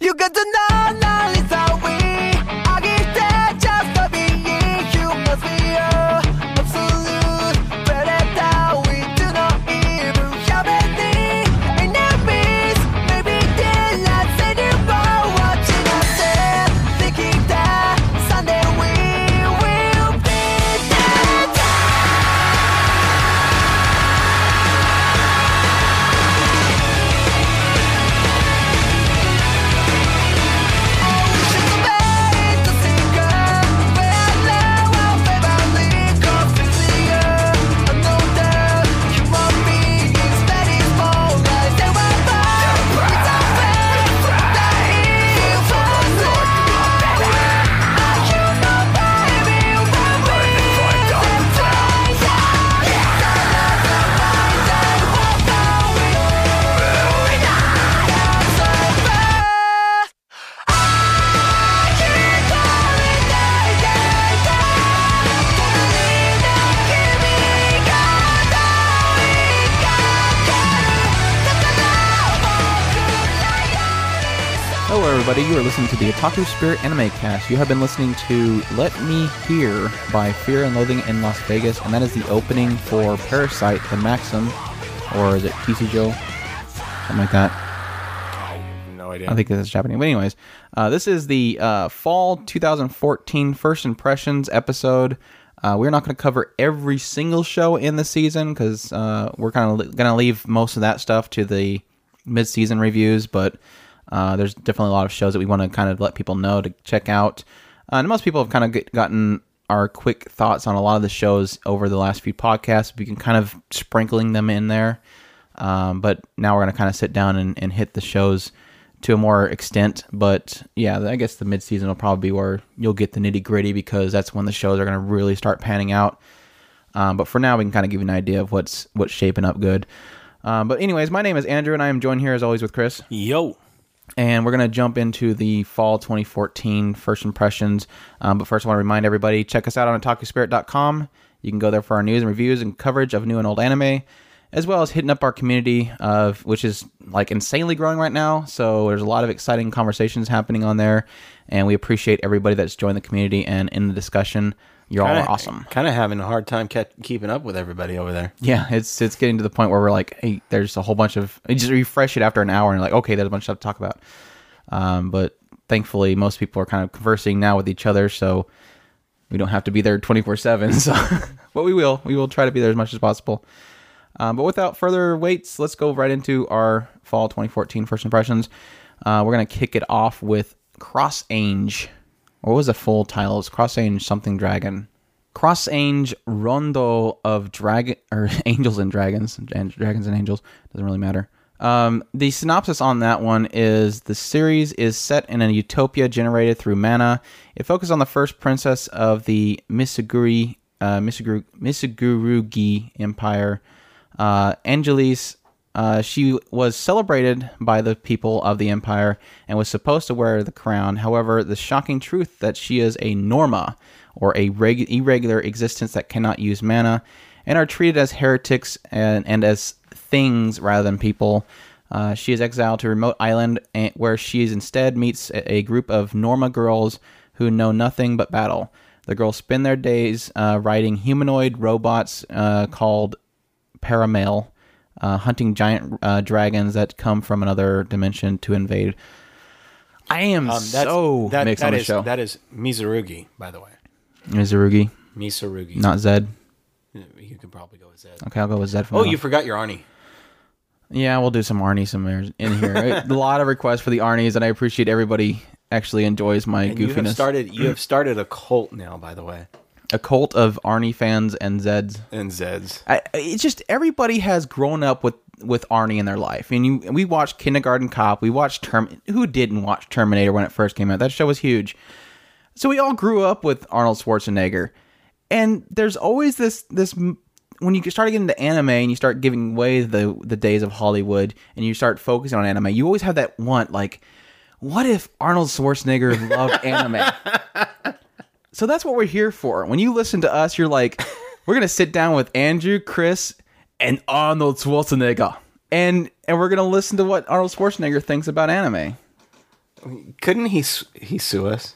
You got to know to the Otaku Spirit Anime Cast. You have been listening to Let Me Hear by Fear and Loathing in Las Vegas, and that is the opening for Parasyte the Maxim, or is it Joe? Something like that. No idea. I think that's Japanese. But anyways, uh, this is the uh, fall 2014 first impressions episode. Uh, we're not going to cover every single show in the season because uh, we're kind of li- going to leave most of that stuff to the mid-season reviews. But uh, there's definitely a lot of shows that we want to kind of let people know to check out. Uh, and most people have kind of get, gotten our quick thoughts on a lot of the shows over the last few podcasts. We can kind of sprinkling them in there. Um, but now we're going to kind of sit down and, and hit the shows to a more extent. But yeah, I guess the mid season will probably be where you'll get the nitty gritty because that's when the shows are going to really start panning out. Um, but for now, we can kind of give you an idea of what's what's shaping up good. Um, but anyways, my name is Andrew, and I am joined here as always with Chris, Yo. And we're gonna jump into the fall 2014 first impressions. Um, but first, I want to remind everybody check us out on otakuspirit.com. You can go there for our news and reviews and coverage of new and old anime, as well as hitting up our community of which is like insanely growing right now. So there's a lot of exciting conversations happening on there, and we appreciate everybody that's joined the community and in the discussion. You're all awesome. Kind of having a hard time ke- keeping up with everybody over there. Yeah, it's it's getting to the point where we're like, hey, there's a whole bunch of you just refresh it after an hour and you're like, okay, there's a bunch of stuff to talk about. Um, but thankfully, most people are kind of conversing now with each other, so we don't have to be there 24 seven. So, but we will, we will try to be there as much as possible. Um, but without further waits, let's go right into our fall 2014 first impressions. Uh, we're gonna kick it off with Cross Ange. What was the full title? It's Cross Ange something dragon. Cross Ange Rondo of Dragon or Angels and Dragons and Dragons and Angels doesn't really matter. Um, the synopsis on that one is the series is set in a utopia generated through mana. It focuses on the first princess of the Misuguri uh, Misuguru, Misugurugi Empire, uh, Angelis. Uh, she was celebrated by the people of the empire and was supposed to wear the crown. However, the shocking truth that she is a norma, or a reg- irregular existence that cannot use mana, and are treated as heretics and, and as things rather than people. Uh, she is exiled to a remote island and, where she is instead meets a, a group of Norma girls who know nothing but battle. The girls spend their days uh, riding humanoid robots uh, called Paramail, uh, hunting giant uh, dragons that come from another dimension to invade. I am Um, that's, so that, mixed that on the is- show. That is Mizurugi, by the way. Mizurugi, Mizurugi. not Zed. You could probably go with Zed. Okay, I'll go with Zed. Oh, you forgot your Arnie. Yeah, we'll do some Arnie somewhere in here. a lot of requests for the Arnies, and I appreciate everybody actually enjoys my And you have goofiness. started. You have started a cult now, by the way. A cult of Arnie fans and Zeds. And Zeds. I, it's just everybody has grown up with with Arnie in their life. And you, we watched Kindergarten Cop. We watched Term. Who didn't watch Terminator when it first came out? That show was huge. So we all grew up with Arnold Schwarzenegger, and there's always this this when you start getting into anime and you start giving away the the days of Hollywood and you start focusing on anime, you always have that want like, what if Arnold Schwarzenegger loved anime? So that's what we're here for. When you listen to us, you're like, we're gonna sit down with Andrew, Chris, and Arnold Schwarzenegger, and and we're gonna listen to what Arnold Schwarzenegger thinks about anime. Couldn't he s- he sue us?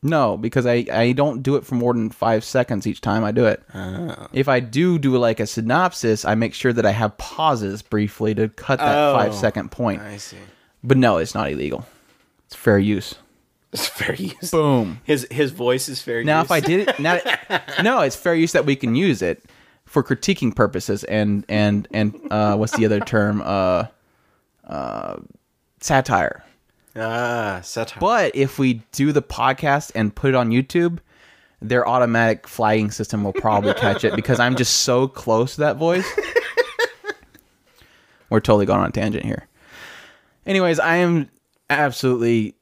No, because I, I don't do it for more than five seconds each time I do it. Oh. If I do do like a synopsis, I make sure that I have pauses briefly to cut that Oh, five second point. I see. But no, it's not illegal. It's fair use. It's fair use. Boom. His his voice is fair use. Now, use. if I did it, now, no, it's fair use that we can use it for critiquing purposes and and and uh, what's the other term? Uh, uh, satire. ah satire. But if we do the podcast and put it on YouTube, their automatic flagging system will probably catch it because I'm just so close to that voice. We're totally going on a tangent here. Anyways, I am absolutely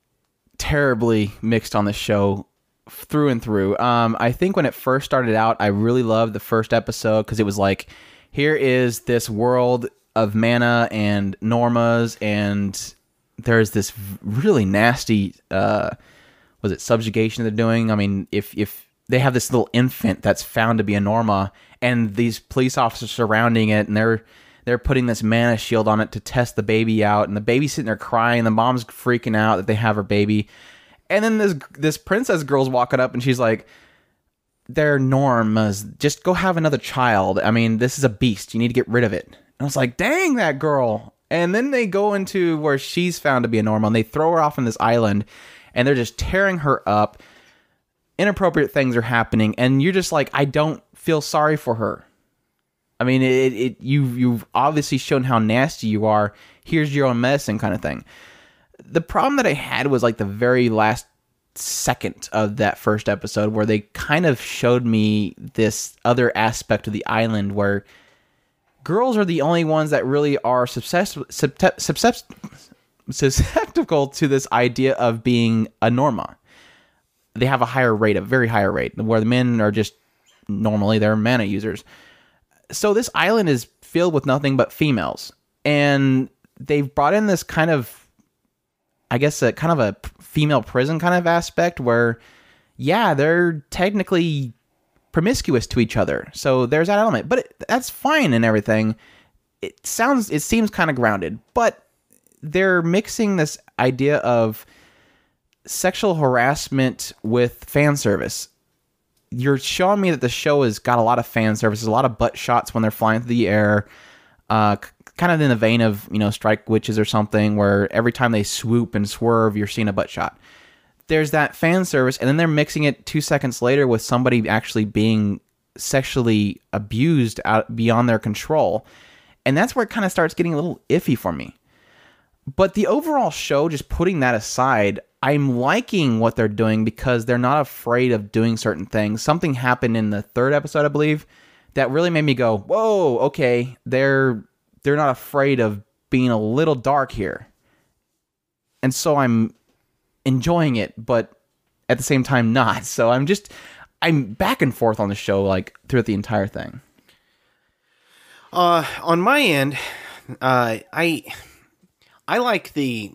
terribly mixed on this show through and through. Um, I think when it first started out, I really loved the first episode because it was like, here is this world of mana and normas, and there's this really nasty, uh, was it subjugation they're doing? I mean, if if they have this little infant that's found to be a norma, and these police officers surrounding it, and they're they're putting this mana shield on it to test the baby out, and the baby's sitting there crying, the mom's freaking out that they have her baby, and then this this princess girl's walking up, and she's like, "They're normas. Just go have another child. I mean, this is a beast. You need to get rid of it." And I was like, "Dang, that girl!" And then they go into where she's found to be a normal, and they throw her off on this island, and they're just tearing her up. Inappropriate things are happening, and you're just like, I don't feel sorry for her. I mean, it, it you you've obviously shown how nasty you are. Here's your own medicine, kind of thing. The problem that I had was like the very last second of that first episode, where they kind of showed me this other aspect of the island where girls are the only ones that really are susceptible to this idea of being a norma. They have a higher rate, a very higher rate, where the men are just normally they're mana users so this island is filled with nothing but females. And they've brought in this kind of i guess a kind of a female prison kind of aspect where yeah they're technically promiscuous to each other. So there's that element. But it, that's fine and everything. It sounds it seems kind of grounded. But they're mixing this idea of sexual harassment with fan service you're showing me that the show has got a lot of fan services, a lot of butt shots when they're flying through the air, uh, kind of in the vein of you know Strike Witches or something, where every time they swoop and swerve, you're seeing a butt shot. There's that fan service, and then they're mixing it two seconds later with somebody actually being sexually abused out beyond their control, and that's where it kind of starts getting a little iffy for me. But the overall show, just putting that aside, I'm liking what they're doing because they're not afraid of doing certain things. Something happened in the third episode, I believe, that really made me go, "Whoa, okay, they're they're not afraid of being a little dark here." And so I'm enjoying it, but at the same time not. So I'm just I'm back and forth on the show like throughout the entire thing. Uh, on my end, uh, I I like the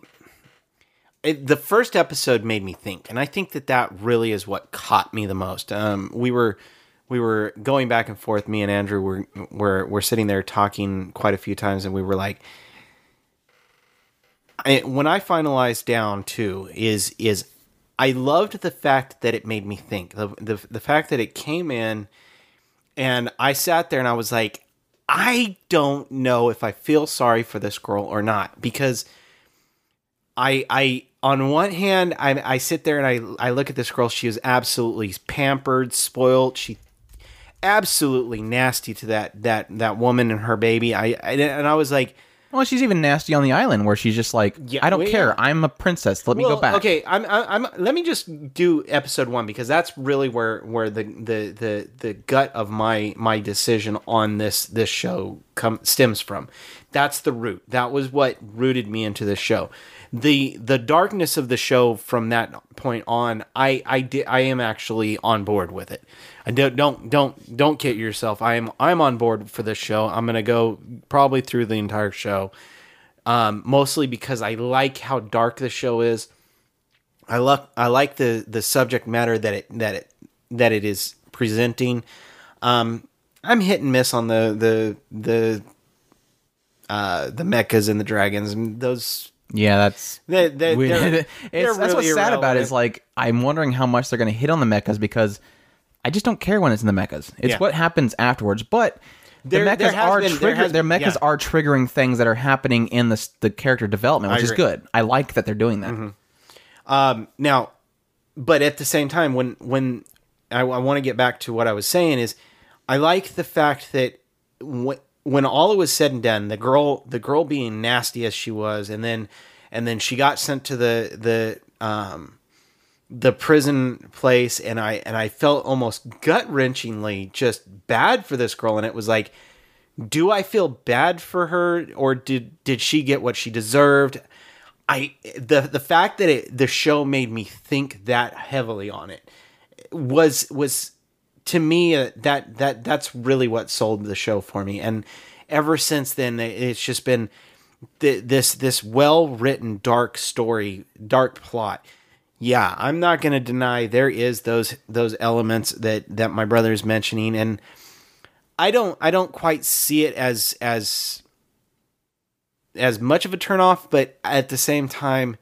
it, the first episode made me think, and I think that that really is what caught me the most. Um, we were we were going back and forth. Me and Andrew were were were sitting there talking quite a few times, and we were like, I, when I finalized down too is is I loved the fact that it made me think the the the fact that it came in and I sat there and I was like, I don't know if I feel sorry for this girl or not because I I on one hand I I sit there and I I look at this girl. She is absolutely pampered, spoiled. She absolutely nasty to that that that woman and her baby. I, I and I was like. Well, she's even nasty on the island where she's just like, Yeah, I don't well, care. yeah. I'm a princess. Let me go back. Okay, I'm, I'm, I'm. Let me just do episode one because that's really where where the the the the gut of my my decision on this this show come stems from. That's the root. That was what rooted me into this show. The the darkness of the show from that point on, I I did I am actually on board with it. I don't don't don't don't kid yourself. I am I'm on board for this show. I'm gonna go probably through the entire show um, mostly because I like how dark the show is. I like I like the the subject matter that it that it that it is presenting. Um, I'm hit and miss on the the the uh, the mechas and the dragons. And those Yeah, that's They, they, they're, It's- they're that's really what's sad about it. Is like I'm wondering how much they're going to hit on the mechas because I just don't care when it's in the mechas. It's Yeah. what happens afterwards. But the There- mechas are been- trigger. Their mechas yeah. are triggering things that are happening in the the character development, which is good. I like that they're doing that. Um, now, but at the same time, when when I, I want to get back to what I was saying is, I like the fact that when when all it was said and done, the girl the girl being nasty as she was, and then and then she got sent to the the um the prison place, and I and I felt almost gut wrenchingly just bad for this girl, and it was like. Do I feel bad for her, or did did she get what she deserved? I the the fact that it, the show made me think that heavily on it was was to me uh, that that that's really what sold the show for me. And ever since then it's just been th- this this well written dark story dark plot. Yeah i'm not going to deny there is those those elements that that my brother is mentioning. And i don't i don't quite see it as as as much of a turnoff, but at the same time,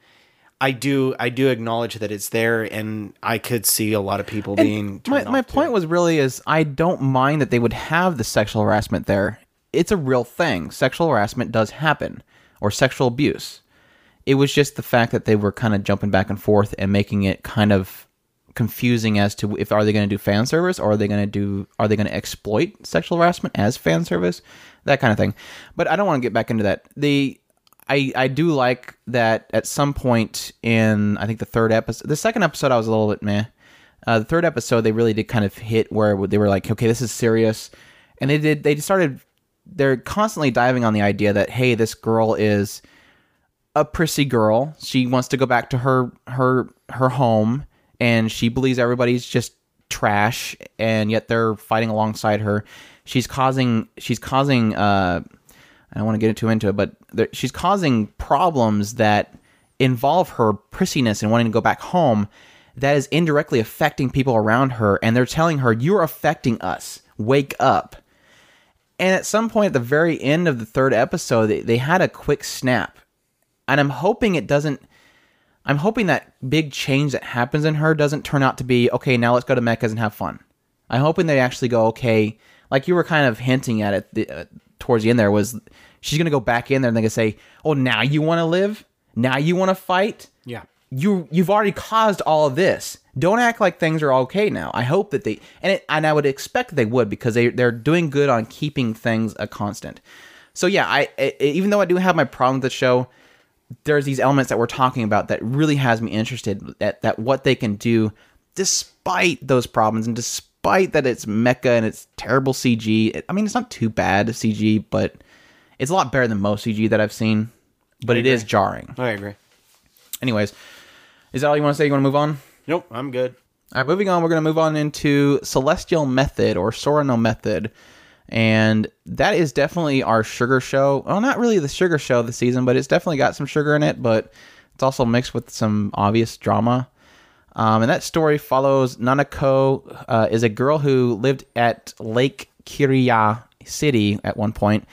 I do I do acknowledge that it's there, and I could see a lot of people being. my, my point it. was really is I don't mind that they would have the sexual harassment there. It's a real thing. Sexual harassment does happen, or sexual abuse. It was just the fact that they were kind of jumping back and forth and making it kind of confusing as to if are they going to do fan service or are they going to do are they going to exploit sexual harassment as fan service that kind of thing but i don't want to get back into that the I, I do like that at some point in I think the third episode the second episode I was a little bit meh uh, the third episode they really did kind of hit where they were like okay this is serious and they did they started they're constantly diving on the idea that hey this girl is a prissy girl. She wants to go back to her her her home, and she believes everybody's just trash, and yet they're fighting alongside her. She's causing she's causing. Uh, I don't want to get too into it, but there, she's causing problems that involve her prissiness and wanting to go back home. That is indirectly affecting people around her, and they're telling her, "You're affecting us. Wake up." And at some point at the very end of the third episode, they, they had a quick snap. And I'm hoping it doesn't. I'm hoping that big change that happens in her doesn't turn out to be, okay, now let's go to Mechas and have fun. I'm hoping they actually go, okay, like you were kind of hinting at it the, uh, towards the end there, was she's going to go back in there and they're to say, oh, now you want to live? Now you want to fight? yeah. you you've already caused all of this. Don't act like things are okay now. I hope that they and it, and I would expect they would because they they're doing good on keeping things a constant. So yeah, I, I even though I do have my problem with the show, there's these elements that we're talking about that really has me interested at that what they can do despite those problems and despite that it's mecha and it's terrible CG. It- I mean, it's not too bad CG, but it's a lot better than most CG that I've seen. But it is jarring. I agree. Anyways, is that all you want to say? You want to move on? Nope, I'm good. All right, moving on, we're going to move on into Celestial Method or Sora no Method. And that is definitely our sugar show. Well, not really the sugar show this season, but it's definitely got some sugar in it, but it's also mixed with some obvious drama. Um, and that story follows Nanako uh, is a girl who lived at Lake Kiria City at one point,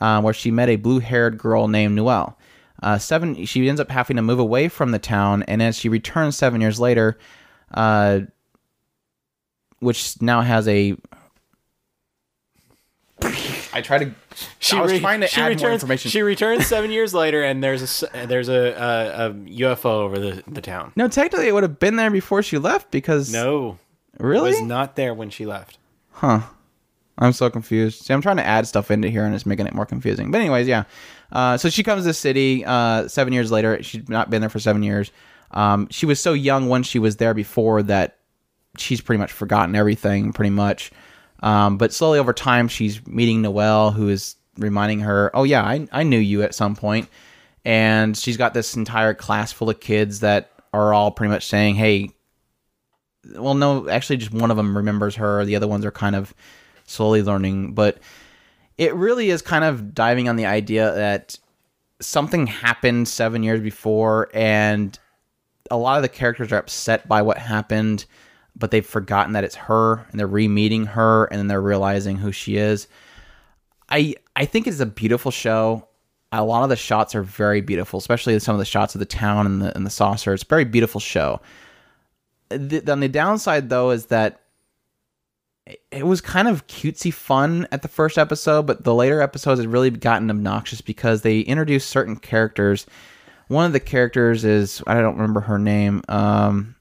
uh, where she met a blue-haired girl named Noelle. Uh, seven, she ends up having to move away from the town, and as she returns seven years later, uh, which now has a. I try to. I was re- trying to she add more information. She returns seven years later, and there's a s- there's a, a, a UFO over the, the town. no, technically, it would have been there before she left because. No, really? it was not there when she left. Huh. I'm so confused. See, I'm trying to add stuff into here and it's making it more confusing. But anyways, yeah. Uh, so she comes to the city uh, seven years later. She's not been there for seven years. Um, she was so young when she was there before that she's pretty much forgotten everything, pretty much. Um, but slowly over time, she's meeting Noelle, who is reminding her, "Oh yeah, I I knew you at some point." And she's got this entire class full of kids that are all pretty much saying, "Hey, well, no, actually, just one of them remembers her. The other ones are kind of slowly learning, but it really is kind of diving on the idea that something happened seven years before, and a lot of the characters are upset by what happened, but they've forgotten that it's her, and they're re-meeting her, and then they're realizing who she is. I I think it's a beautiful show. A lot of the shots are very beautiful, especially some of the shots of the town and the and the saucer. It's a very beautiful show. The, on the downside, though, is that it- was kind of cutesy fun at the first episode, but the later episodes had really gotten obnoxious because they introduced certain characters. One of the characters is I don't remember her name, um,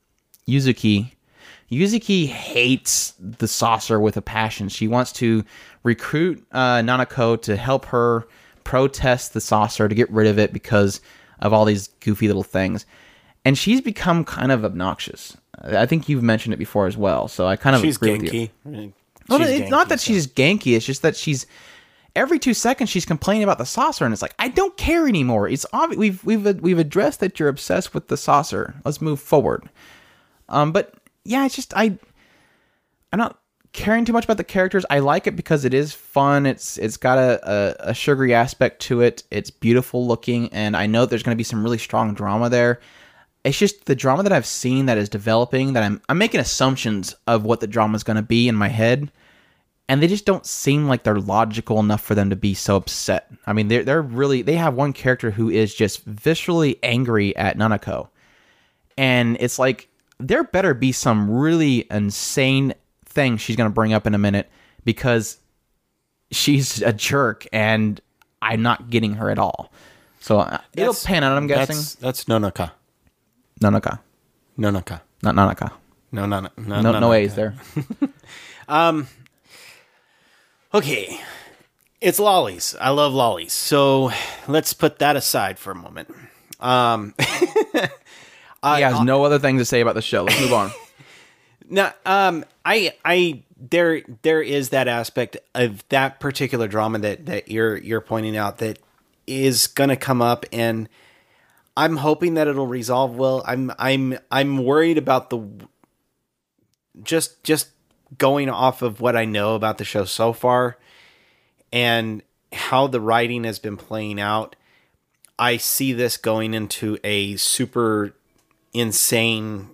Yuzuki. Yuzuki hates the saucer with a passion. She wants to recruit uh, Nanako to help her protest the saucer to get rid of it because of all these goofy little things. And she's become kind of obnoxious. I think you've mentioned it before as well. So I kind of She's agree with you. ganky. Well, She's it's not that so- she's ganky. It's just that she's every two seconds she's complaining about the saucer, and it's like I don't care anymore. It's obvious we've we've we've addressed that you're obsessed with the saucer. Let's move forward. Um, but yeah, it's just I I'm not caring too much about the characters. I like it because it is fun. It's it's got a, a, a sugary aspect to it. It's beautiful looking, and I know there's going to be some really strong drama there. It's just the drama that I've seen that is developing that I'm I'm making assumptions of what the drama is going to be in my head, and they just don't seem like they're logical enough for them to be so upset. I mean, they're they're really they have one character who is just viscerally angry at Nanako, and it's like there better be some really insane thing she's going to bring up in a minute because she's a jerk and I'm not getting her at all. So uh, it'll pan out. I'm guessing That's, that's Nonaka. Nanaka, Nonaka. not Nanaka. No, no, no, no, No, no Nonaka. A's there. Okay. It's lollies. I love lollies. So let's put that aside for a moment. Um, he has no other thing to say about the show. Let's move on. now, um, I, I, there, there is that aspect of that particular drama that that you're you're pointing out that is going to come up, and I'm hoping that it'll resolve well. I'm, I'm, I'm worried about the just just going off of what I know about the show so far and how the writing has been playing out, I see this going into a super insane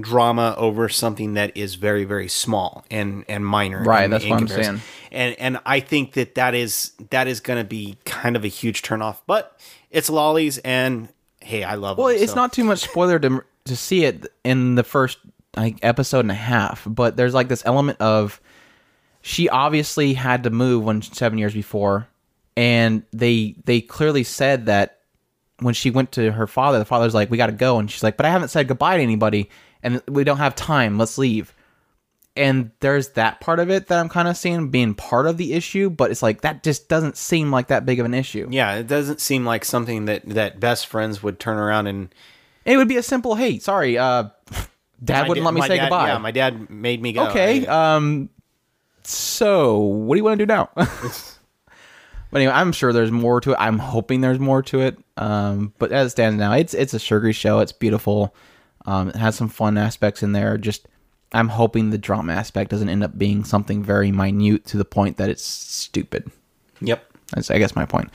drama over something that is very very small and and minor Right, in- that's in what I'm saying. and and I think that that is that is going to be kind of a huge turnoff but it's lollies and hey I love it. Well, them, it's so. not too much spoiler to to see it in the first like episode and a half, but there's like this element of she obviously had to move when seven years before, and they they clearly said that when she went to her father, the father's like, "We got to go," and she's like, "But I haven't said goodbye to anybody, and we don't have time. Let's leave." And there's that part of it that I'm kind of seeing being part of the issue, but it's like that just doesn't seem like that big of an issue. yeah it doesn't seem like something that that best friends would turn around and It would be a simple, "Hey, sorry, uh, Dad My wouldn't da- let me say dad- goodbye." Yeah, my dad made me go. okay. I- Um. So, what do you want to do now? but anyway, I'm sure there's more to it. I'm hoping there's more to it. Um. But as it stands now, it's it's a sugary show. It's beautiful. Um. It has some fun aspects in there. Just, I'm hoping the drama aspect doesn't end up being something very minute to the point that it's stupid. yep. That's I guess my point.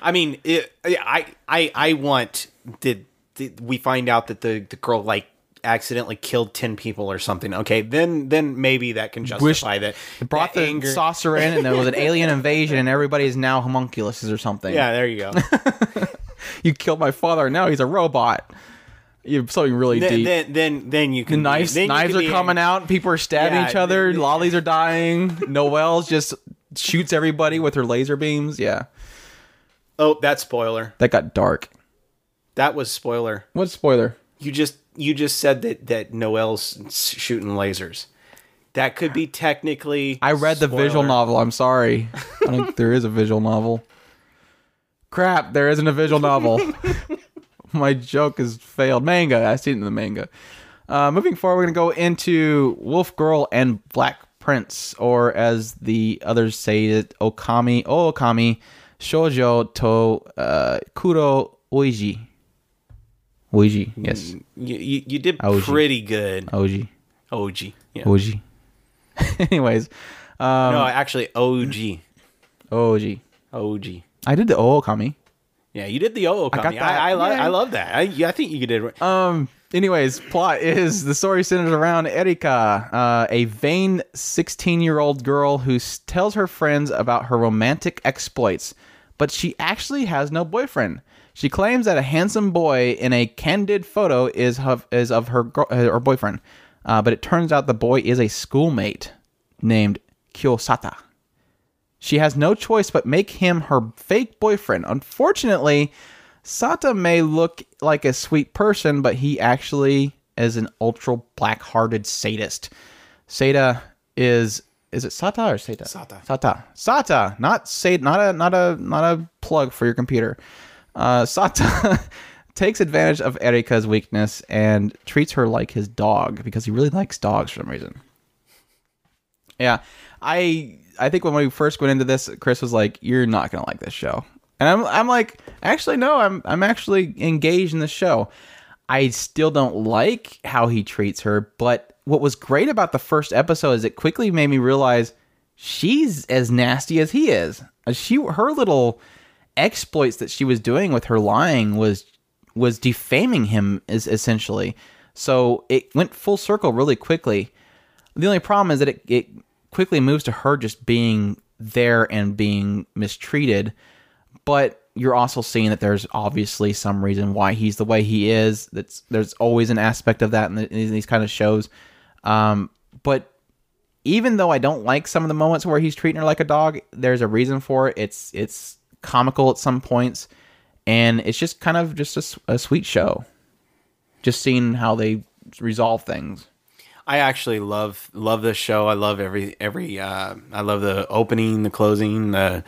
I mean, it, I I I want did, did we find out that the the girl like accidentally killed 10 people or something okay then then maybe that can justify that It brought that the anger saucer in, and there was an alien invasion, and everybody is now homunculuses or something. yeah there you go you killed my father. and Now he's a robot. You something really then, deep. then then then you can knives, then you knives can are coming out. People are stabbing Yeah, each other. th- Lollies are dying. Noelle's just shoots everybody with her laser beams. Yeah, oh that spoiler that got dark. that was spoiler What spoiler? you just you just said that that Noel's shooting lasers that could be technically I read the visual novel. I'm sorry. I don't think there is a visual novel. Crap, there isn't a visual novel. My joke has failed. Manga. I seen it in the manga. Uh, moving forward, we're gonna go into Wolf Girl and Black Prince, or as the others say it, Okami, oh Okami, Shoujo to uh, Kuro Oiji. Oiji, yes, you, you, you did Oji. pretty good OG. OG yeah. Oji. Anyways, um, no actually OG OG. OG I did the Okami. Yeah, you did the O got Okami. I, that. I, lo- Yeah. I love that. I, I think you did. it. Um. Anyways, plot is the story centers around Erika, uh, a vain 16-year-old girl who s- tells her friends about her romantic exploits, but she actually has no boyfriend. She claims that a handsome boy in a candid photo is of, is of her girl, uh, her boyfriend, uh, but it turns out the boy is a schoolmate named Kyosata. She has no choice but make him her fake boyfriend. Unfortunately, Sata may look like a sweet person, but he actually is an ultra black-hearted sadist. Sata is is it Sata or Sata? Sata. Sata. Sata, not Sata, not a not a not a plug for your computer. Uh, Sata takes advantage of Erika's weakness and treats her like his dog because he really likes dogs for some reason. Yeah, I I think when we first went into this, Chris was like, "You're not gonna like this show," and I'm I'm like, actually no, I'm I'm actually engaged in the show. I still don't like how he treats her, but what was great about the first episode is it quickly made me realize she's as nasty as he is. She her little exploits that she was doing with her lying was was defaming him is essentially. So it went full circle really quickly. The only problem is that it, it quickly moves to her just being there and being mistreated. But you're also seeing that there's obviously some reason why he's the way he is. That's there's always an aspect of that in, the, in these kind of shows. Um, but even though I don't like some of the moments where he's treating her like a dog, there's a reason for it. It's it's comical at some points, and it's just kind of just a sweet show. Just seeing how they resolve things. I actually love love this show. I love every every. Uh, I love the opening, the closing, the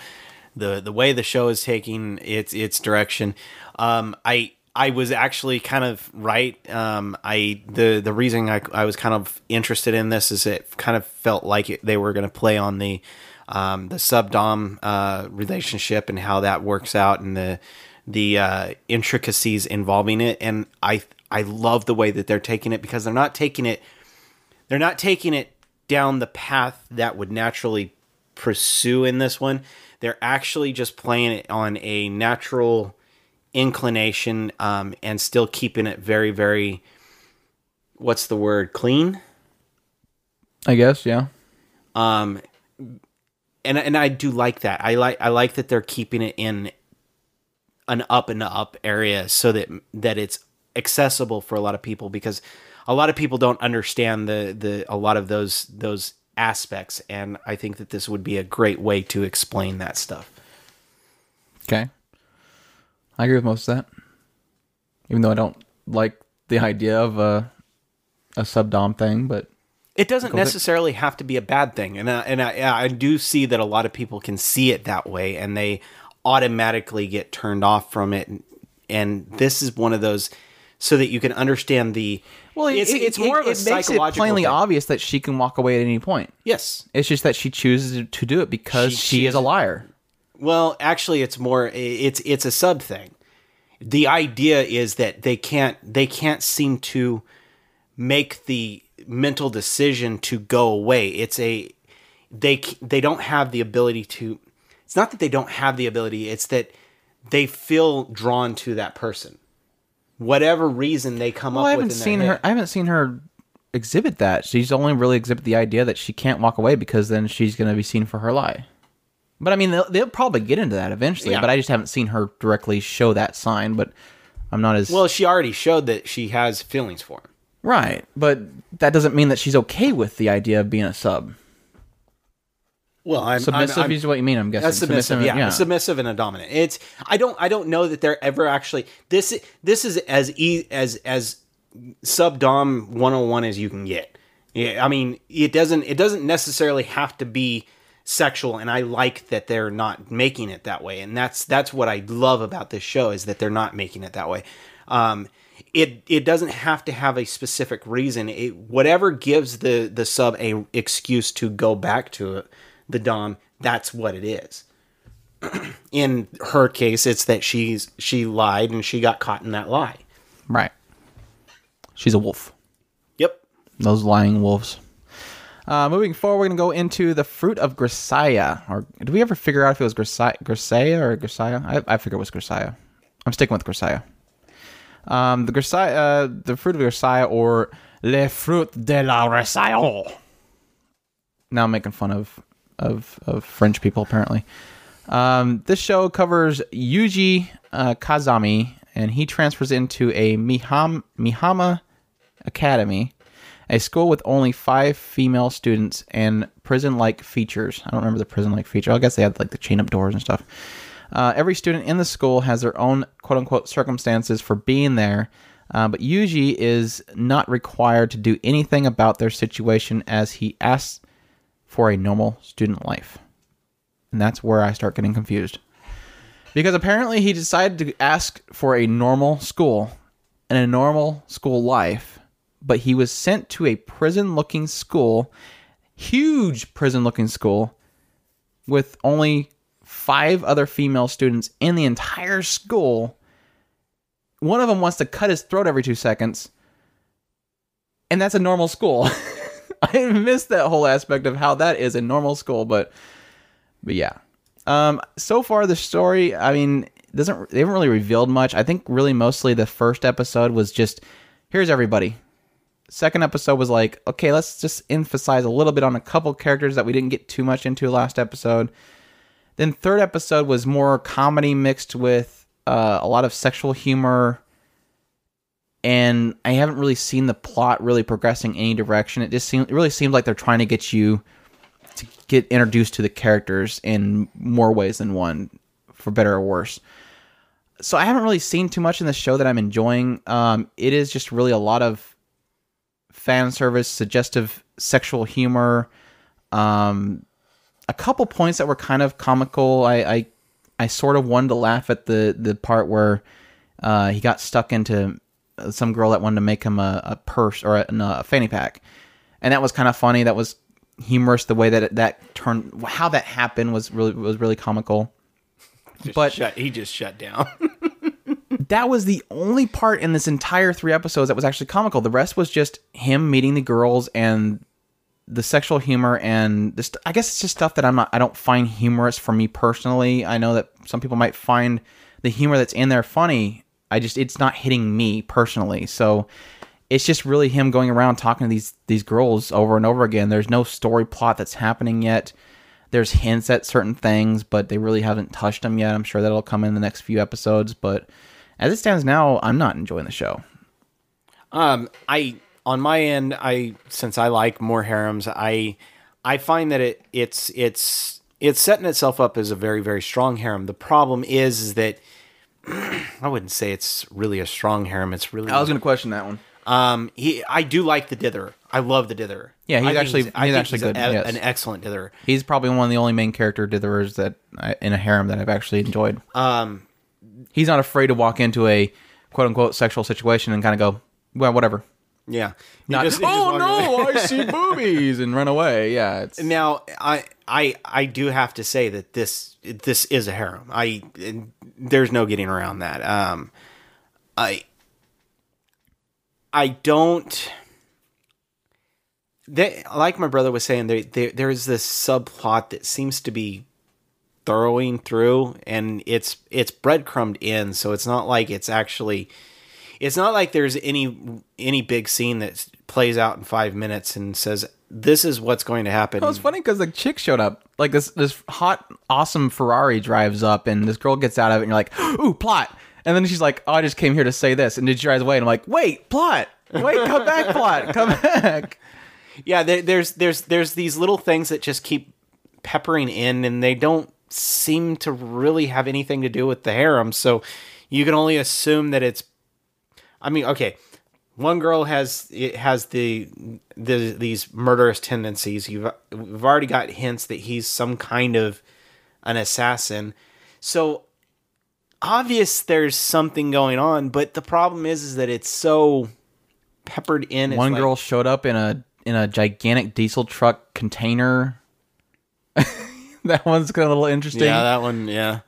the the way the show is taking its its direction. Um, I I was actually kind of right. Um, I the the reason I I was kind of interested in this is it kind of felt like it, they were going to play on the um, the sub dom uh, relationship and how that works out and the the uh, intricacies involving it. And I I love the way that they're taking it because they're not taking it they're not taking it down the path that would naturally pursue in this one. They're actually just playing it on a natural inclination um, and still keeping it very, very, what's the word, clean. I guess, yeah. Um, and and I do like that. I like I like that they're keeping it in an up and up area so that that it's accessible for a lot of people because a lot of people don't understand the the a lot of those those aspects and I think that this would be a great way to explain that stuff. Okay. I agree with most of that. Even though I don't like the idea of a a sub dom thing, but It doesn't necessarily have to be a bad thing, and I, and I, I do see that a lot of people can see it that way, and they automatically get turned off from it. And, and this is one of those, so that you can understand the. Well, it's, it's more of a it makes it plainly thing. obvious that she can walk away at any point. Yes. It's just that she chooses to do it because She she, is a liar. Well, actually, it's more. It's it's a sub thing. The idea is that they can't they can't seem to make the mental decision to go away. It's a they they don't have the ability to. It's not that they don't have the ability. It's that they feel drawn to that person. Whatever reason they come Well, up I haven't seen her. I haven't seen her exhibit that. She's only really exhibit the idea that she can't walk away because then she's going to be seen for her lie. But I mean, they'll, they'll probably get into that eventually. Yeah. But I just haven't seen her directly show that sign. But I'm not as Well, she already showed that she has feelings for him. Right. But that doesn't mean that she's okay with the idea of being a sub. Well, I'm Submissive is what you mean. I'm guessing. That's submissive, yeah, submissive and a dominant. It's I don't I don't know that they're ever actually this this is as e as as sub dom 101 as you can get. Yeah, I mean, it doesn't it doesn't necessarily have to be sexual and I like that they're not making it that way. And that's that's what I love about this show is that they're not making it that way. Um it it doesn't have to have a specific reason. It whatever gives the the sub a excuse to go back to the dom, that's what it is in her case it's that she's she lied and she got caught in that lie Right. She's a wolf. yep Those lying wolves. Uh, moving forward, we're going to go into the fruit of Grisaia. Or did we ever figure out if it was Grisaia, Grisaia or Grisaia? I, I figured it was Grisaia. I'm sticking with Grisaia. Um, the Grisaia, uh, the fruit of Grisaia, or Le Fruit de la Grisaia. Now I'm making fun of, of, of French people, apparently. Um, this show covers Yuji uh, Kazami, and he transfers into a Miham, Mihama Academy, a school with only five female students and prison-like features. I don't remember the prison-like feature. I guess they had like the chain-up doors and stuff. Uh, every student in the school has their own quote-unquote circumstances for being there, uh, but Yuji is not required to do anything about their situation as he asks for a normal student life. And that's where I start getting confused. Because apparently he decided to ask for a normal school and a normal school life, but he was sent to a prison looking school, huge prison looking school, with only five other female students in the entire school. One of them wants to cut his throat every two seconds, and that's a normal school. I missed that whole aspect of how that is a normal school, but but yeah. Um, so far the story, I mean, doesn't they haven't really revealed much. I think really mostly the first episode was just here's everybody. Second episode was like, okay, let's just emphasize a little bit on a couple characters that we didn't get too much into last episode. Then third episode was more comedy mixed with uh, a lot of sexual humor, and I haven't really seen the plot really progressing any direction. It just seems it really seems like they're trying to get you to get introduced to the characters in more ways than one, for better or worse. So I haven't really seen too much in the show that I'm enjoying. Um, it is just really a lot of fan service, suggestive sexual humor, um, a couple points that were kind of comical. I, I, I sort of wanted to laugh at the the part where uh, he got stuck into some girl that wanted to make him a, a purse or a, a fanny pack, and that was kind of funny. That was humorous. The way that it, that turned, how that happened was really was really comical. Just But- shut, he just shut down. that was the only part in this entire three episodes that was actually comical. The rest was just him meeting the girls and the sexual humor and this. I guess it's just stuff that I'm not. I don't find humorous for me personally. I know that some people might find the humor that's in there funny. I just it's not hitting me personally. So it's just really him going around talking to these these girls over and over again. There's no story plot that's happening yet. There's hints at certain things, but they really haven't touched them yet. I'm sure that'll come in the next few episodes, but as it stands now, I'm not enjoying the show. Um, I on my end, I since I like more harems, I I find that it it's it's it's setting itself up as a very very strong harem. The problem is, is that I wouldn't say it's really a strong harem. It's really I was going to question that one. um he I do like the dither. I love the dither. Yeah, he's I actually- he's think actually he's a- good, yes. an excellent dither. He's probably one of the only main character ditherers that I, in a harem that I've actually enjoyed. Um, He's not afraid to walk into a quote unquote sexual situation and kind of go, well, whatever. Yeah. He Not, just- oh no, I see boobies and run away. Yeah, it's Now, I I I do have to say that this this is a harem. I there's no getting around that. Um, I I don't. They, like my brother was saying, there, there there's this subplot that seems to be throwing through, and it's it's breadcrumbed in, so it's not like it's actually it's not like there's any any big scene that plays out in five minutes and says this is what's going to happen. It was funny because the chick showed up. Like this, this hot, awesome Ferrari drives up, and this girl gets out of it, and you're like, "Ooh, plot!" And then she's like, "Oh, I just came here to say this," and then she drives away, and I'm like, "Wait, plot! Wait, come back, plot! Come back!" yeah, there, there's there's there's these little things that just keep peppering in, and they don't seem to really have anything to do with the harem. So you can only assume that it's. I mean, okay, one girl has it has the the these murderous tendencies. You've we've already got hints that he's some kind of an assassin. So obvious there's something going on, but the problem is is that it's so peppered in. It's One like- girl showed up in a in a gigantic diesel truck container. that one's kind of a little interesting. Yeah, that one. Yeah,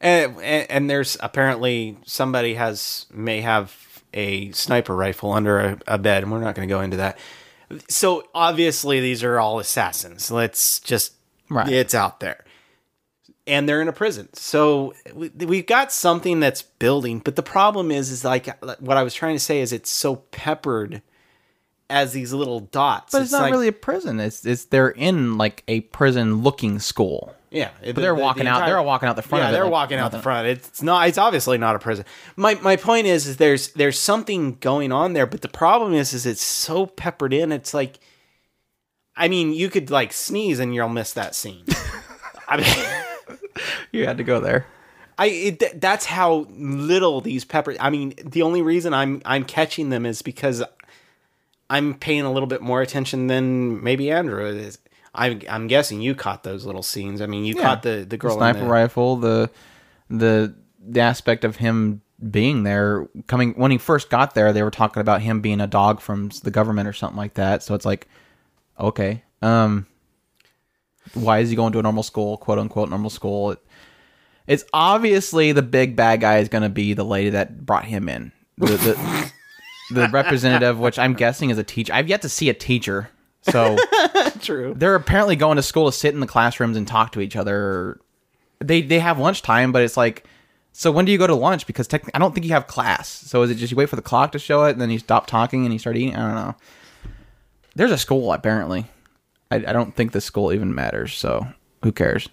and, and and there's apparently somebody has may have a sniper rifle under a, a bed, and we're not going to go into that. So obviously, these are all assassins. Let's just Right. it's out there, and they're in a prison. So we, we've got something that's building, but the problem is, is like what I was trying to say is it's so peppered as these little dots. But it's, not like- really a prison. It's it's they're in like a prison looking school. Yeah, But they're walking out. They're walking out the front. Yeah, they're like, walking out the front. It's not. It's obviously not a prison. My my point is, is there's there's something going on there, but the problem is, is it's so peppered in. It's like, I mean, you could like sneeze and you'll miss that scene. I mean, You had to go there. I it, that's how little these pepper. I mean, the only reason I'm I'm catching them is because I'm paying a little bit more attention than maybe Andrew is. I'm I'm guessing you caught those little scenes. I mean, you caught the the girl in sniper the, rifle, the the the aspect of him being there coming when he first got there they were talking about him being a dog from the government or something like that. So it's like okay um why is he going to a normal school quote unquote normal school? It, it's obviously the big bad guy is going to be the lady that brought him in. The, the, the representative which i'm guessing is a teacher i've yet to see a teacher so True. they're apparently going to school to sit in the classrooms and talk to each other. They they have lunchtime, but it's like, so when do you go to lunch? Because technically, I don't think you have class. So is it just you wait for the clock to show it and then you stop talking and you start eating? I don't know. There's a school apparently. I, I don't think the school even matters. So who cares?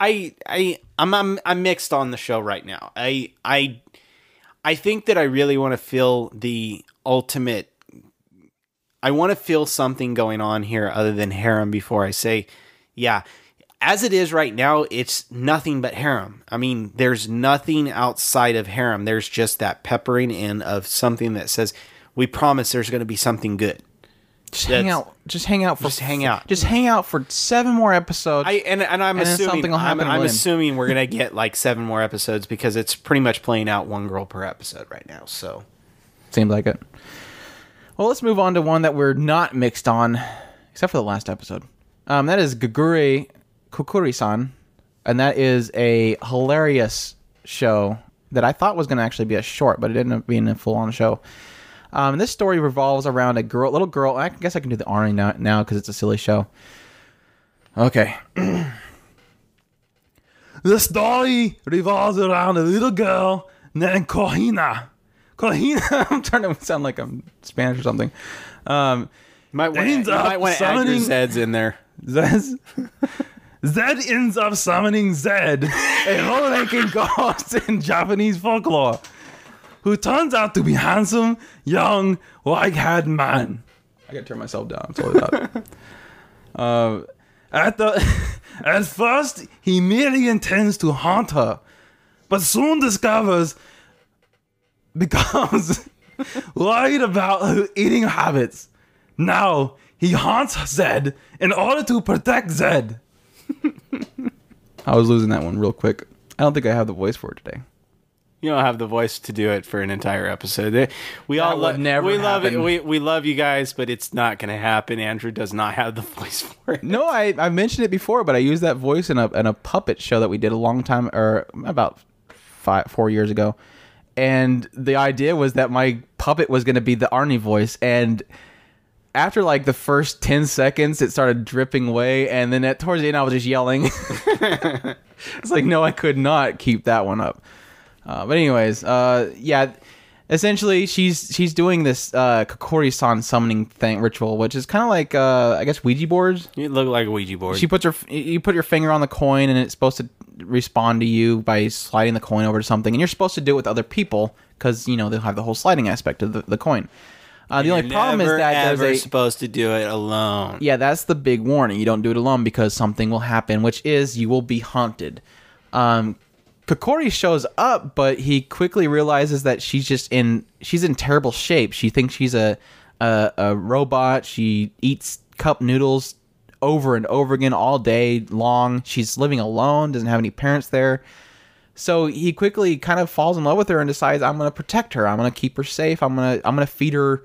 I I I'm, I'm I'm mixed on the show right now. I I I think that I really want to feel the ultimate I want to feel something going on here other than harem before I say yeah. As it is right now, it's nothing but harem. I mean, there's nothing outside of harem. There's just that peppering in of something that says, "We promise there's going to be something good." Just hang out. Just hang out for Just hang out. Just hang out for seven more episodes. I and and I'm And assuming something will I'm, happen I'm assuming we're gonna get like seven more episodes because it's pretty much playing out one girl per episode right now. So Seems like it. Well, let's move on to one that we're not mixed on, except for the last episode. Um, that is Gugure Kokkuri-san, and that is a hilarious show that I thought was going to actually be a short, but it ended up being a full-on show. Um, this story revolves around a girl, little girl. I guess I can do the Arnie now now because it's a silly show. Okay. the story revolves around a little girl named Kohina. Kohina. I'm trying to sound like I'm Spanish or something. Um, you might want Ends you up might want to add your summoning- Zeds in there. Zed, Zed ends up summoning Zed, a low-ranking ghost in Japanese folklore, who turns out to be handsome, young, white-haired man. I gotta turn myself down. I'm sorry about. Uh, at the at first, he merely intends to haunt her, but soon discovers becomes worried about her eating habits. Now he haunts Zed in order to protect Zed. I was losing that one real quick. I don't think I have the voice for it today. You don't have the voice to do it for an entire episode. They- We all would love never we love it. We we love you guys, but it's not going to happen. Andrew does not have the voice for it. No, I I mentioned it before, but I used that voice in a in a puppet show that we did a long time or about five four years ago, and the idea was that my puppet was going to be the Arnie voice, and after like the first ten seconds, it started dripping away, and then at towards the end, I was just yelling. it's like no, I could not keep that one up. Uh, but anyways, uh, yeah. Essentially, she's she's doing this uh, Kokkuri-san summoning thing ritual, which is kind of like uh, I guess Ouija boards. You look like a Ouija board. She puts her, you put your finger on the coin, and it's supposed to respond to you by sliding the coin over to something, and you're supposed to do it with other people because you know they'll have the whole sliding aspect of the, the coin. Uh, the only You're problem is that ever there's a supposed to do it alone. yeah, that's the big warning. You don't do it alone because something will happen, which is you will be haunted. Um, Kokkuri shows up, but he quickly realizes that she's just in she's in terrible shape. She thinks she's a a, a robot. She eats cup noodles over and over again all day long. She's living alone, doesn't have any parents there. So he quickly kind of falls in love with her and decides I'm going to protect her. I'm going to keep her safe. I'm going to I'm going to feed her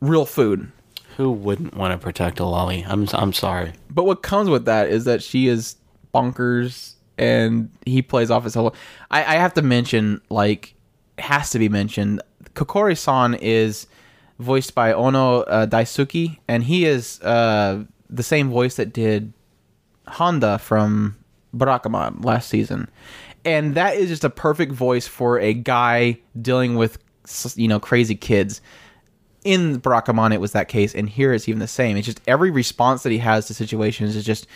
real food. Who wouldn't want to protect a lolly? I'm I'm sorry. But what comes with that is that she is bonkers and he plays off his whole. I, I have to mention, like, has to be mentioned. Kokkuri san is voiced by Ono uh, Daisuke, and he is uh, the same voice that did Handa from Barakamon last season. And that is just a perfect voice for a guy dealing with, you know, crazy kids in Barakamon it was that case, and here it's even the same. It's just every response that he has to situations is just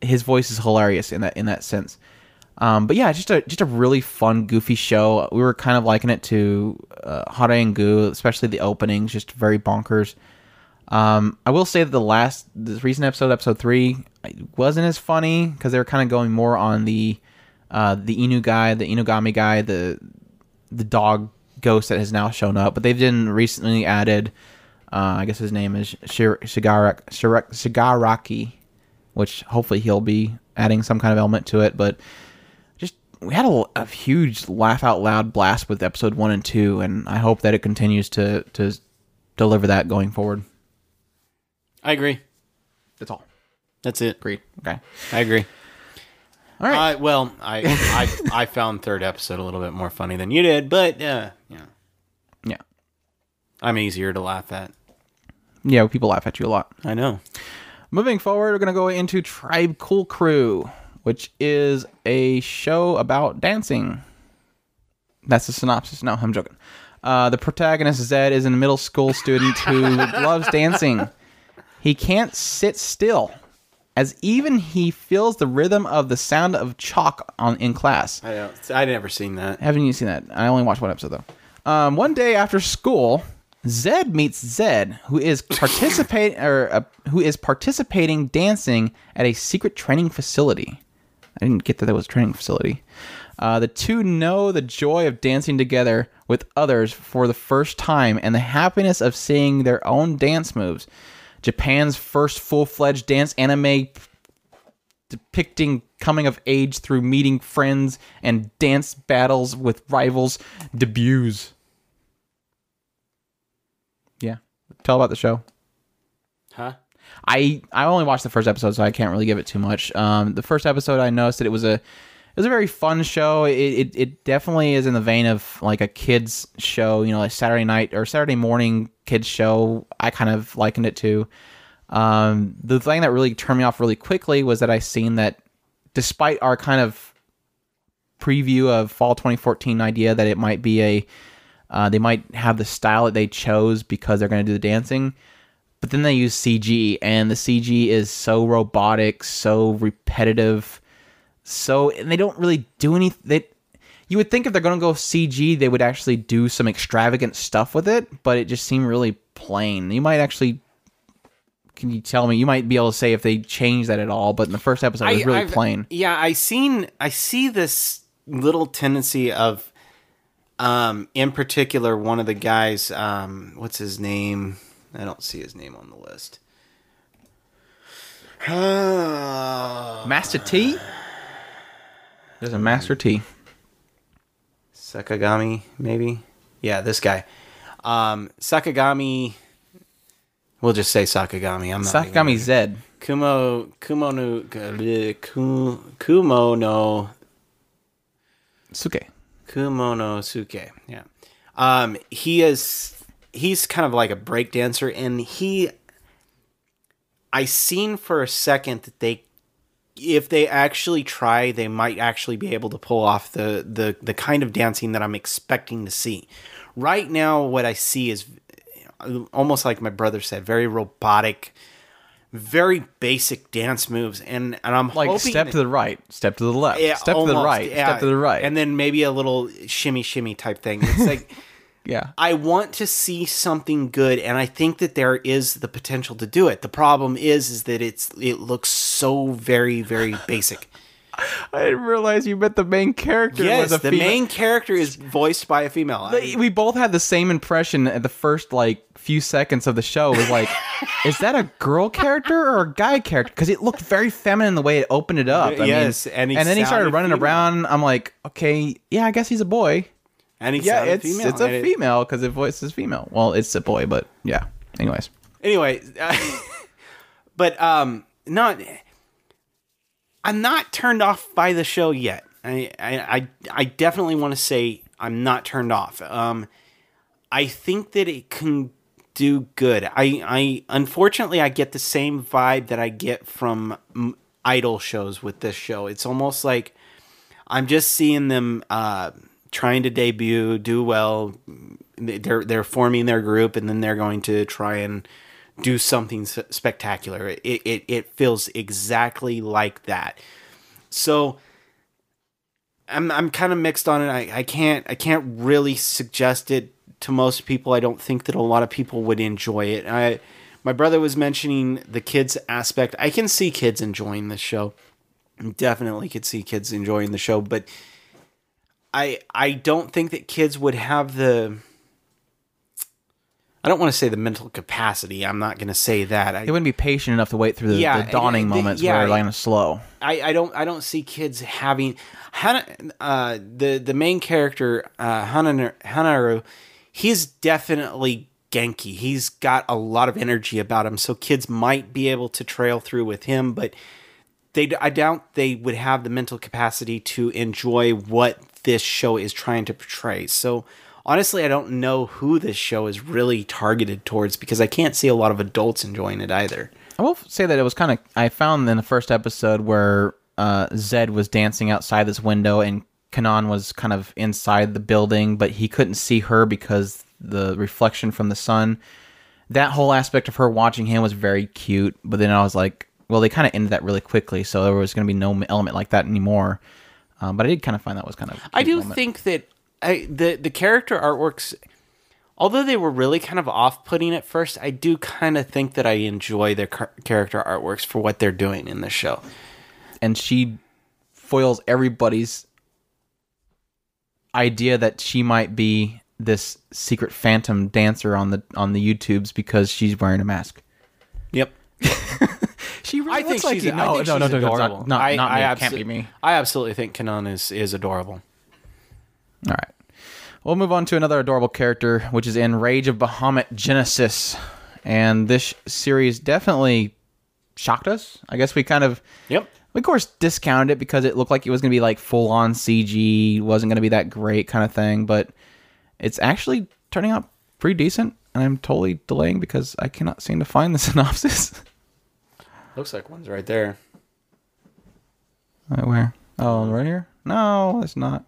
his voice is hilarious in that in that sense. Um, but yeah, just a just a really fun, goofy show. We were kind of liking it to uh, and Gu, especially the openings, just very bonkers. Um, I will say that the last, this recent episode, episode three, wasn't as funny because they were kind of going more on the uh, the Inu guy, the Inugami guy, the the dog ghost that has now shown up. But they've been recently added. Uh, I guess his name is Shigaraki, which hopefully he'll be adding some kind of element to it. But just we had a, a huge laugh out loud blast with episode one and two, and I hope that it continues to to deliver that going forward. I agree. That's all. That's it. Agreed. Okay. I agree. All right. Uh, well, I, I I found third episode a little bit more funny than you did, but uh, yeah, yeah. I'm easier to laugh at. Yeah. People laugh at you a lot. I know. Moving forward, we're gonna go into Tribe Cool Crew, which is a show about dancing. That's the synopsis. No, I'm joking. Uh, the protagonist Zed is a middle school student who loves dancing. He can't sit still, as even he feels the rhythm of the sound of chalk on in class. I know. I never seen that. Haven't you seen that? I only watched one episode though. Um, one day after school, Zed meets Zed, who is participate or uh, who is participating dancing at a secret training facility. I didn't get that that was a training facility. Uh, the two know the joy of dancing together with others for the first time and the happiness of seeing their own dance moves. Japan's first full-fledged dance anime depicting coming of age through meeting friends and dance battles with rivals debuts. Yeah. Tell about the show. Huh? I I only watched the first episode, so I can't really give it too much. Um, the first episode, I noticed that it was a it was a very fun show. It, it it definitely is in the vein of like a kids show, you know, like Saturday night or Saturday morning kids show. I kind of likened it to. Um, the thing that really turned me off really quickly was that I seen that despite our kind of preview of fall 2014 idea that it might be a uh, they might have the style that they chose because they're going to do the dancing but then they use cg and the cg is so robotic so repetitive so and they don't really do anything they you would think if they're going to go cg they would actually do some extravagant stuff with it but it just seemed really plain. You might actually can you tell me you might be able to say if they changed that at all but in the first episode it was really I've- plain. Yeah, I seen I see this little tendency of um in particular one of the guys um what's his name? I don't see his name on the list. Uh, master t there's a master t Sakagami, maybe? Yeah, this guy. Um Sakagami We'll just say Sakagami. I'm not sakagami Z. Kumo Kumo no Kumo no suke Kumono Suke. Yeah. Um, he is he's kind of like a break dancer and he I seen for a second that they if they actually try, they might actually be able to pull off the the the kind of dancing that I'm expecting to see. Right now what I see is almost like my brother said, very robotic, very basic dance moves and and I'm like hoping step that- to the right, step to the left, yeah, step to the right, yeah. step to the right, and then maybe a little shimmy shimmy type thing. It's like yeah, I want to see something good, and I think that there is the potential to do it. The problem is, is that it's it looks so very very basic. I didn't realize you meant the main character. yes, was a the female. main character is voiced by a female. We both had the same impression at the first like few seconds of the show. Was like, is that a girl character or a guy character? Because it looked very feminine the way it opened it up. I Yes, mean, and he then he started running female. around. I'm like, okay, yeah, I guess he's a boy. and he Yeah, it's female. it's a female because it voices female. Well, it's a boy, but yeah. Anyways, anyway, but um, not. I'm not turned off by the show yet. I I I, I definitely want to say I'm not turned off. Um, I think that it can do good. I I unfortunately I get the same vibe that I get from mm, idol shows with this show. It's almost like I'm just seeing them uh, trying to debut, do well, they're they're forming their group and then they're going to try and do something s- spectacular. It it it feels exactly like that. So I'm I'm kind of mixed on it. I, I can't I can't really suggest it to most people. I don't think that a lot of people would enjoy it. I my brother was mentioning the kids aspect. I can see kids enjoying this show. Definitely could see kids enjoying the show, but I I don't think that kids would have the I don't want to say the mental capacity. I'm not going to say that. I, They wouldn't be patient enough to wait through the, Yeah, the dawning and- and- moments yeah, where they're kind of slow. I, I don't I don't see kids having Hana, uh, the the main character uh, Hana, Hanaru. He's definitely Genki. He's got a lot of energy about him, so kids might be able to trail through with him, but they I doubt they would have the mental capacity to enjoy what this show is trying to portray. So honestly, I don't know who this show is really targeted towards because I can't see a lot of adults enjoying it either. I will say that it was kind of. I found in the first episode where uh, Zed was dancing outside this window and Kanan was kind of inside the building, but he couldn't see her because the reflection from the sun. That whole aspect of her watching him was very cute. But then I was like, well, they kind of ended that really quickly, so there was going to be no element like that anymore. Um, but I did kind of find that was kind of. I do moment. think that I, the the character artworks, although they were really kind of off putting at first, I do kind of think that I enjoy their car- character artworks for what they're doing in the show. and she foils everybody's idea that she might be this secret phantom dancer on the on the YouTubes because she's wearing a mask. Yep, She really I think looks like she's you. I No, think no, no, no, no, adorable. not, not, I, not I me. Abso- can't be me. I absolutely think Kanan is is adorable. All right. We'll move on to another adorable character, which is in Rage of Bahamut Genesis. And this series definitely shocked us. I guess we kind of Yep. We of course discounted it because it looked like it was going to be like full on CG, wasn't going to be that great kind of thing, but it's actually turning out pretty decent. And I'm totally delaying because I cannot seem to find the synopsis. Looks like one's right there. Right, where? Oh, right here? No, it's not.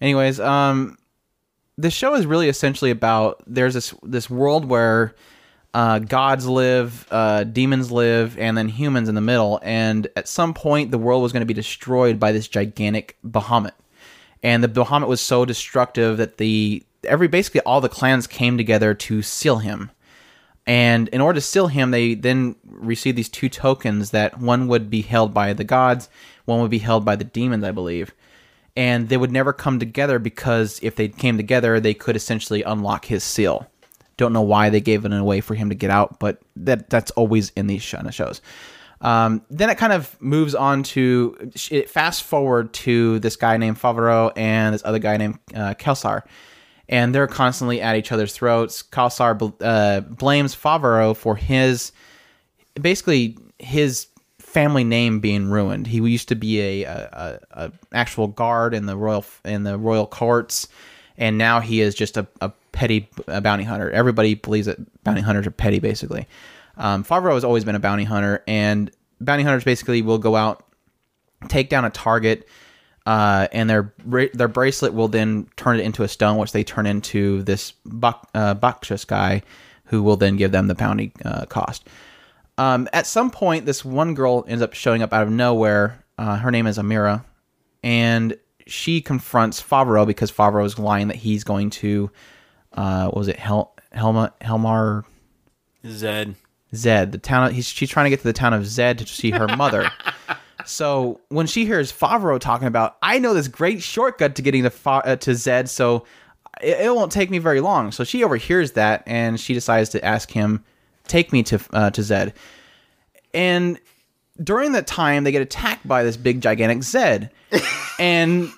Anyways, um, the show is really essentially about there's this this world where uh, gods live, uh, demons live, and then humans in the middle. And at some point, the world was going to be destroyed by this gigantic Bahamut. And the Bahamut was so destructive that the every basically all the clans came together to seal him. And in order to seal him, they then received these two tokens that one would be held by the gods, one would be held by the demons, I believe. And they would never come together because if they came together, they could essentially unlock his seal. Don't know why they gave it away for him to get out, but that that's always in these kind of shows. Um, then it kind of moves on to it fast forward to this guy named Favaro and this other guy named uh, Kaisar and they're constantly at each other's throats. Kaisar bl- uh, blames Favaro for his basically his family name being ruined. He used to be a, a, a, a actual guard in the royal in the royal courts, and now he is just a, a petty bounty hunter. Everybody believes that bounty hunters are petty, basically. Um, Favaro has always been a bounty hunter, and bounty hunters basically will go out, take down a target, uh, and their their bracelet will then turn it into a stone, which they turn into this bak- uh, Bacchus guy, who will then give them the bounty uh, cost. Um, at some point, this one girl ends up showing up out of nowhere. Uh, her name is Amira, and she confronts Favaro because Favaro is lying that he's going to, uh, was it Hel- Helma Helmar Zed. Zed, the town. He's, she's trying to get to the town of Zed to see her mother. so when she hears Favaro talking about, I know this great shortcut to getting to Fa- uh, to Zed, so it, it won't take me very long. So she overhears that and she decides to ask him, take me to uh, to Zed. And during that time, they get attacked by this big gigantic Zed, and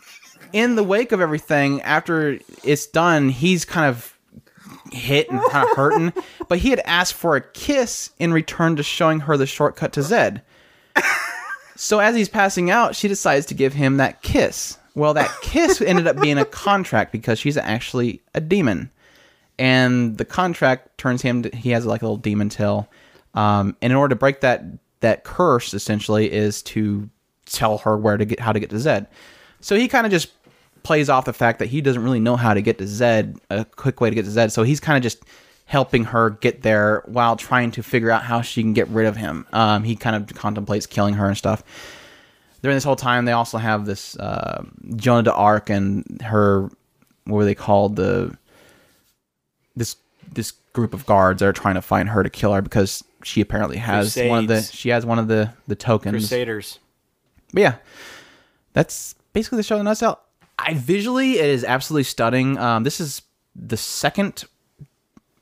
in the wake of everything, after it's done, he's kind of hit and kind of hurting. but he had asked for a kiss in return to showing her the shortcut to Zed. So as he's passing out, she decides to give him that kiss. Well, that kiss ended up being a contract because she's actually a demon, and the contract turns him. To, he has like a little demon tail, um, and in order to break that that curse, essentially, is to tell her where to get how to get to Zed. So he kind of just plays off the fact that he doesn't really know how to get to Zed, a quick way to get to Zed. So he's kind of just helping her get there while trying to figure out how she can get rid of him. Um, he kind of contemplates killing her and stuff. During this whole time, they also have this uh, Jeanne d'Arc and her, what were they called? The this this group of guards that are trying to find her to kill her because she apparently has one of the she has one of the the tokens. Crusaders. But yeah, that's basically the show in a nutshell. I visually, it is absolutely stunning. Um, this is the second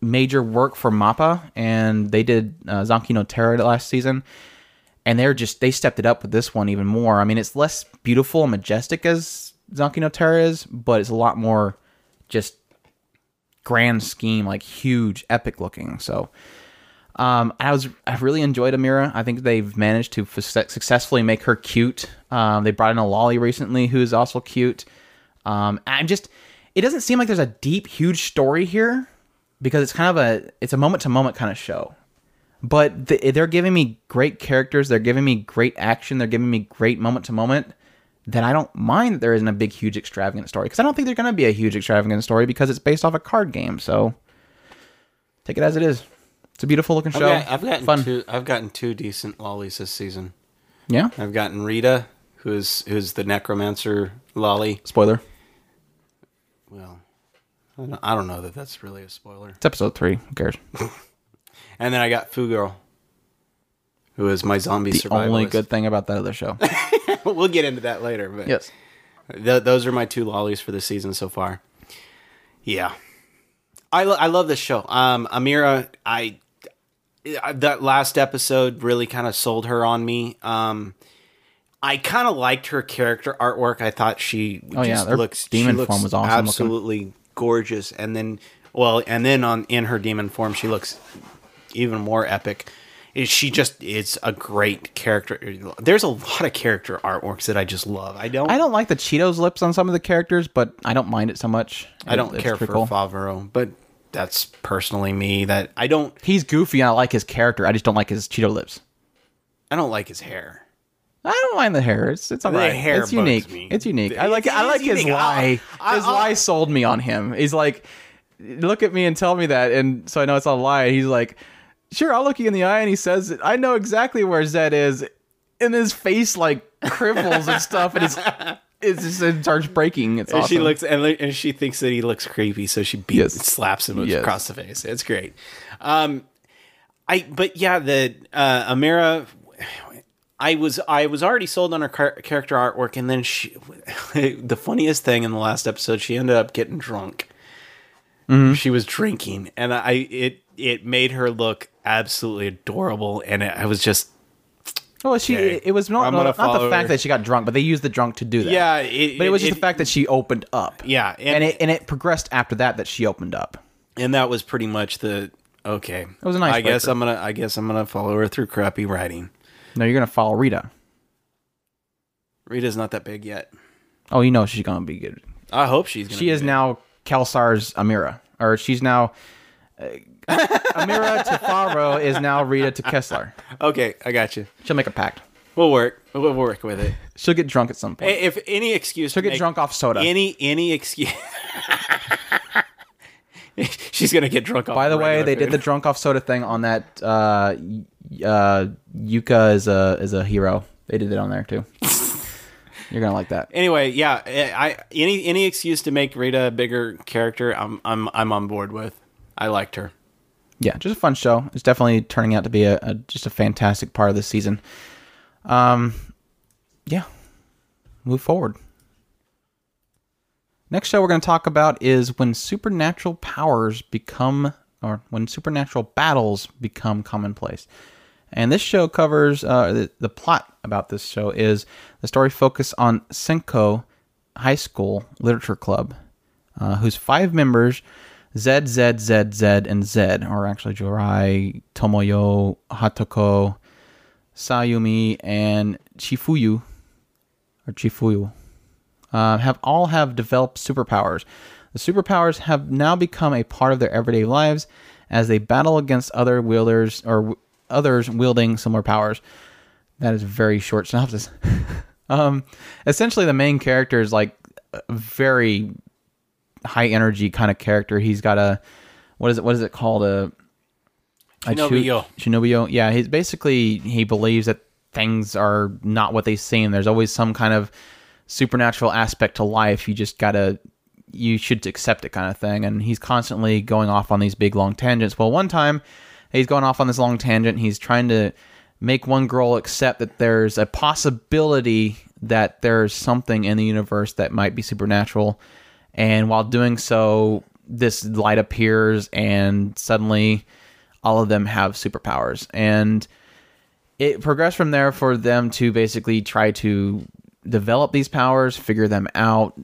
major work for Mappa, and they did uh, no Terra last season, and they're just they stepped it up with this one even more. I mean, it's less beautiful and majestic as Zankyou no Terror is, but it's a lot more just grand scheme, like huge, epic looking. So. Um, I was I really enjoyed Amira. I think they've managed to f- successfully make her cute. Um, they brought in a lolly recently who's also cute. Um, I'm just it doesn't seem like there's a deep, huge story here because it's kind of a it's a moment to moment kind of show. But th- they're giving me great characters. They're giving me great action. They're giving me great moment to moment. That I don't mind that there isn't a big, huge, extravagant story because I don't think there's going to be a huge, extravagant story because it's based off a card game. So take it as it is. It's a beautiful looking I've, show. got, I've gotten Fun. two. I've gotten two decent lollies this season. Yeah. I've gotten Rita, who's who's the necromancer lolly. Spoiler. I don't, I don't know that that's really a spoiler. It's episode three. Who cares? And then I got Foo Girl, who is my zombie The survivalist. only good thing about that other show. we'll get into that later. But yes. Th- those are my two lollies for the season so far. Yeah, I lo- I love this show. Um, Amira, I I- that last episode really kind of sold her on me. Um, I kind of liked her character artwork. I thought she Oh, yeah, just their looks demon she looks form was awesome looking. Gorgeous. And then, well, and then on in her demon form, she looks even more epic. Is She just it's a great character. There's a lot of character artworks that I just love. I don't I don't like the Cheetos lips on some of the characters, but I don't mind it so much. I don't It's care for Favaro, but that's personally me. That I don't He's goofy and I like his character. I just don't like his Cheeto lips. I don't like his hair. I don't mind the hair. It's it's The alright. hair It's unique. me. It's unique. I like I like his unique. lie. I- his I- lie sold me on him. He's like, look at me and tell me that, and so I know it's not a lie. And he's like, sure, I'll look you in the eye, and he says, I know exactly where Zed is, and his face like crivels and stuff, and it's it's just it starts breaking. It's And awesome. she looks and, and she thinks that he looks creepy, so she beats Yes. slaps him Yes. across the face. It's great. Um, I but yeah, the uh, Amira. I was I was already sold on her car- character artwork, and then she. the funniest thing in the last episode, she ended up getting drunk. Mm-hmm. She was drinking, and I it it made her look absolutely adorable, and it, I was just Well, she Okay. it was not, I'm no, gonna not the fact her. that she got drunk, but they used the drunk to do that. yeah. It, but it was just the fact that she opened up. Yeah, and, it and it progressed after that that she opened up. and that was pretty much the okay. It was a nice I guess. I'm gonna. I guess I'm gonna follow her through crappy writing. No, you're gonna follow Rita. Rita's not that big yet. Oh, you know she's gonna be good. I hope she's. Gonna She is big. now Kelsar's Amira, or she's now uh, Amira to Favaro is now Rita to Kessler. Okay, I got you. She'll make a pact. We'll work. We'll work with it. She'll get drunk at some point. If any excuse, She'll to get drunk off soda. Any any excuse. She's gonna get drunk off. By the way, they did the drunk off soda thing on that. Uh, uh, Yuka is a is a hero. They did it on there too. You're gonna like that. Anyway, yeah. I any any excuse to make Rita a bigger character, I'm I'm I'm on board with. I liked her. yeah, just a fun show. It's definitely turning out to be a, a just a fantastic part of the season. Um, yeah, move forward. Next show we're going to talk about is when supernatural powers become, or when supernatural battles become commonplace. And this show covers uh, the, the plot about this show is the story focus on Senko High School Literature Club, uh, whose five members, Z, Z, Z, Z, and Z, or actually Jurai, Tomoyo, Hatoko, Sayumi, and Chifuyu, or Chifuyu, uh, have all have developed superpowers. The superpowers have now become a part of their everyday lives as they battle against other wielders or w- others wielding similar powers. That is very short synopsis. um, essentially, the main character is like a very high energy kind of character. He's got a what is it? What is it called? A a Chunibyo. Chunibyo. Yeah, he's basically he believes that things are not what they seem. There's always some kind of supernatural aspect to life. You just gotta you should accept it kind of thing. And he's constantly going off on these big long tangents. Well, one time he's going off on this long tangent. He's trying to make one girl accept that there's a possibility that there's something in the universe that might be supernatural. And while doing so, this light appears, and suddenly all of them have superpowers. And it progressed from there for them to basically try to develop these powers, figure them out.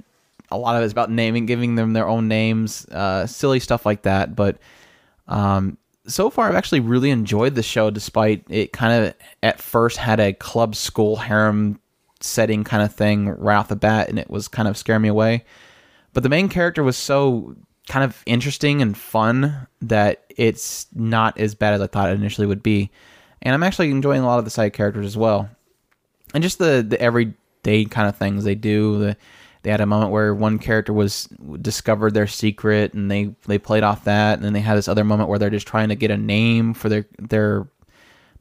A lot of it's about naming, giving them their own names, uh, silly stuff like that. But um, so far, I've actually really enjoyed the show, despite it kind of at first had a club school harem setting kind of thing right off the bat, and it was kind of scaring me away. But the main character was so kind of interesting and fun that it's not as bad as I thought it initially would be. And I'm actually enjoying a lot of the side characters as well. And just the, the everyday kind of things they do. The, they had a moment where one character was discovered their secret and they, they played off that. And then they had this other moment where they're just trying to get a name for their their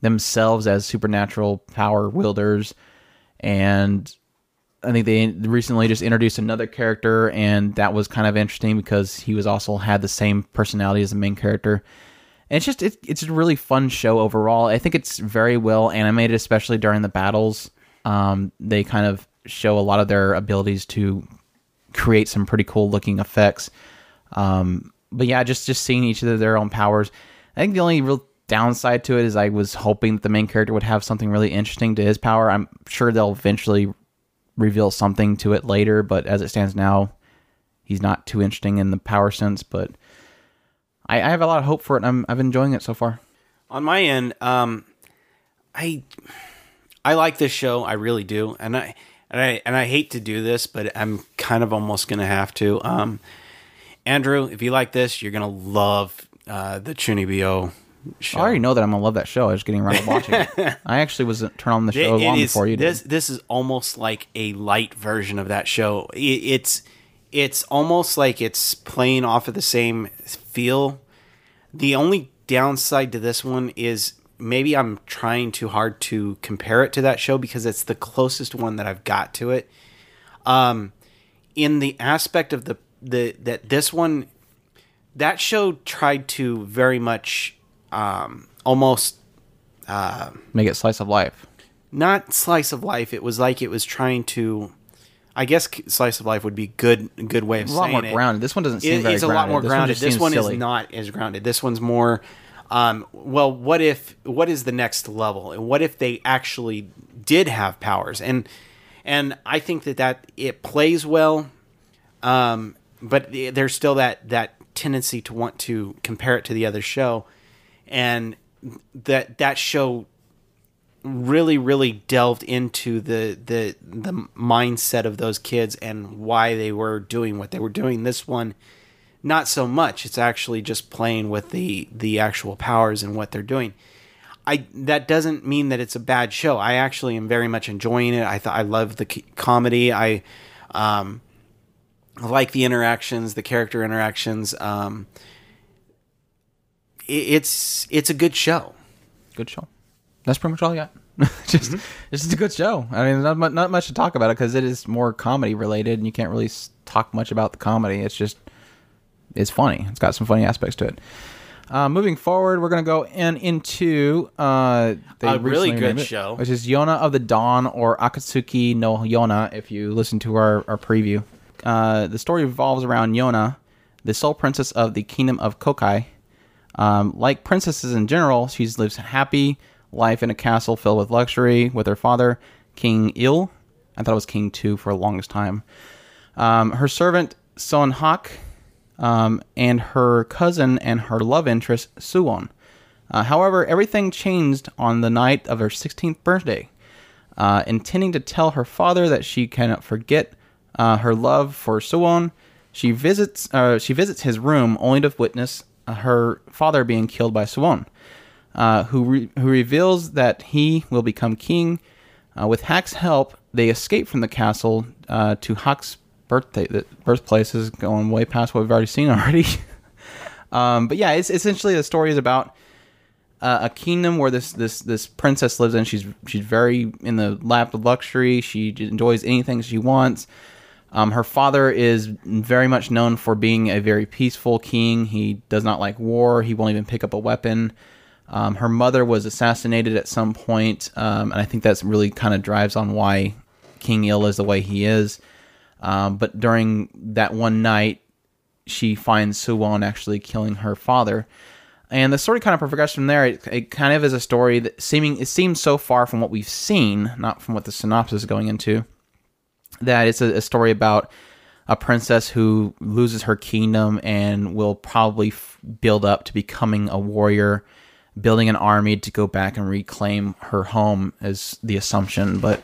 themselves as supernatural power wielders. And I think they recently just introduced another character, and that was kind of interesting because he was also had the same personality as the main character. And it's just it, it's a really fun show overall. I think it's very well animated, especially during the battles. Um, they kind of show a lot of their abilities to create some pretty cool looking effects. Um, but yeah, just just seeing each of their own powers. I think the only real downside to it is I was hoping that the main character would have something really interesting to his power. I'm sure they'll eventually reveal something to it later, but as it stands now, he's not too interesting in the power sense. But I, I have a lot of hope for it. I'm I'm enjoying it so far. on my end, um, I I like this show. I really do, and I and I and I hate to do this, but I'm kind of almost gonna have to. Um, Andrew, if you like this, you're gonna love uh, the Chunibyo show. I already know that I'm gonna love that show. I was getting around to watching it. I actually was turn on the show It- it long is- before you did. this this is almost like a light version of that show. It, it's it's almost like it's playing off of the same feel. The only downside to this one is maybe I'm trying too hard to compare it to that show because it's the closest one that I've got to it. Um, in the aspect of the the that this one, that show tried to very much um, almost uh, Make it slice of life. not slice of life. It was like it was trying to. I guess slice of life would be good good way of saying it. A lot more it. grounded. This one doesn't seem It- very it's a lot more This grounded. This one silly. is not as grounded. This one's more. Um, well, what if? What is the next level? And what if they actually did have powers? And and I think that that it plays well, um, but there's still that that tendency to want to compare it to the other show, and that that show really really delved into the the the mindset of those kids and why they were doing what they were doing this one not so much it's actually just playing with the the actual powers and what they're doing i that doesn't mean that it's a bad show i actually am very much enjoying it i thought i love the c- comedy i um like the interactions the character interactions um it, it's it's a good show good show. That's pretty much all I got. just, Mm-hmm. it's just a good show. I mean, not not much to talk about it because it is more comedy related, and you can't really talk much about the comedy. It's just, it's funny. It's got some funny aspects to it. Uh, moving forward, we're gonna go in into uh, A really good it, show. which is Yona of the Dawn or Akatsuki no Yona. If you listen to our our preview, uh, the story revolves around Yona, the sole princess of the kingdom of Kokai. Um, like princesses in general, she lives happy life in a castle filled with luxury with her father, King Il. I thought it was King Tu for the longest time. Um, her servant Son Hak, um, and her cousin and her love interest Suwon. Uh, however, everything changed on the night of her 16th birthday. Uh, intending to tell her father that she cannot forget uh, her love for Suwon, she visits uh, she visits his room only to witness uh, her father being killed by Suwon, uh, who re- who reveals that he will become king. With Hak's help, they escape from the castle to Hak's birthday, birthplace is going way past what we've already seen already. um, but yeah, it's essentially the story is about uh, a kingdom where this this this princess lives in. She's she's very in the lap of luxury. She enjoys anything she wants. Um, her father is very much known for being a very peaceful king. He does not like war. He won't even pick up a weapon. Um, her mother was assassinated at some point, um, and I think that's really kind of drives on why King Il is the way he is. Um, but during that one night, she finds Suwon actually killing her father, and the story kind of progresses from there. It, it kind of is a story that seeming it seems so far from what we've seen, not from what the synopsis is going into, that it's a, a story about a princess who loses her kingdom and will probably f- build up to becoming a warrior, building an army to go back and reclaim her home is the assumption. But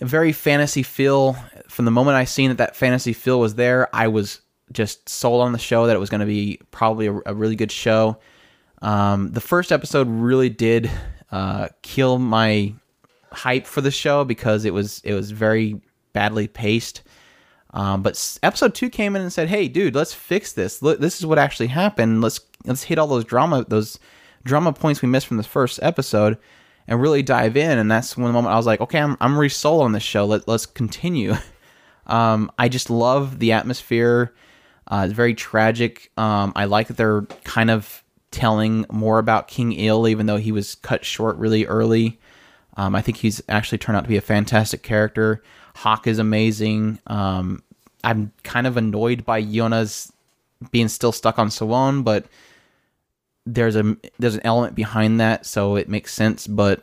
a very fantasy feel. From the moment I seen that that fantasy feel was there, I was just sold on the show that it was going to be probably a, a really good show. Um, the first episode really did uh, kill my hype for the show because it was it was very badly paced. Um, but episode two came in and said, "Hey, dude, let's fix this. Look, this is what actually happened. Let's let's hit all those drama those drama points we missed from the first episode, and really dive in." And that's when the moment I was like, "Okay, I'm I'm resold on this show. Let let's continue." um, I just love the atmosphere. Uh, it's very tragic. Um, I like that they're kind of telling more about King Il, even though he was cut short really early. Um, I think he's actually turned out to be a fantastic character. Hak is amazing. Um, I'm kind of annoyed by Yona's being still stuck on Suwon, but there's a there's an element behind that, so it makes sense. But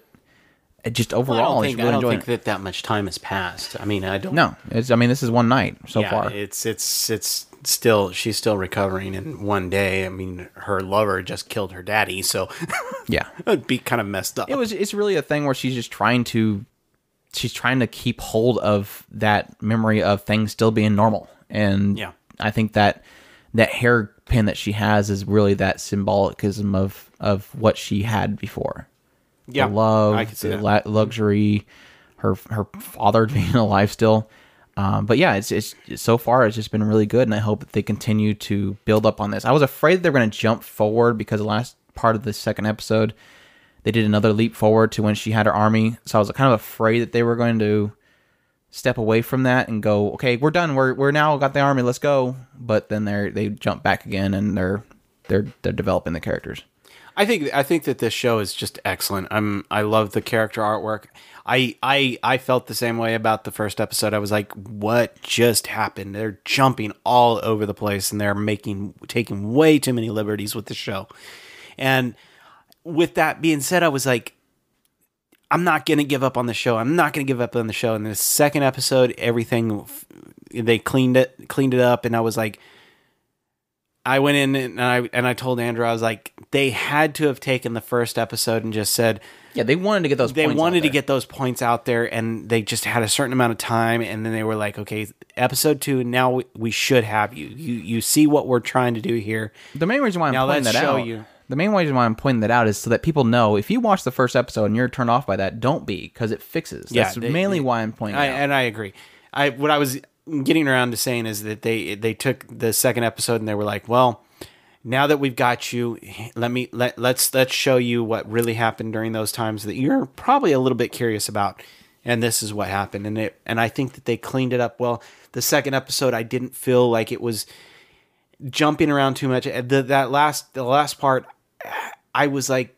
it just Well, overall, I don't think, really I don't think that that much time has passed. I mean, I don't. no, it's I mean this is one night so yeah, far. it's it's it's still she's still recovering in one day. I mean, her lover just killed her daddy, so yeah, it'd be kind of messed up. it was it's really a thing where she's just trying to she's trying to keep hold of that memory of things still being normal and Yeah. i think that that hairpin that she has is really that symbolicism of of what she had before. Yeah, the love I can see the la- luxury her her father being alive still. Um, but yeah it's, it's so far it's just been really good and i hope that they continue to build up on this. I was afraid they were going to jump forward because the last part of the second episode they did another leap forward to when she had her army. So I was kind of afraid that they were going to step away from that and go, okay, we're done. We're we're now got the army. Let's go. But then they they jump back again and they're they're they're developing the characters. I think I think that this show is just excellent. I'm I love the character artwork. I I I felt the same way about the first episode. I was like, what just happened? They're jumping all over the place and they're making taking way too many liberties with the show. And with that being said, I was like, I'm not going to give up on the show. I'm not going to give up on the show. And the second episode, everything they cleaned it cleaned it up and I was like I went in and I and I told Andrew I was like they had to have taken the first episode and just said Yeah, they wanted to get those. they points out wanted to there. get those points out there and they just had a certain amount of time and then they were like okay episode 2 now we, we should have you you you see what we're trying to do here The main reason why I'm Now pointing let's that show out. you. The main reason why I'm pointing that out is so that people know if you watch the first episode and you're turned off by that, don't be because it fixes. That's they- mainly they- why I'm pointing I, out. and I agree. I what I was getting around to saying is that they they took the second episode and they were like, well, now that we've got you, let me let let's let's show you what really happened during those times that you're probably a little bit curious about. And this is what happened, and it and I think that they cleaned it up well. The second episode, I didn't feel like it was jumping around too much. The, that last the last part, I was like,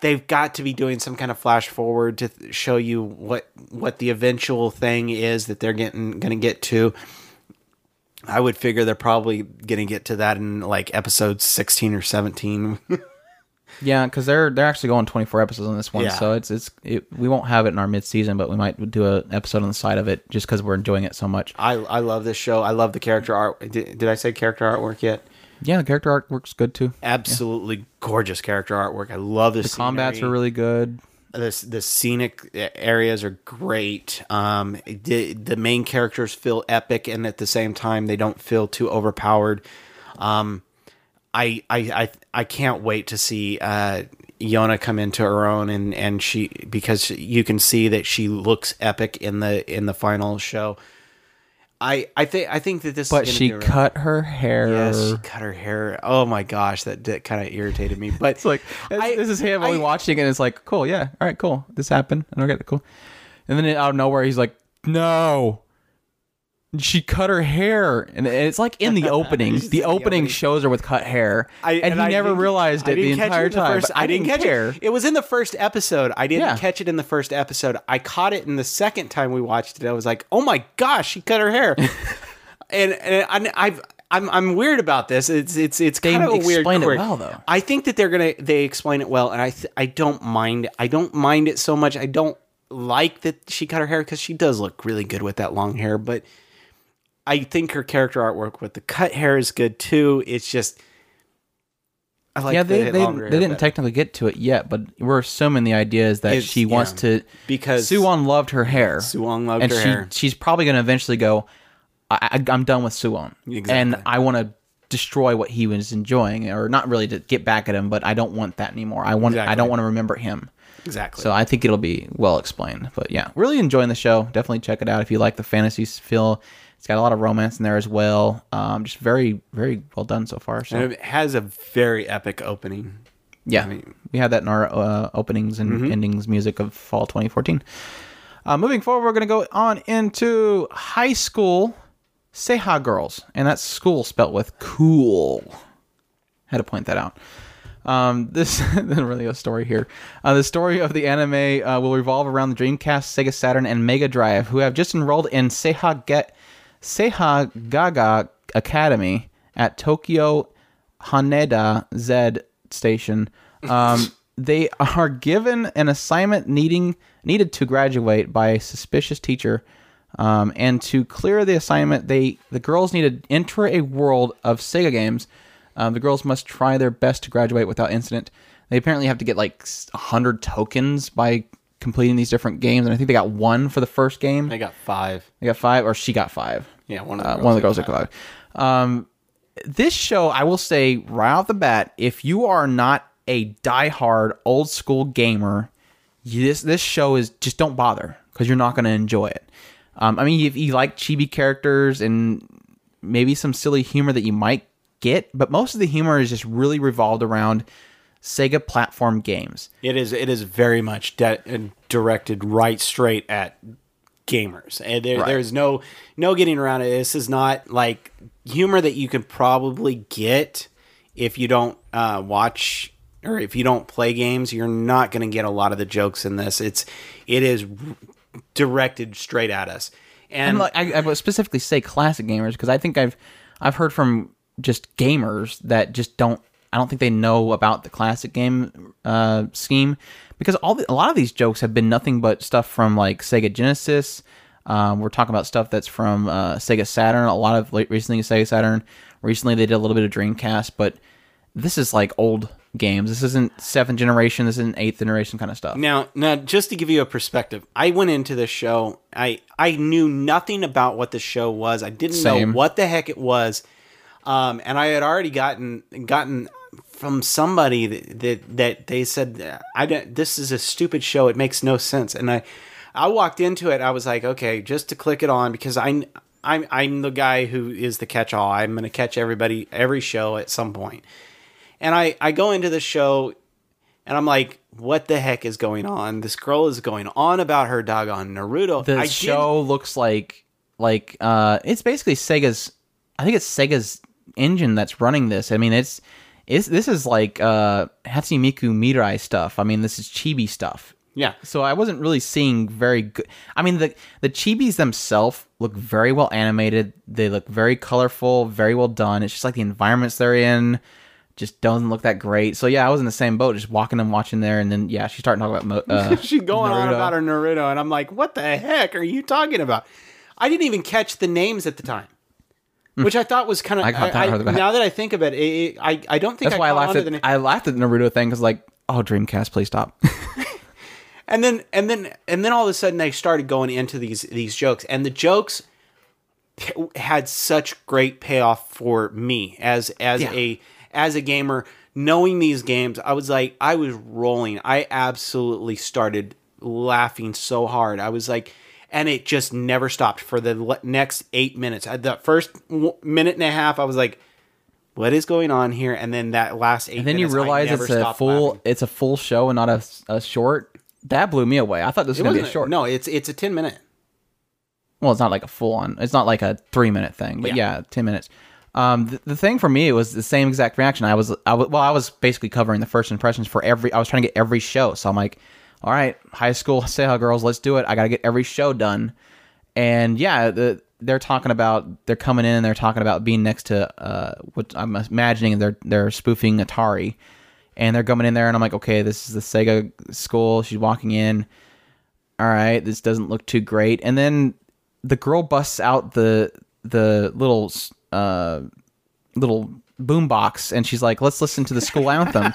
they've got to be doing some kind of flash forward to th- show you what what the eventual thing is that they're getting going to get to. I would figure they're probably going to get to that in like episode 16 or 17. Yeah, because they're they're actually going 24 episodes on this one, Yeah. so it's it's it, we won't have it in our mid season, but we might do an episode on the side of it just because we're enjoying it so much. I I love this show. I love the character art. Did, did I say character artwork yet? Yeah, the character art works good too. Absolutely gorgeous character artwork. I love this. The combats are really good. the the scenic areas are great. Um, the the main characters feel epic, and at the same time, they don't feel too overpowered. Um, I I I I can't wait to see uh, Yona come into her own, and and she because you can see that she looks epic in the in the final show. I I think I think that this. But is she cut her hair. Yes, she cut her hair. Oh my gosh, that, that kind of irritated me. But It's like I- this is him I- only watching, it, and it's like, cool, yeah, all right, cool, this happened, and okay, cool. And then out of nowhere, he's like, no, she cut her hair, and it's like in the opening. The in the opening shows her with cut hair, I, and, he I never realized it the entire the time. first- I didn't catch care. it. It was in the first episode. I didn't Yeah. catch it in the first episode. I caught it in the second time we watched it. I was like, "Oh my gosh, she cut her hair," and, and I, I've. I'm I'm weird about this. It's it's it's They kind of a weird explain it well, though. I think that they're gonna they explain it well, and I th- I don't mind I don't mind it so much. I don't like that she cut her hair because she does look really good with that long hair, but I think her character artwork with the cut hair is good too. It's just I like yeah, they the they, longer they didn't better. technically get to it yet, but we're assuming the idea is that It's- she wants yeah, to because Suwon loved her hair. Suwon loved and her she, hair. She's probably going to eventually go. I, I, I'm done with Suwon, Exactly. and I want to destroy what he was enjoying, or not really to get back at him, but I don't want that anymore. I want. I don't want to remember him. exactly. So I think it'll be well explained. But yeah, really enjoying the show. Definitely check it out if you like the fantasy feel. It's got a lot of romance in there as well. Um, just very, very well done so far. So and it has a very epic opening. yeah, mean- we had that in our uh, openings and Mm-hmm. endings music of fall 2014. Uh, moving forward, we're going to go on into high school Seha girls, and that's school spelt with cool. Had to point that out. Um, this isn't really a story here. Uh, the story of the anime uh, will revolve around the Dreamcast, Sega Saturn, and Mega Drive, who have just enrolled in Seha Get Seha Gaga Academy at Tokyo Haneda Z Station. Um, they are given an assignment needing needed to graduate by a suspicious teacher. Um, and to clear the assignment, they the girls need to enter a world of Sega games. Um, the girls must try their best to graduate without incident. They apparently have to get like hundred tokens by completing these different games, and I think they got one for the first game. They got five. They got five, or she got five. Yeah, one of the Uh, girls one of the girls got five. Um, this show, I will say right off the bat, if you are not a diehard old school gamer, you, this this show is just don't bother because you're not going to enjoy it. Um, I mean, if you like chibi characters and maybe some silly humor that you might get, but most of the humor is just really revolved around Sega platform games. It is it is very much de- directed right straight at gamers. And there, Right. there's no no getting around it. This is not like humor that you can probably get if you don't uh, watch or if you don't play games. You're not going to get a lot of the jokes in this. It's it is directed straight at us. And and like I, I would specifically say classic gamers because I think I've I've heard from just gamers that just don't I don't think they know about the classic game uh, scheme because all the, a lot of these jokes have been nothing but stuff from like Sega Genesis. Um, we're talking about stuff that's from uh, Sega Saturn. A lot of like, recently Sega Saturn. Recently they did a little bit of Dreamcast, but this is like old games. This isn't seventh generation. This isn't eighth generation kind of stuff. Now, now, just to give you a perspective, I went into this show. I I knew nothing about what the show was. I didn't Same. know what the heck it was, um, and I had already gotten gotten from somebody that that, that they said I don't. This is a stupid show. It makes no sense. And I I walked into it. I was like, okay, just to click it on because I. I'm I'm the guy who is the catch all. I'm going to catch everybody every show at some point. And I I go into the show and I'm like, what the heck is going on? This girl is going on about her doggone Naruto. the I did- show looks like like uh it's basically Sega's I think it's Sega's engine that's running this. I mean it's it's this is like uh Hatsune Mirai stuff. I mean this is chibi stuff. yeah. So I wasn't really seeing very good I mean the the chibis themselves look very well animated. They look very colorful, very well done. It's just like the environments they're in just doesn't look that great. So yeah, I was in the same boat, just walking and watching there, and then yeah, she started talking about Mo- uh, She's going on about her Naruto, and I'm like, what the heck are you talking about? I didn't even catch the names at the time. Which I thought was kind of. Hmm. I caught that the now that I think of it, it, it I I don't think That's I why I laughed at the. I laughed at the Naruto thing because like, oh Dreamcast, please stop. and then and then and then all of a sudden they started going into these these jokes and the jokes had such great payoff for me as as Yeah. a as a gamer knowing these games i was like i was rolling i absolutely started laughing so hard i was like and it just never stopped for the next eight minutes. At the first minute and a half, I was like, "What is going on here?" And then that last eight. And then you minutes, I realize it's a full laughing. it's a full show and not a, a short. That blew me away. I thought this was It gonna be a short. No, it's it's a ten minute. well, it's not like a full on. It's not like a three minute thing, but yeah, Yeah. ten minutes. Um, the, the thing for me, it was the same exact reaction. I was, I was, well, I was basically covering the first impressions for every. I was trying to get every show, so I'm like, all right, high school Seha girls, let's do it. I got to get every show done, and yeah, the, they're talking about they're coming in and they're talking about being next to uh, what I'm imagining they're they're spoofing Atari, and they're coming in there, and I'm like, okay, this is the Sega school. She's walking in all right, this doesn't look too great. And then the girl busts out the the little uh little boombox and she's like, "Let's listen to the school anthem."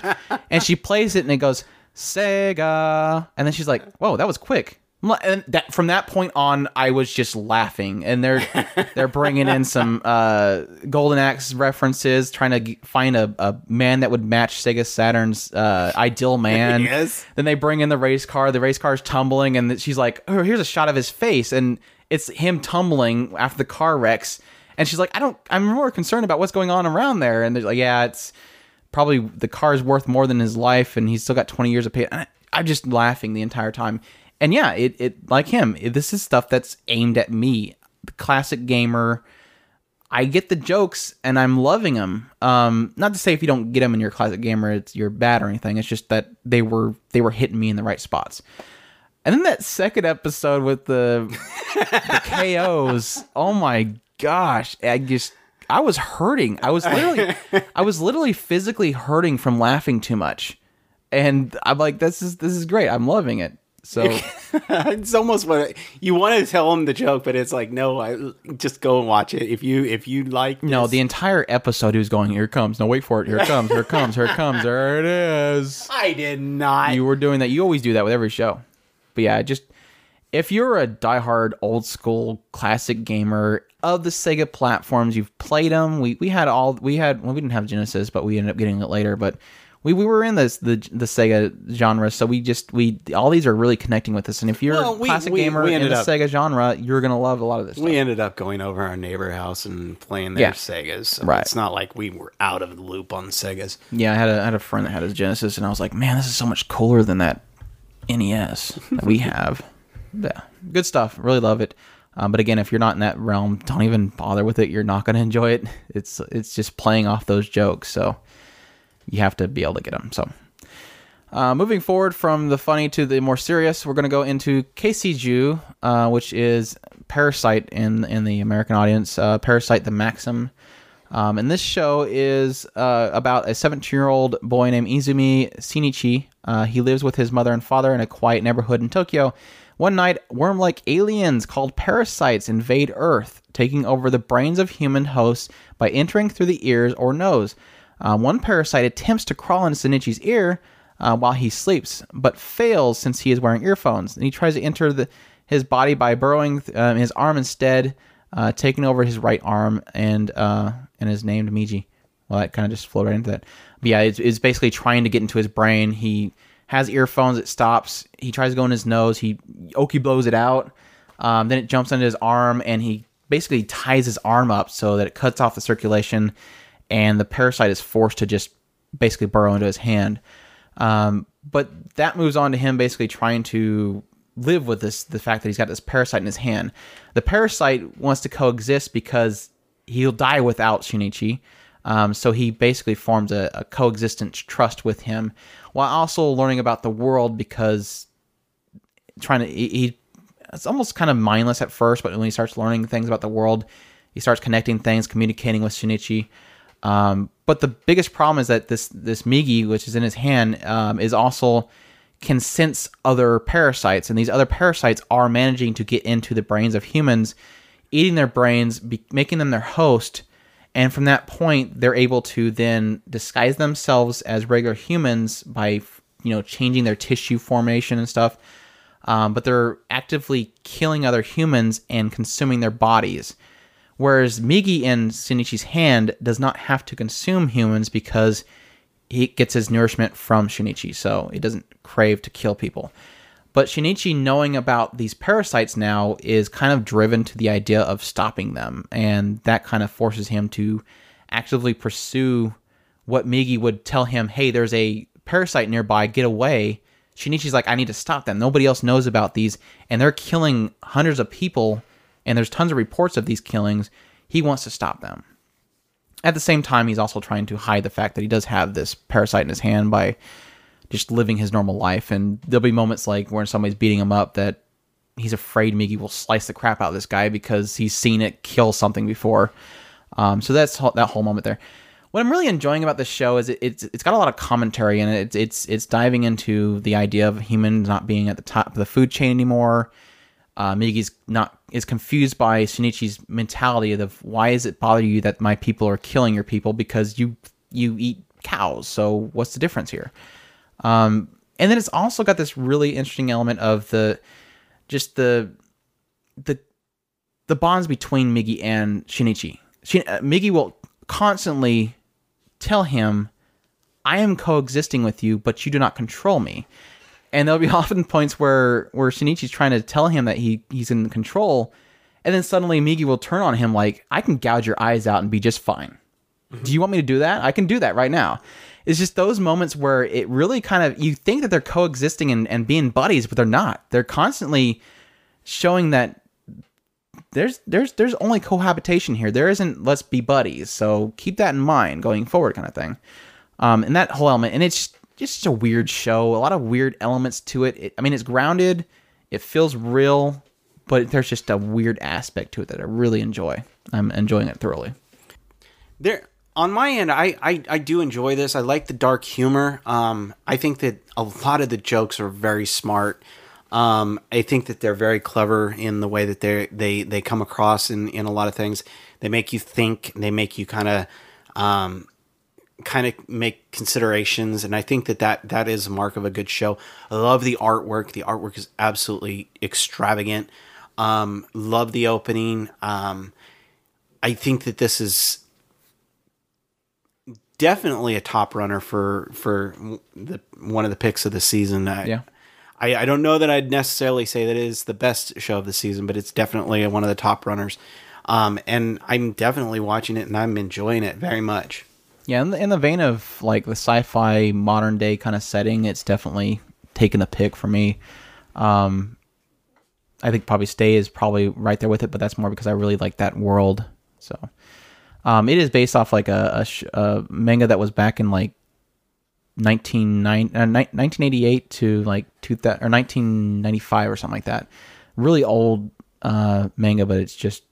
and she plays it and it goes Sega. And then she's like, "Whoa, that was quick." And that from that point on, I was just laughing, and they're they're bringing in some uh, Golden Axe references, trying to g- find a, a man that would match Sega Saturn's uh, ideal man. Yes. Then they bring in the race car. The race car's tumbling, and she's like, "Oh, here's a shot of his face," and it's him tumbling after the car wrecks. And she's like, "I don't. I'm more concerned about what's going on around there." And they're like, "Yeah, it's probably the car is worth more than his life, and he's still got 20 years of pay." I, I'm just laughing the entire time. And yeah, it it like him. It, this is stuff that's aimed at me, the classic gamer. I get the jokes and I'm loving them. Um, not to say if you don't get them in your classic gamer, it's you're bad or anything. It's just that they were they were hitting me in the right spots. And then that second episode with the, the KOs, oh my gosh! I just I was hurting. I was literally I was literally physically hurting from laughing too much. And I'm like, this is this is great. I'm loving it. So it's almost what you want to tell them the joke, but it's like, no, I just go and watch it. If you if you like, No, the entire episode he was going, Here it comes. No, wait for it. Here it comes. Here it comes. Here it comes. There it is. I did not. You were doing that. You always do that with every show. But yeah, just if you're a diehard old school classic gamer of the Sega platforms, you've played them. We we had all we had well, we didn't have Genesis, but we ended up getting it later. But we, we were in this the the Sega genre, so we just we all these are really connecting with us. And if you're Well, a classic we- gamer we in the up- Sega genre, you're gonna love a lot of this. we stuff. ended up going over our neighbor house and playing their Yeah. Segas. So Right. It's not like we were out of the loop on Segas. Yeah, I had a I had a friend that had a Genesis, and I was like, man, this is so much cooler than that NES that we have. Yeah, good stuff. Really love it. Um, but again, if you're not in that realm, don't even bother with it. You're not going to enjoy it. It's it's just playing off those jokes, so you have to be able to get them. So. Uh, moving forward from the funny to the more serious, we're going to go into Kiseijuu, uh, which is Parasyte in in the American audience. Uh, Parasyte the Maxim. Um, and this show is uh, about a 17 year old boy named Izumi Shinichi. Uh, he lives with his mother and father in a quiet neighborhood in Tokyo. One night, worm like aliens called parasites invade Earth, taking over the brains of human hosts by entering through the ears or nose. Uh, one parasite attempts to crawl into Shinichi's ear uh, while he sleeps, but fails since he is wearing earphones. And he tries to enter the, his body by burrowing um, his arm instead, uh, taking over his right arm, and uh, and is named Migi. Well, that kind of just flowed right into that. But yeah, it's, it's basically trying to get into his brain. He has earphones. It stops. He tries to go in his nose. He Oki blows it out. Um, then it jumps into his arm, and he basically ties his arm up so that it cuts off the circulation, and the parasite is forced to just basically burrow into his hand. Um, but that moves on to him basically trying to live with this the fact that he's got this parasite in his hand. The parasite wants to coexist because he'll die without Shinichi. Um, so he basically forms a, a coexistent trust with him, while also learning about the world because trying to he, he it's almost kind of mindless at first, but when he starts learning things about the world, he starts connecting things, communicating with Shinichi. Um, but the biggest problem is that this this Migi, which is in his hand, um, is also can sense other parasites, and these other parasites are managing to get into the brains of humans, eating their brains, be, making them their host, and from that point, they're able to then disguise themselves as regular humans by you know changing their tissue formation and stuff. Um, but they're actively killing other humans and consuming their bodies. Whereas Migi in Shinichi's hand does not have to consume humans because he gets his nourishment from Shinichi, so he doesn't crave to kill people. But Shinichi, knowing about these parasites now, is kind of driven to the idea of stopping them. And that kind of forces him to actively pursue what Migi would tell him hey, there's a parasite nearby, get away. Shinichi's like, I need to stop them. Nobody else knows about these, and they're killing hundreds of people, and there's tons of reports of these killings. He wants to stop them. At the same time, he's also trying to hide the fact that he does have this parasite in his hand by just living his normal life. And there'll be moments like where somebody's beating him up that he's afraid Migi will slice the crap out of this guy because he's seen it kill something before. Um, so that's that whole moment there. What I'm really enjoying about this show is it, it's it's got a lot of commentary in it. It's it's it's diving into the idea of humans not being at the top of the food chain anymore. Uh, not is confused by Shinichi's mentality of why is it bother you that my people are killing your people because you you eat cows. So what's the difference here? Um, and then it's also got this really interesting element of the just the the the bonds between Migi and Shinichi. Shin, uh, Migi will constantly tell him, "I am coexisting with you, but you do not control me." And there'll be often points where where Shinichi's trying to tell him that he he's in control, and then suddenly Migi will turn on him like, "I can gouge your eyes out and be just fine." Do you want me to do that? I can do that right now. It's just those moments where it really kind of you think that they're coexisting and, and being buddies, but they're not. They're constantly showing that there's there's there's only cohabitation here. There isn't let's be buddies. So keep that in mind going forward, kind of thing. Um, and that whole element, and it's just a weird show. A lot of weird elements to it. it I mean, it's grounded. It feels real, but there's just a weird aspect to it that I really enjoy. I'm enjoying it thoroughly. there on my end I, I i do enjoy this. I like the dark humor. Um i think that a lot of the jokes are very smart. Um i think that they're very clever in the way that they they they come across in in a lot of things. They make you think. They make you kind of um kind of make considerations. And i think that, that that is a mark of a good show. I love the artwork. The artwork is absolutely extravagant. Um love the opening. Um i think that this is definitely a top runner for for the one of the picks of the season. I, Yeah. I, I don't know that I'd necessarily say that it is the best show of the season, but it's definitely one of the top runners. Um, and I'm definitely watching it and I'm enjoying it very much. Yeah, in the, in the vein of like the sci-fi modern day kind of setting, it's definitely taken the pick for me. Um, I think probably Stay is probably right there with it, but that's more because I really like that world. So, um, it is based off like a, a, sh- a manga that was back in like 1990, uh, 1988 to like 2000 or 1995 or something like that. Really old uh, manga, but it's just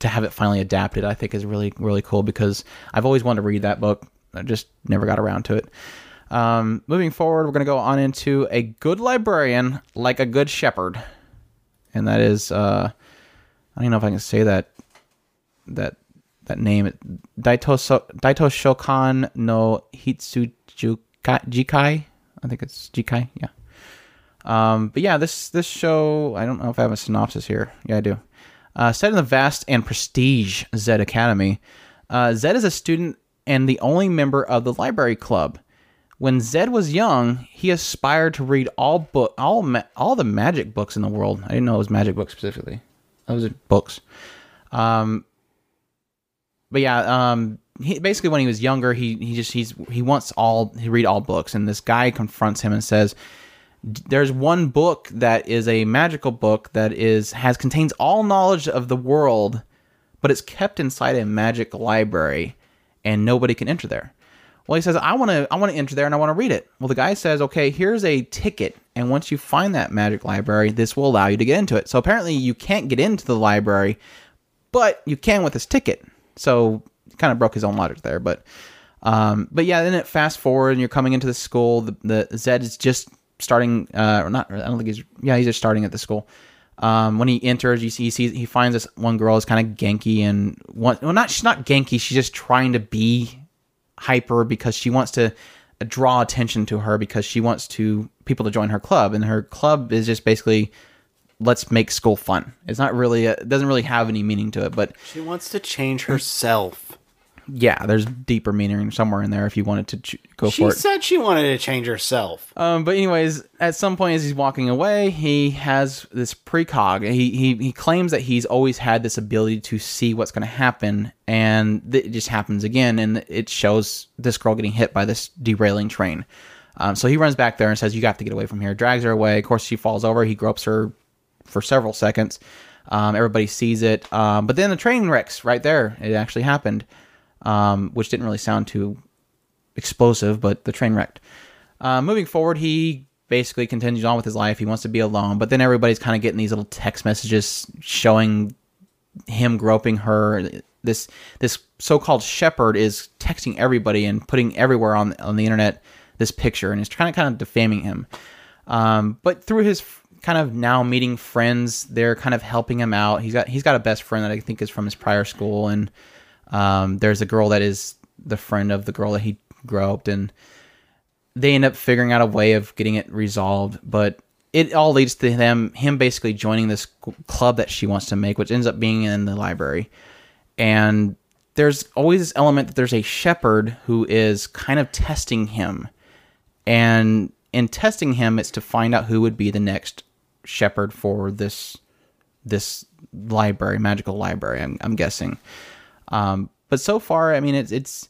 to have it finally adapted, I think is really really cool because I've always wanted to read that book. I just never got around to it. Um, moving forward, we're going to go on into a good librarian like a good shepherd, and that is uh, I don't know if I can say that that that name. Daito Daito Shokan no Hitsujikai. I think it's Jikai. Yeah. Um, but yeah, this this show, I don't know if I have a synopsis here. Yeah, I do. Uh, set in the vast and prestige Zed Academy, uh, Zed is a student and the only member of the library club. When Zed was young, he aspired to read all book all ma- all the magic books in the world. I didn't know it was magic books specifically. Those are books. Um, but yeah, um, he, basically when he was younger, he he just he's he wants all he read all books, and this guy confronts him and says, "There's one book that is a magical book that is has contains all knowledge of the world, but it's kept inside a magic library, and nobody can enter there." Well, he says, "I want to I want to enter there and I want to read it." Well, the guy says, "Okay, here's a ticket, and once you find that magic library, this will allow you to get into it." So apparently, you can't get into the library, but you can with this ticket. So kind of broke his own logic there, but um, but yeah, then it fast forward and you're coming into the school. The, the Zed is just starting, uh, or not. I don't think he's. Yeah, he's just starting at the school. Um, when he enters, you see he sees he finds this one girl is kind of genki and one. Well, not she's not genki. She's just trying to be hyper because she wants to draw attention to her because she wants to people to join her club, and her club is just basically let's make school fun. It's not really. A, it doesn't really have any meaning to it, but She wants to change herself. yeah, there's deeper meaning somewhere in there if you wanted to ch- go She for it. said she wanted to change herself. Um, but anyways, at some point as he's walking away, he has this precog. He he he claims that he's always had this ability to see what's going to happen, and th- it just happens again, and it shows this girl getting hit by this derailing train. Um, so he runs back there and says, "You got to get away from here." Drags her away. Of course, she falls over. He gropes her for several seconds. Um, everybody sees it, um, but then the train wrecks right there. It actually happened, um, which didn't really sound too explosive, but the train wrecked. Uh, moving forward, he basically continues on with his life. He wants to be alone, but then everybody's kind of getting these little text messages showing him groping her. This this so-called shepherd is texting everybody and putting everywhere on on the internet this picture, and is trying to kind of defaming him. Um, but through his kind of now meeting friends, they're kind of helping him out. He's got he's got a best friend that I think is from his prior school, and um, there's a girl that is the friend of the girl that he groped, and they end up figuring out a way of getting it resolved. But it all leads to them him basically joining this club that she wants to make, which ends up being in the library. And there's always this element that there's a shepherd who is kind of testing him and in testing him it's to find out who would be the next shepherd for this this library magical library i'm, I'm guessing. Um, but so far i mean it's it's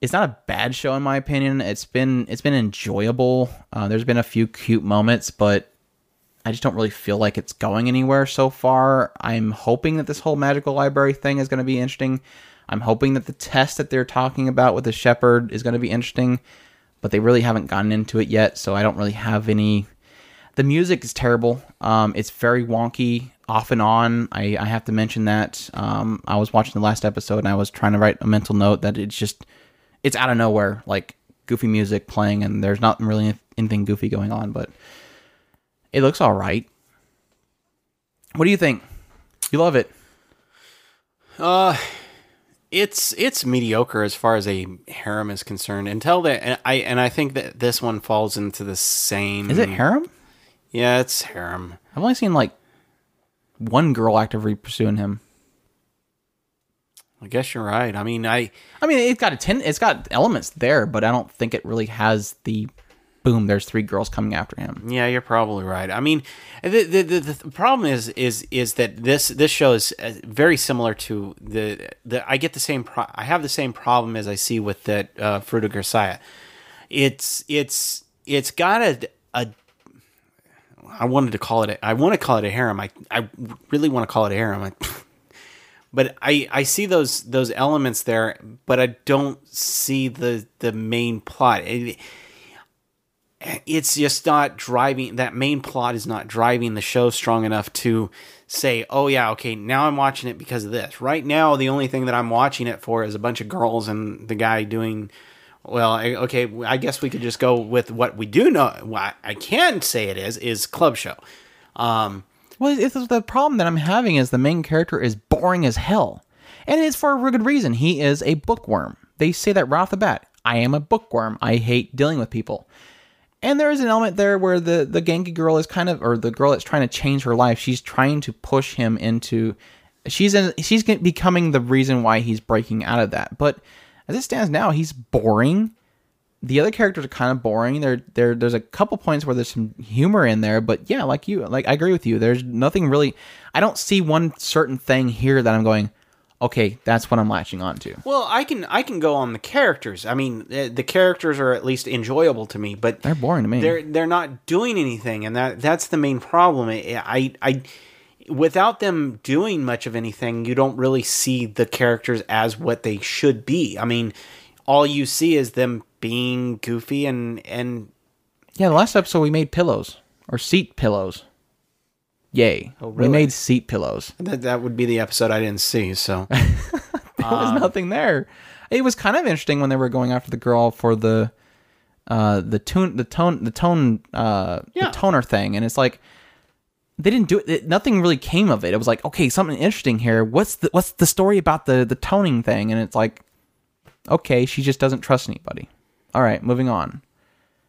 it's not a bad show in my opinion. It's been it's been enjoyable. Uh, there's been a few cute moments but i just don't really feel like it's going anywhere so far. I'm hoping that this whole magical library thing is going to be interesting. I'm hoping that the test that they're talking about with the shepherd is going to be interesting but they really haven't gotten into it yet, so I don't really have any. The music is terrible. Um, it's very wonky off and on. I, I have to mention that. Um, I was watching the last episode and I was trying to write a mental note that it's just it's out of nowhere, like goofy music playing, and there's not really anything goofy going on, but it looks all right. What do you think? You love it? It's it's mediocre as far as a harem is concerned. Until that, and I and I think that this one falls into the same. Is it harem? Yeah, it's harem. I've only seen like one girl actively pursuing him. I guess you're right. I mean, I I mean, it's got a ten, it's got elements there, but I don't think it really has the boom. There's three girls coming after him. Yeah, you're probably right. I mean, the the, the, the problem is is is that this this show is uh, very similar to the the. I get the same. Pro- I have the same problem as I see with that uh, Fruit of Grisaia. It's it's it's got a a. I wanted to call it. A, I want to call it a harem. I I really want to call it a harem. I, but I I see those those elements there, but I don't see the the main plot. It, it's just not driving that main plot is not driving the show strong enough to say oh yeah okay now i'm watching it because of this right now the only thing that i'm watching it for is a bunch of girls and the guy doing well I, okay i guess we could just go with what we do know what i can say it is is club show um Well, it's the problem that I'm having is the main character is boring as hell, and it's for a good reason. He is a bookworm. They say that right off the bat. I am a bookworm. I hate dealing with people. And there is an element there where the the Genki girl is kind of, or the girl that's trying to change her life. She's trying to push him into. She's in, she's becoming the reason why he's breaking out of that. But as it stands now, he's boring. The other characters are kind of boring. There, there, there's a couple points where there's some humor in there, but yeah, like you, like I agree with you. There's nothing really. I don't see one certain thing here that I'm going. Okay, that's what I'm latching on to. well i can i can go on the characters i mean the, the characters are at least enjoyable to me but They're boring to me. they're they're not doing anything and that that's the main problem I, I i without them doing much of anything you don't really see the characters as what they should be i mean all you see is them being goofy and and Yeah, the last episode we made pillows or seat pillows. Yay. We really? made seat pillows. that, that would be the episode i didn't see so There was nothing there. It was kind of interesting when they were going after the girl for the uh the tune the tone the tone uh Yeah. the toner thing and it's like they didn't do it, it nothing really came of it. It was like, okay, something interesting here. What's the what's the story about the the toning thing? And it's like okay, she just doesn't trust anybody. All right, moving on.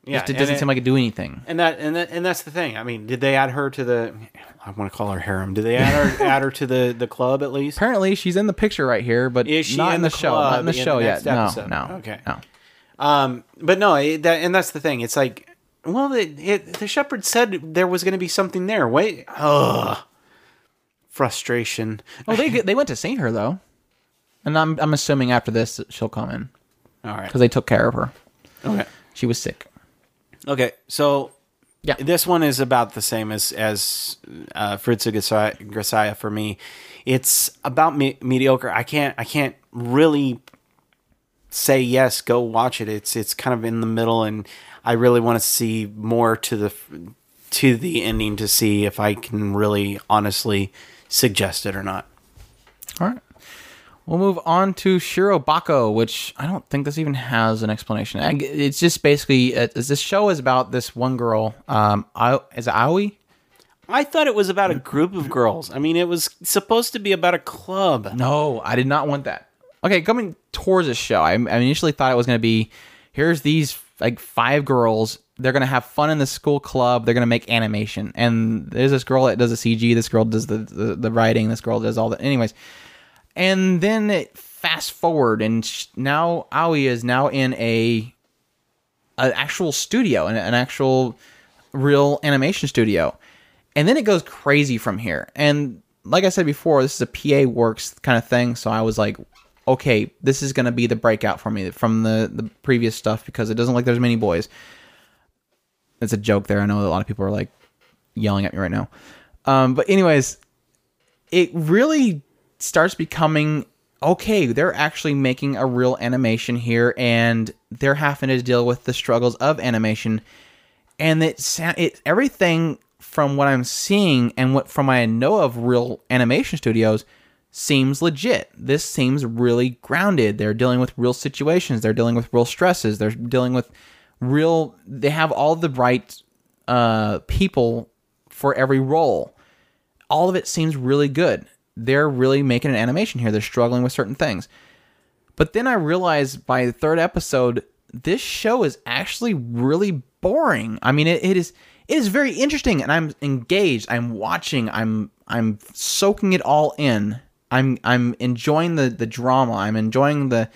Yeah, Just it doesn't it- seem like it do anything. And that and that, and that's the thing. I mean, did they add her to the? I want to call her harem. Did they add her add her to the the club at least? Apparently, she's in the picture right here, but Is she not in the, the show. Not in the in show the yet. next No, no. Okay. No. Um, but no, it, that and that's the thing. It's like, well, it, it, the shepherd said there was going to be something there. Wait, ugh, frustration. Oh, they they went to see her though, and I'm I'm assuming after this she'll come in All right. because they took care of her. Okay. She was sick. Okay. So Yeah. this one is about the same as as uh, Fritz Grisaia for me. It's about me- mediocre. I can't I can't really say yes. Go watch it. It's it's kind of in the middle, and I really want to see more to the to the ending to see if I can really honestly suggest it or not. All right. We'll move on to Shirobako, which I don't think this even has an explanation. It's just basically uh, this show is about this one girl. Um, I, is it Aoi? I thought it was about a group of girls. I mean, it was supposed to be about a club. No, I did not want that. Okay, coming towards this show, I, I initially thought it was going to be here's these like five girls. They're to have fun in the school club. They're to make animation. And there's this girl that does the CG. This girl does the, the, the writing. This girl does all the. Anyways. And then it fast forward, and sh- now Aoi is now in a an actual studio, an, an actual real animation studio. And then it goes crazy from here. And like I said before, this is a PA Works kind of thing. So I was like, okay, this is going to be the breakout for me from the, the previous stuff because it doesn't like there's many boys. It's a joke there. I know a lot of people are like yelling at me right now. Um, but, anyways, it really starts becoming okay, they're actually making a real animation here and they're having to deal with the struggles of animation. And it, it everything from what I'm seeing and what from what I know of real animation studios seems legit. This seems really grounded. They're dealing with real situations. They're dealing with real stresses. They're dealing with real. They have all the right uh, people for every role. All of it seems really good. They're really making an animation here. They're struggling with certain things. But then I realized by the third episode, this show is actually really boring. I mean, it, it is it is very interesting, and I'm engaged. I'm watching. I'm I'm soaking it all in. I'm I'm enjoying the the drama. I'm enjoying the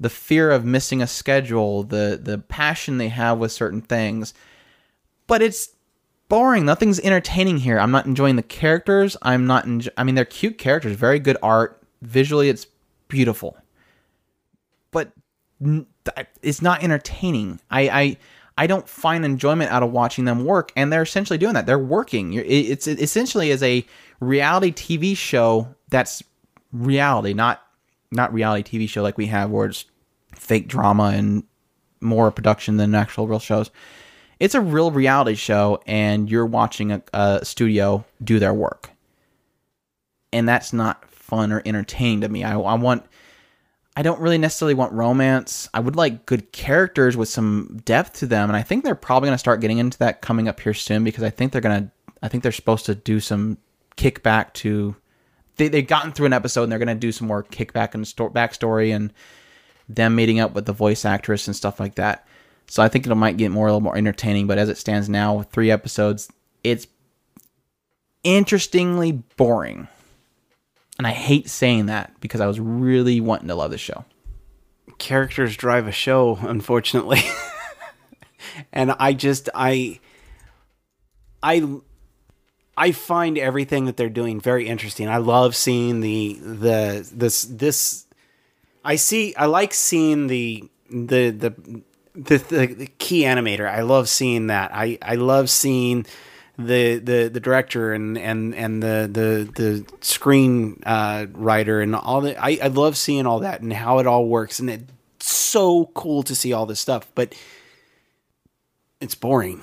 the fear of missing a schedule. The the passion they have with certain things. But it's boring. Nothing's entertaining here. I'm not enjoying the characters. I'm not. Enjo- I mean, they're cute characters. Very good art. Visually, it's beautiful but it's not entertaining. I, I I don't find enjoyment out of watching them work, and they're essentially doing that. They're working. It's it essentially is a reality TV show that's reality, not not reality TV show like we have where it's fake drama and more production than actual real shows. It's a real reality show, and you're watching a, a studio do their work, and that's not fun or entertaining to me. I, I want I don't really necessarily want romance. I would like good characters with some depth to them, and I think they're probably going to start getting into that coming up here soon because I think they're going to. I think they're supposed to do some kickback to. They they've gotten through an episode and they're going to do some more kickback and sto- backstory and them meeting up with the voice actress and stuff like that. So I think it might get more a little more entertaining. But as it stands now, with three episodes, it's interestingly boring. And I hate saying that because I was really wanting to love the show. characters drive a show unfortunately and i just i i i find everything that they're doing very interesting. I love seeing the the this this i see i like seeing the the the the, the, the key animator. I love seeing that. I i love seeing the the the director and and and the the the screen uh, writer and all that. I, I love seeing all that and how it all works. And it's so cool to see all this stuff but it's boring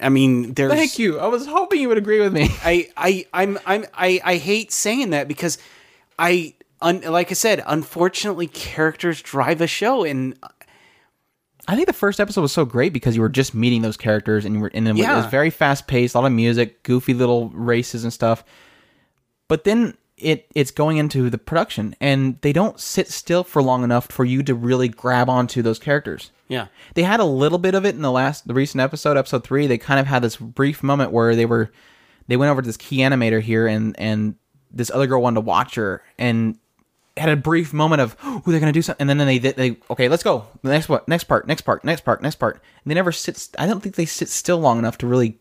i mean there's Thank you. I was hoping you would agree with me. I I I'm I'm I I hate saying that because I un, like I said unfortunately characters drive a show and I think the first episode was so great because you were just meeting those characters and you were and it was- it was very fast paced, a lot of music, goofy little races and stuff. But then it it's going into the production and they don't sit still for long enough for you to really grab onto those characters. Yeah. They had a little bit of it in the last, the recent episode, episode three. They kind of had this brief moment where they were, they went over to this key animator here, and and this other girl wanted to watch her, and had a brief moment of, oh, they're gonna do something, and then they they okay, let's go. The next what? Next part. Next part. Next part. Next part. And they never sit. I don't think they sit still long enough to really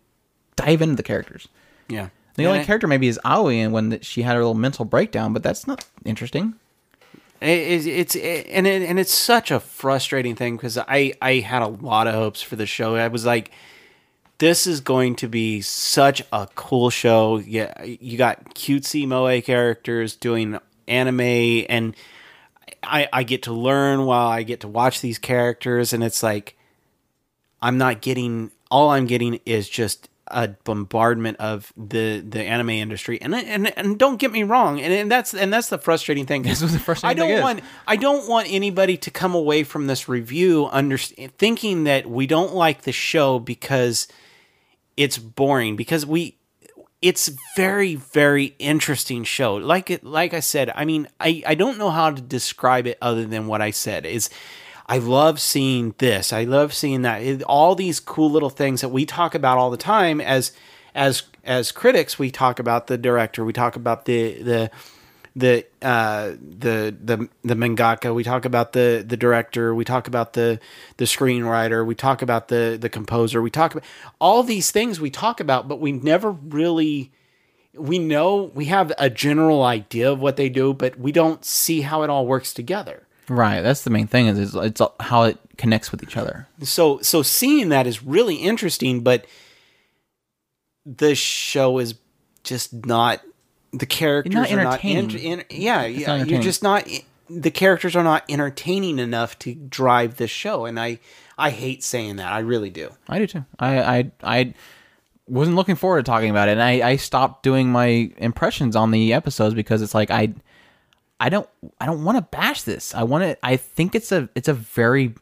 dive into the characters. Yeah. The And only I- character maybe is Aoi, and when she had her little mental breakdown, but that's not interesting. It, it's it, and it, and it's such a frustrating thing because I I had a lot of hopes for the show. I was like, this is going to be such a cool show. Yeah, you got cutesy moe characters doing anime, and I I get to learn while I get to watch these characters, and it's like I'm not getting all I'm getting is just a bombardment of the the anime industry. And and and don't get me wrong and, and that's and that's the frustrating thing. This was the frustrating I don't thing is. want I don't want anybody to come away from this review under, thinking that we don't like the show because it's boring because we it's very very interesting show. Like it like i said i mean i i don't know how to describe it other than what i said is i love seeing this. I love seeing that. It- all these cool little things that we talk about all the time as as as critics we talk about the director we talk about the the the uh the the the mangaka we talk about the the director we talk about the the screenwriter we talk about the the composer we talk about all these things we talk about but we never really we know we have a general idea of what they do but we don't see how it all works together Right. That's the main thing. Is, is it's how it connects with each other. so so seeing that is really interesting but the show is just not the characters not are not entertaining. ent- en- yeah, yeah you're just not the characters are not entertaining enough to drive this show and i i hate saying that i really do I do too. I I I wasn't looking forward to talking about it, and I I stopped doing my impressions on the episodes because it's like I I don't I don't want to bash this. I want to. I think it's a it's a very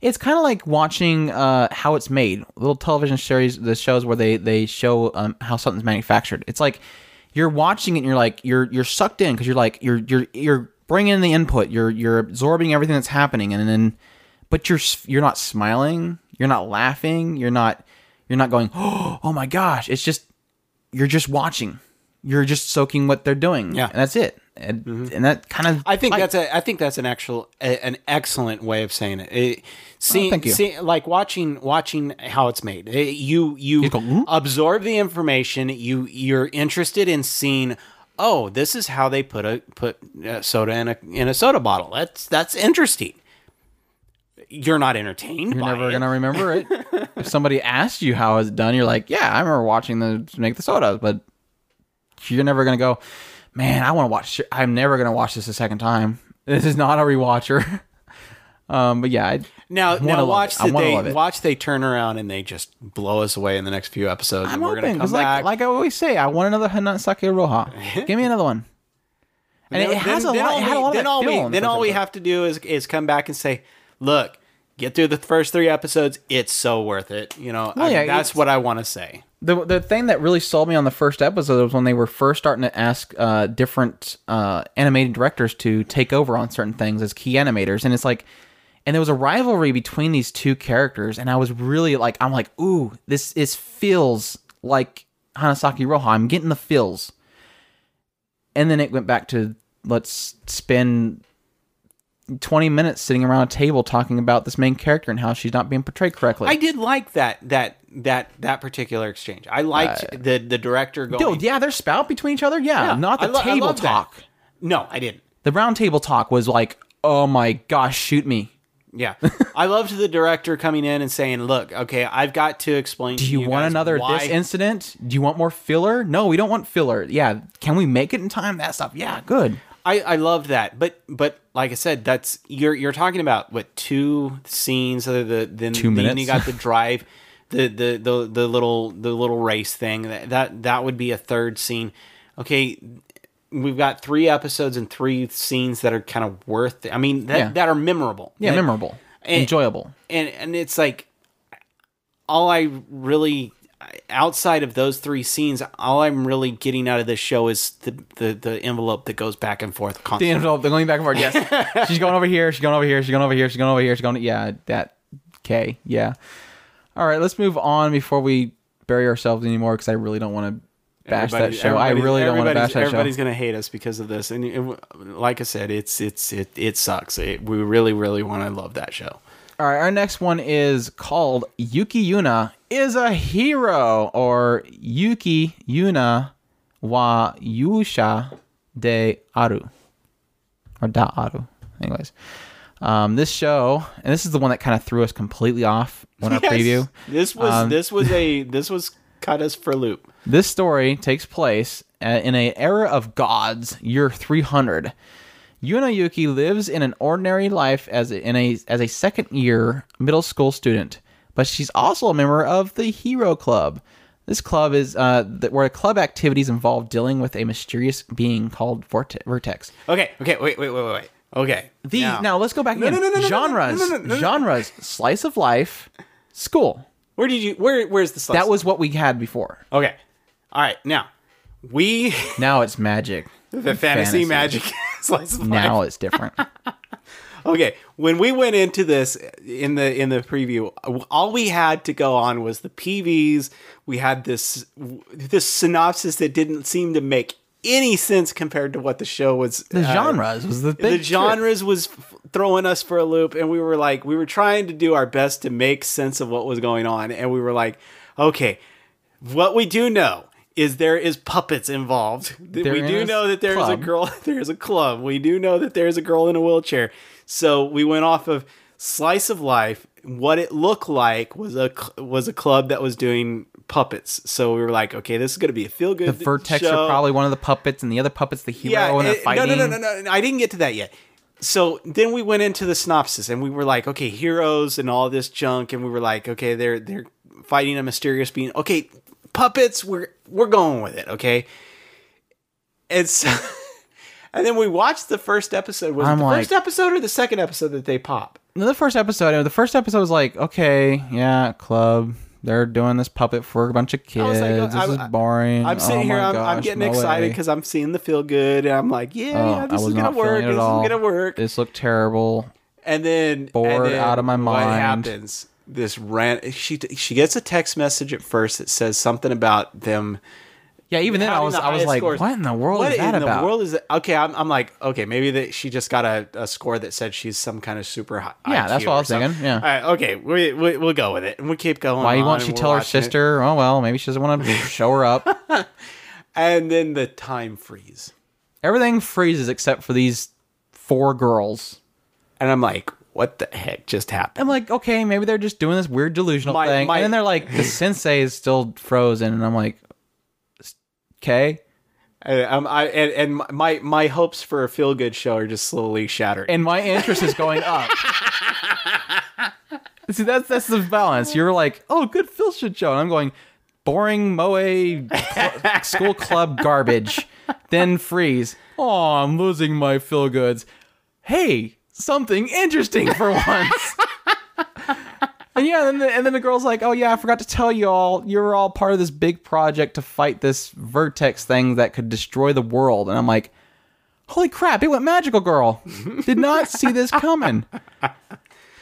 it's kind of like watching uh, how it's made. Little television series, the shows where they they show um, how something's manufactured. It's like you're watching it and you're like you're you're sucked in because you're like you're you're you're bringing in the input. You're you're absorbing everything that's happening, and then but you're you're not smiling. You're not laughing. You're not you're not going oh my gosh. It's just you're just watching. You're just soaking what they're doing. Yeah. And that's it. And, and that kind of I think that's a. I think that's an actual, a, an excellent way of saying it. it see, Oh, see, like watching, watching how it's made. It- you, you go, "Hmm?" absorb the information. You, you're interested in seeing. Oh, this is how they put a put uh soda in a in a soda bottle. That's that's interesting. You're not entertained. You're never it. gonna remember it. if somebody asked you how it's done, you're like, "Yeah, I remember watching the make the sodas," but you're never gonna go, "Man, I want to watch." I'm never gonna watch this a second time. This is not a rewatcher. um, but yeah, I, Now, now watch the they watch they turn around and they just blow us away in the next few episodes, I'm and we're open gonna come because, like, like I always say, I want another Hanasaku Iroha. Give me another one. And it has a then lot. all had a we- lot then all we, then all we have to do is is come back and say, look, get through the first three episodes. It's so worth it. You know, Well, I- yeah, that's what I want to say. The the thing that really sold me on the first episode was when they were first starting to ask uh, different uh, animated directors to take over on certain things as key animators, and it's like, and there was a rivalry between these two characters, and I was really like, I'm like, ooh, this is feels like Hanasaku Iroha. I'm getting the feels, and then it went back to let's spend. 20 minutes sitting around a table talking about this main character and how she's not being portrayed correctly. I did like that that that that particular exchange. I liked the the director going. Dude, yeah, there's spout between each other. Yeah, Yeah, not the lo- table love that. talk. No, I didn't. The round table talk was like, oh my gosh, shoot me. Yeah, I loved the director coming in and saying, "Look, okay, I've got to explain. Do to you, you want another why- this incident? Do you want more filler? No, we don't want filler. Yeah, can we make it in time? That stuff. Yeah, good. I, I loved that, but but like I said, that's you're you're talking about what two scenes? Uh, the then Two then minutes. you got the drive, the, the the the little the little race thing. That that that would be a third scene. Okay, we've got three episodes and three scenes that are kind of worth. I mean that Yeah. that are memorable. Yeah, memorable, and- enjoyable. and and it's like all I really outside of those three scenes, all I'm really getting out of this show is the the, the envelope that goes back and forth The envelope, they're going back and forth. Yes, she's going over here. She's going over here. She's going over here. She's going over here. She's going. Yeah, that Okay, yeah. All right, let's move on before we bury ourselves anymore because I really don't want to bash that show. I really don't want to bash that Everybody's show. Everybody's gonna hate us because of this, and it, like I said, it's it's it it sucks. It, we really really want to love that show. All right, our next one is called Yuki Yuna is a hero or Yuki Yuna wa Yusha de Aru or da Aru. Anyways, um, this show and this is the one that kind of threw us completely off when our Yes. preview. This was Um, this was a this was cut us for loop. This story takes place uh, in an era of gods, year 300. Yuna Yuki lives in an ordinary life as in a as a second year middle school student, but she's also a member of the Hero Club. This club is uh, where club activities involve dealing with a mysterious being called Vertex. Okay, okay, wait, wait, wait, wait, wait. Okay, The now, let's go back No, again. no, no, genres, genres, slice of life, school. where did you where where's the slice? That was what we had before. okay. All right, now we Now it's magic. the fantasy, magic slice of life. Now it's different. Okay, when we went into this in the in the preview, all we had to go on was the PVs. We had this this synopsis that didn't seem to make any sense compared to what the show was. The uh, genres was the big the trick. genres was f- throwing us for a loop, and we were like, we were trying to do our best to make sense of what was going on, and we were like, okay, what we do know is there is puppets involved. There we do know that there is a girl. There is a club. We do know that there is a girl in a wheelchair. So we went off of slice of life. What it looked like was a was a club that was doing puppets. So we were like, okay, this is going to be a feel good. The Vertex show. are probably one of the puppets, and the other puppets the hero, and they're it- fighting. No, no, no, no, no. I didn't get to that yet. So then we went into the synopsis, and we were like, okay, heroes and all this junk, and we were like, okay, they're they're fighting a mysterious being. Okay, puppets. We're we're going with it. Okay, and so. And then we watched the first episode. Was I'm the like- first episode or the second episode that they pop? No, the first episode. The first episode was like, okay, yeah, club. They're doing this puppet for a bunch of kids. was like, this I, is boring. I'm sitting Oh here, my I'm, I'm gosh, getting no excited way. because I'm seeing the feel good, and I'm like, yeah, Oh, yeah, I this was is gonna not work. This all. is gonna work. This looked terrible. and then Bored and then out of my What mind. happens? This rant. She she gets a text message at first that says something about them. Yeah, even then I was the I was like, scores. what in the world What is that in about? the world is? Okay, I'm, I'm like, okay, maybe that she just got a, a score that said she's some kind of super high. Yeah, IQ that's what I was thinking, yeah. All right, okay, we, we we'll go with it, and we keep going. Why on, won't she tell her watching it. sister? Oh well, maybe she doesn't want to show her up. And then the time freeze, Everything freezes except for these four girls. and I'm like, what the heck just happened? I'm like, okay, maybe they're just doing this weird delusional My- thing. my- and then they're like, the sensei is still frozen, and I'm like, okay. And, um, I and, and my my hopes for a feel good show are just slowly shattered. And my interest is going up. See, that's that's the balance. You're like, oh, good feel good show. And I'm going, boring moe cl- school club garbage. Then freeze. Oh, I'm losing my feel goods. Hey, something interesting for once. and yeah, and then, the, and then the girl's like, oh yeah, I forgot to tell you all, you're all part of this big project to fight this vertex thing that could destroy the world. And I'm like, holy crap, it went magical girl. Did not see this coming.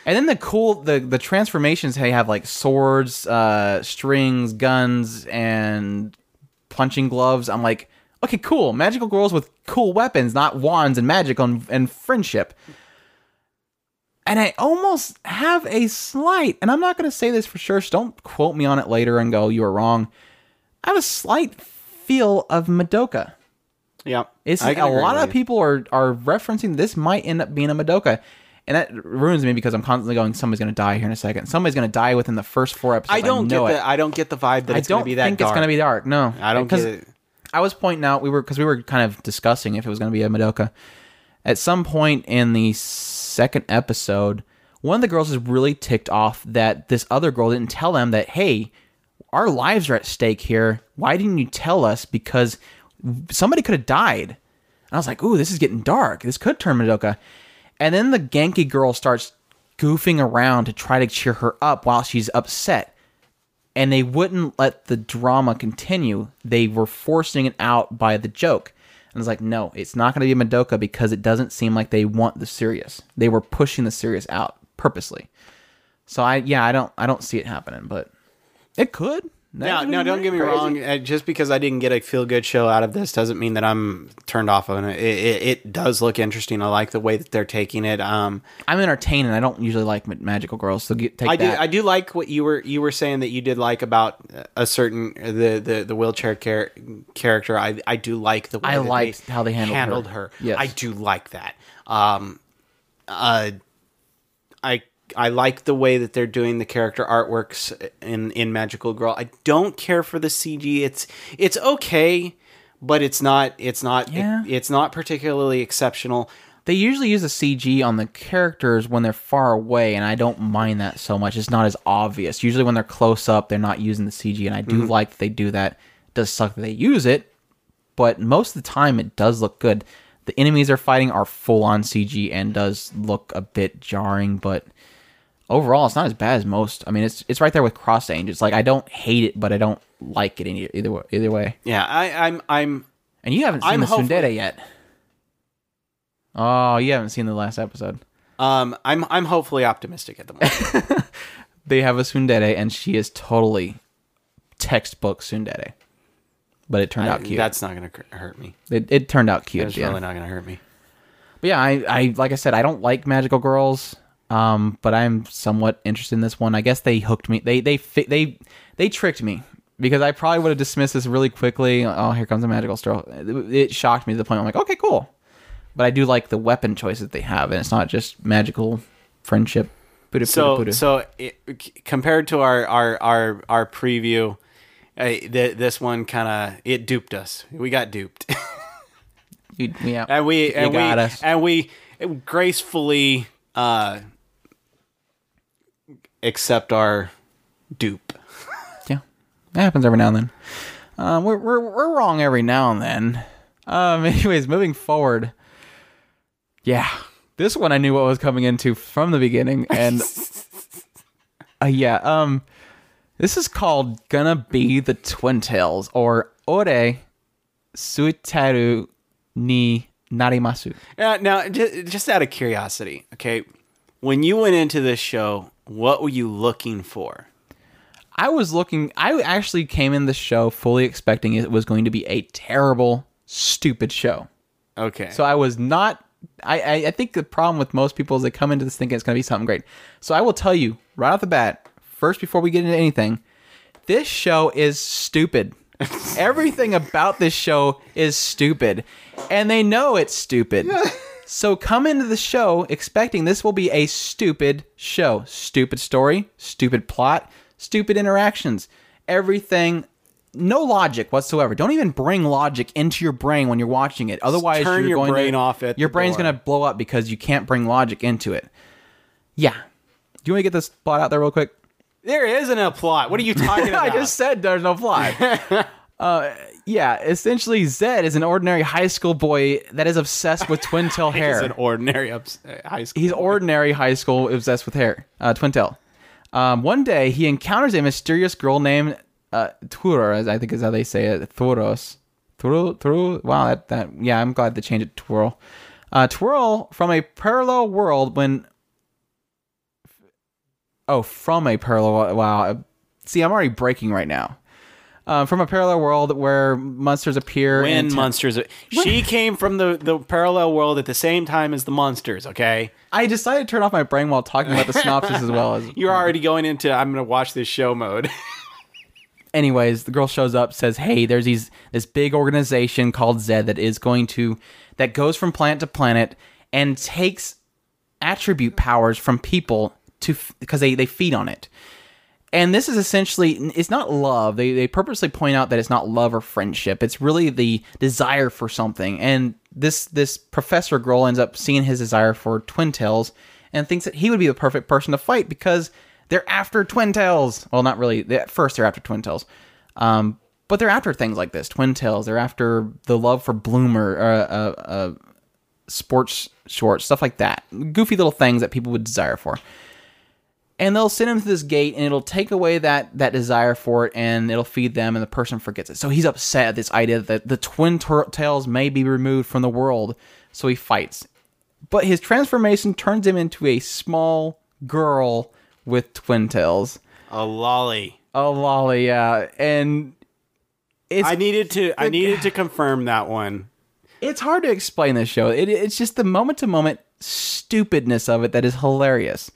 And then the cool the the transformations they have like swords, uh, strings, guns, and punching gloves. I'm like, okay, cool. Magical girls with cool weapons, not wands and magic and, and friendship. And I almost have a slight, and I'm not going to say this for sure, so don't quote me on it later and go, you were wrong. I have a slight feel of Madoka. yeah, It's I a lot of people are are referencing this might end up being a Madoka. And that ruins me because I'm constantly going, somebody's going to die here in a second. Somebody's going to die within the first four episodes. I don't know get it. the I don't get the vibe that I it's going don't to be that think it's going to be dark. No, I don't because get it. I was pointing out we were because we were kind of discussing if it was going to be a Madoka. At some point in the second episode, one of the girls is really ticked off that this other girl didn't tell them that hey, our lives are at stake here. Why didn't you tell us? Because somebody could have died. And I was like, ooh, this is getting dark. This could turn Madoka. And then the Genki girl starts goofing around to try to cheer her up while she's upset and they wouldn't let the drama continue. They were forcing it out by the joke. And I was like, no, it's not going to be Madoka because it doesn't seem like they want the serious. They were pushing the serious out purposely. So I yeah I don't I don't see it happening, but it could. Now, now, don't get me wrong. Uh, just because I didn't get a feel good show out of this doesn't mean that I'm turned off on it. It, it. it does look interesting. I like the way that they're taking it. Um, I'm entertained, and I don't usually like ma- magical girls. So get, take I do. that. I do like what you were you were saying that you did like about a certain the the, the wheelchair char- character. I I do like the way I that liked they how they handled her. her. Yes. I do like that. Um, uh, I I like the way that they're doing the character artworks in in Magical Girl. I don't care for the CG. It's it's okay, but it's not it's not Yeah. it's not particularly exceptional. they usually use the CG on the characters when they're far away, and I don't mind that so much. It's not as obvious. Usually, when they're close up, they're not using the CG, and I do mm-hmm. like that they do that. It does suck that they use it, but most of the time, it does look good. The enemies they're fighting are full on CG and does look a bit jarring, but overall, it's not as bad as most. I mean, it's it's right there with Cross Ange. It's like I don't hate it, but I don't like it any, either wa- either way. Yeah, I, I'm I'm And you haven't seen I'm the tsundere yet. Oh, you haven't seen the last episode. um I'm I'm hopefully optimistic at the moment. They have a tsundere, and she is totally textbook tsundere. But it turned out cute. That's not gonna hurt me. it, it turned out cute. It's really not gonna hurt me. But yeah, I, I like I said, I don't like magical girls. Um, but I'm somewhat interested in this one. I guess they hooked me. They they fi- they they tricked me because I probably would have dismissed this really quickly. Oh, here comes a magical girl. It, shocked me to the point. I'm like, okay, cool. But I do like the weapon choices they have, and it's not just magical friendship. Puda, puda, So puda. so it, compared to our our our our preview, uh, th- this one kind of it duped us. We got duped, you, yeah, and we and we us. and we gracefully uh, accept our dupe. Yeah, it happens every now and then. Um, we're, we're we're wrong every now and then. Um, anyways, moving forward. Yeah, this one I knew what was coming into from the beginning, and uh, yeah, um, this is called "Gonna Be the Twin Tails" or "Ore Twintails ni Narimasu." Uh, now, j- just out of curiosity, okay, when you went into this show, what were you looking for? I was looking. I actually came in the show fully expecting it was going to be a terrible, stupid show. Okay, So I was not. I, I, I think the problem with most people is they come into this thinking it's going to be something great. So I will tell you right off the bat, first before we get into anything, this show is stupid. Everything about this show is stupid, and they know it's stupid. so come into the show expecting this will be a stupid show. Stupid story, stupid plot, stupid interactions. Everything no logic whatsoever. Don't even bring logic into your brain when you're watching it. Otherwise, turn you're your going brain to, off at your brain's going to blow up because you can't bring logic into it. Yeah. Do you want to get this plot out there real quick? there isn't a plot. What are you talking about? I just said there's no plot. uh, yeah, essentially, Zed is an ordinary high school boy that is obsessed with twin tail hair. He's an ordinary ups- uh, high school. He's ordinary high school obsessed with hair, uh, twin tail. Um, one day, he encounters a mysterious girl named uh, Turos, I think is how they say it. Turos. Turu, Turu. Wow, that, that, yeah, I'm glad they changed it to Twirl. Uh, Twirl from a parallel world when. Oh, from a parallel. Wow. See, I'm already breaking right now. Uh, from a parallel world where monsters appear. when monsters. She came from the, the parallel world at the same time as the monsters. Okay, I decided to turn off my brain while talking about the synopsis as well as you're already going into I'm going to watch this show mode. anyways, the girl shows up, says, "Hey, there's these this big organization called Zed that is going to that goes from planet to planet and takes attribute powers from people to because they they feed on it." And this is essentially it's not love. They they purposely point out that it's not love or friendship. It's really the desire for something. And this this professor girl ends up seeing his desire for twin tails and thinks that he would be the perfect person to fight because they're after twin tails. Well, not really. At first, they're after twin tails, um, but they're after things like this: twin tails. They're after the love for Bloomer, uh, uh, uh, sports shorts, stuff like that. Goofy little things that people would desire for. And they'll send him to this gate, and it'll take away that that desire for it, and it'll feed them, and the person forgets it. So he's upset at this idea that the twin tur- tails may be removed from the world. So he fights, but his transformation turns him into a small girl with twin tails. A loli. Oh, loli, yeah, and it's I needed to. I needed to confirm that one. it's hard to explain this show. It, it's just the moment to moment stupidness of it that is hilarious.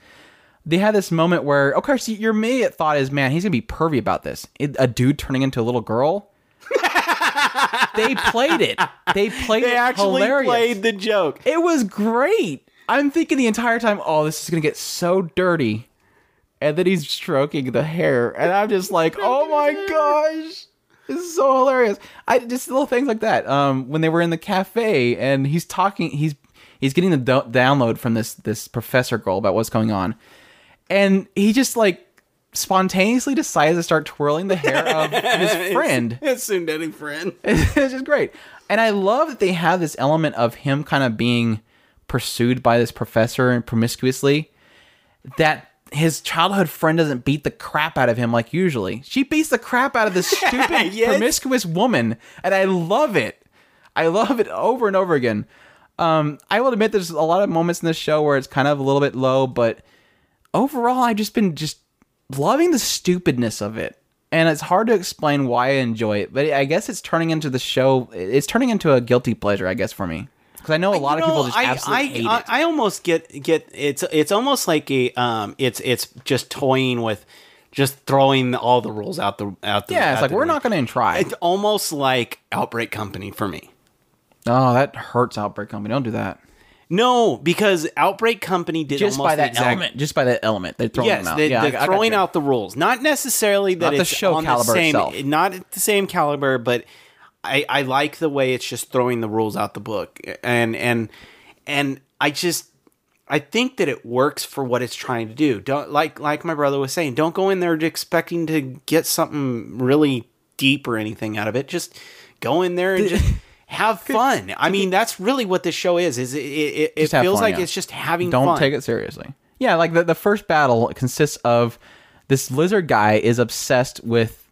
They had this moment where, okay, course, your immediate thought is, man, he's gonna be pervy about this. It, a dude turning into a little girl. they played it. They played They it actually hilarious. played the joke. It was great. I'm thinking the entire time, oh, this is gonna get so dirty. And then he's stroking the hair, and I'm just like, oh my gosh, this is so hilarious. I just little things like that. Um, when they were in the cafe, and he's talking, he's he's getting the do- download from this this professor girl about what's going on, and he just like spontaneously decides to start twirling the hair of his friend. Soon dating friend. it's just great. And I love that they have this element of him kind of being pursued by this professor promiscuously. That his childhood friend doesn't beat the crap out of him like usually. She beats the crap out of this stupid Yes. promiscuous woman, and I love it. I love it over and over again. Um, I will admit there's a lot of moments in this show where it's kind of a little bit low, but overall I've just been just loving the stupidness of it. And it's hard to explain why I enjoy it, but I guess it's turning into the show. It's turning into a guilty pleasure, I guess, for me, because I know a lot You of people just I, absolutely I, hate I, it. I almost get get it's it's almost like a um it's it's just toying with just throwing all the rules out the out the yeah, it's like we're window. not going to try. It's almost like Outbreak Company for me. oh, that hurts Outbreak Company. Don't do that. No, because Outbreak Company did Just almost by that exact- element. Just by that element, they're throwing Yes, them out. they, yeah, I throwing out the rules. Not necessarily that Not the it's show on caliber the same, itself. not at the same caliber, but I, I like the way it's just throwing the rules out the book, and and and I just I think that it works for what it's trying to do. Don't like like my brother was saying. Don't go in there expecting to get something really deep or anything out of it. Just go in there and just. Have fun. I mean, that's really what this show is. Is it? It, it, it Just have feels fun, like yeah. it's just having Don't fun. take it seriously. Yeah, like the, the first battle consists of this lizard guy is obsessed with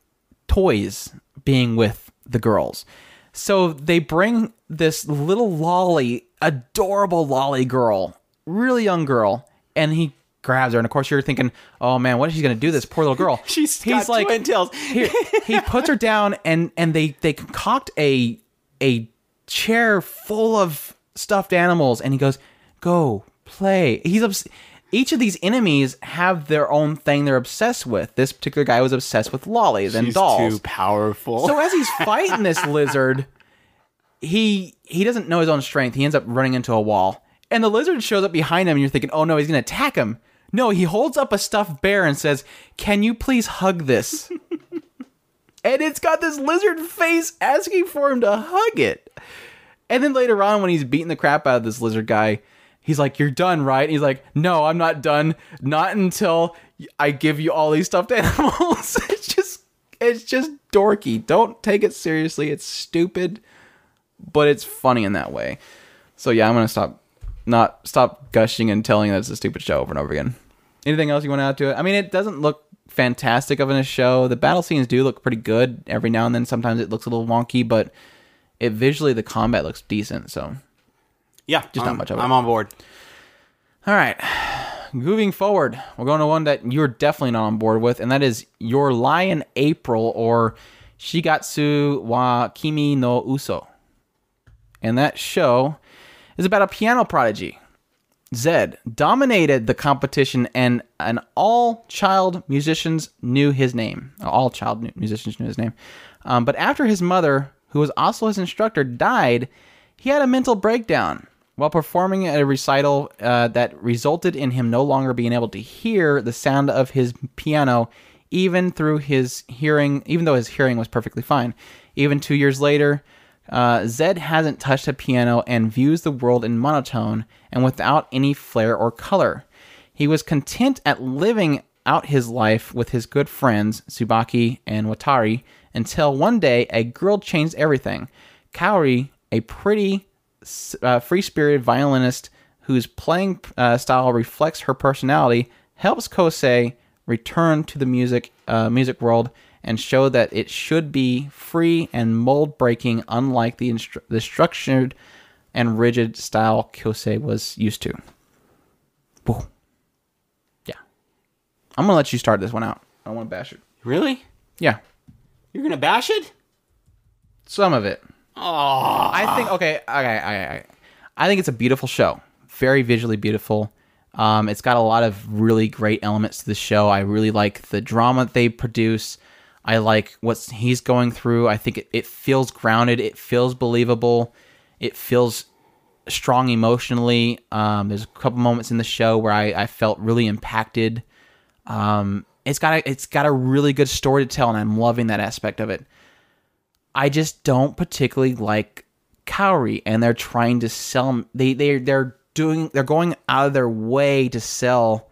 toys being with the girls. So they bring this little loli, adorable loli girl, really young girl, and he grabs her. And of course, you're thinking, "Oh man, what is she gonna do? This poor little girl." She's got twin tails. Here, he puts her down, and and they they concoct a a chair full of stuffed animals, and he goes, "Go play." He's obs- each of these enemies have their own thing they're obsessed with. This particular guy was obsessed with lolis and She's dolls. too powerful. So as he's fighting this lizard, he he doesn't know his own strength. He ends up running into a wall, and the lizard shows up behind him. And you're thinking, "Oh no, he's gonna attack him." No, he holds up a stuffed bear and says, "Can you please hug this?" and it's got this lizard face asking for him to hug it. And then later on, when he's beating the crap out of this lizard guy, he's like, "You're done, right?" And he's like, "No, I'm not done. Not until I give you all these stuffed animals." it's just, it's just dorky. Don't take it seriously. It's stupid, but it's funny in that way. So yeah, I'm gonna stop, not stop gushing and telling that it's a stupid show over and over again. Anything else you want to add to it? I mean, it doesn't look fantastic of in a show. The battle scenes do look pretty good every now and then. Sometimes it looks a little wonky, but it visually the combat looks decent. So yeah, Just not I'm- much of it. I'm on board. All right. Moving forward, we're going to one that you're definitely not on board with, and that is Your Lie in April or Shigatsu wa Kimi no Uso. And that show is about a piano prodigy. Zed dominated the competition, and an all child musicians knew his name. All child musicians knew his name. Um, but after his mother, who was also his instructor, died, he had a mental breakdown while performing at a recital uh, that resulted in him no longer being able to hear the sound of his piano, even through his hearing, even though his hearing was perfectly fine. Even two years later, uh, Zed hasn't touched a piano and views the world in monotone and without any flair or color. He was content at living out his life with his good friends, Tsubaki and Watari, until one day a girl changed everything. Kaori, a pretty, uh, free spirited violinist whose playing uh, style reflects her personality, helps Kosei return to the music uh, music world and show that it should be free and mold breaking, unlike the, instru- the structured and rigid style Kosei was used to. Whoa. Yeah. I'm gonna let you start this one out. I don't want to bash it. Really? Yeah, You're gonna bash it? some of it. Oh, I think okay, okay, I, I, I think it's a beautiful show. Very visually beautiful. Um, it's got a lot of really great elements to the show. I really like the drama that they produce. I like what he's going through. I think it, it feels grounded. It feels believable. It feels strong emotionally. Um, there's a couple moments in the show where I, I felt really impacted. Um, it's got a, it's got a really good story to tell, and I'm loving that aspect of it. I just don't particularly like Kaori, and they're trying to sell. They they they're doing they're going out of their way to sell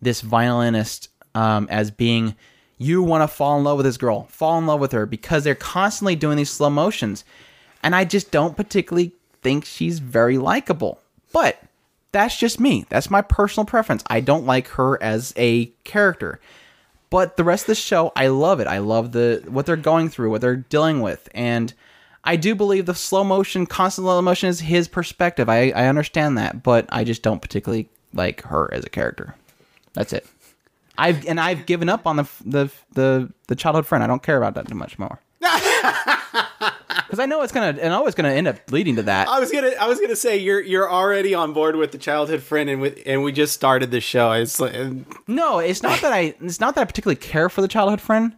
this violinist um, as being you want to fall in love with this girl, fall in love with her because they're constantly doing these slow motions, and I just don't particularly think she's very likable. But that's just me. That's my personal preference. I don't like her as a character. But the rest of the show, I love it. I love the what they're going through, what they're dealing with, and I do believe the slow motion, constant slow motion is his perspective. I, I understand that, but I just don't particularly like her as a character. That's it. I've and I've given up on the the the the childhood friend. I don't care about that too much more. Because I know it's gonna, and it's gonna end up leading to that. I was gonna, I was gonna say you're you're already on board with the childhood friend, and with and we just started the show. It's like, No, it's not that I. It's not that I particularly care for the childhood friend.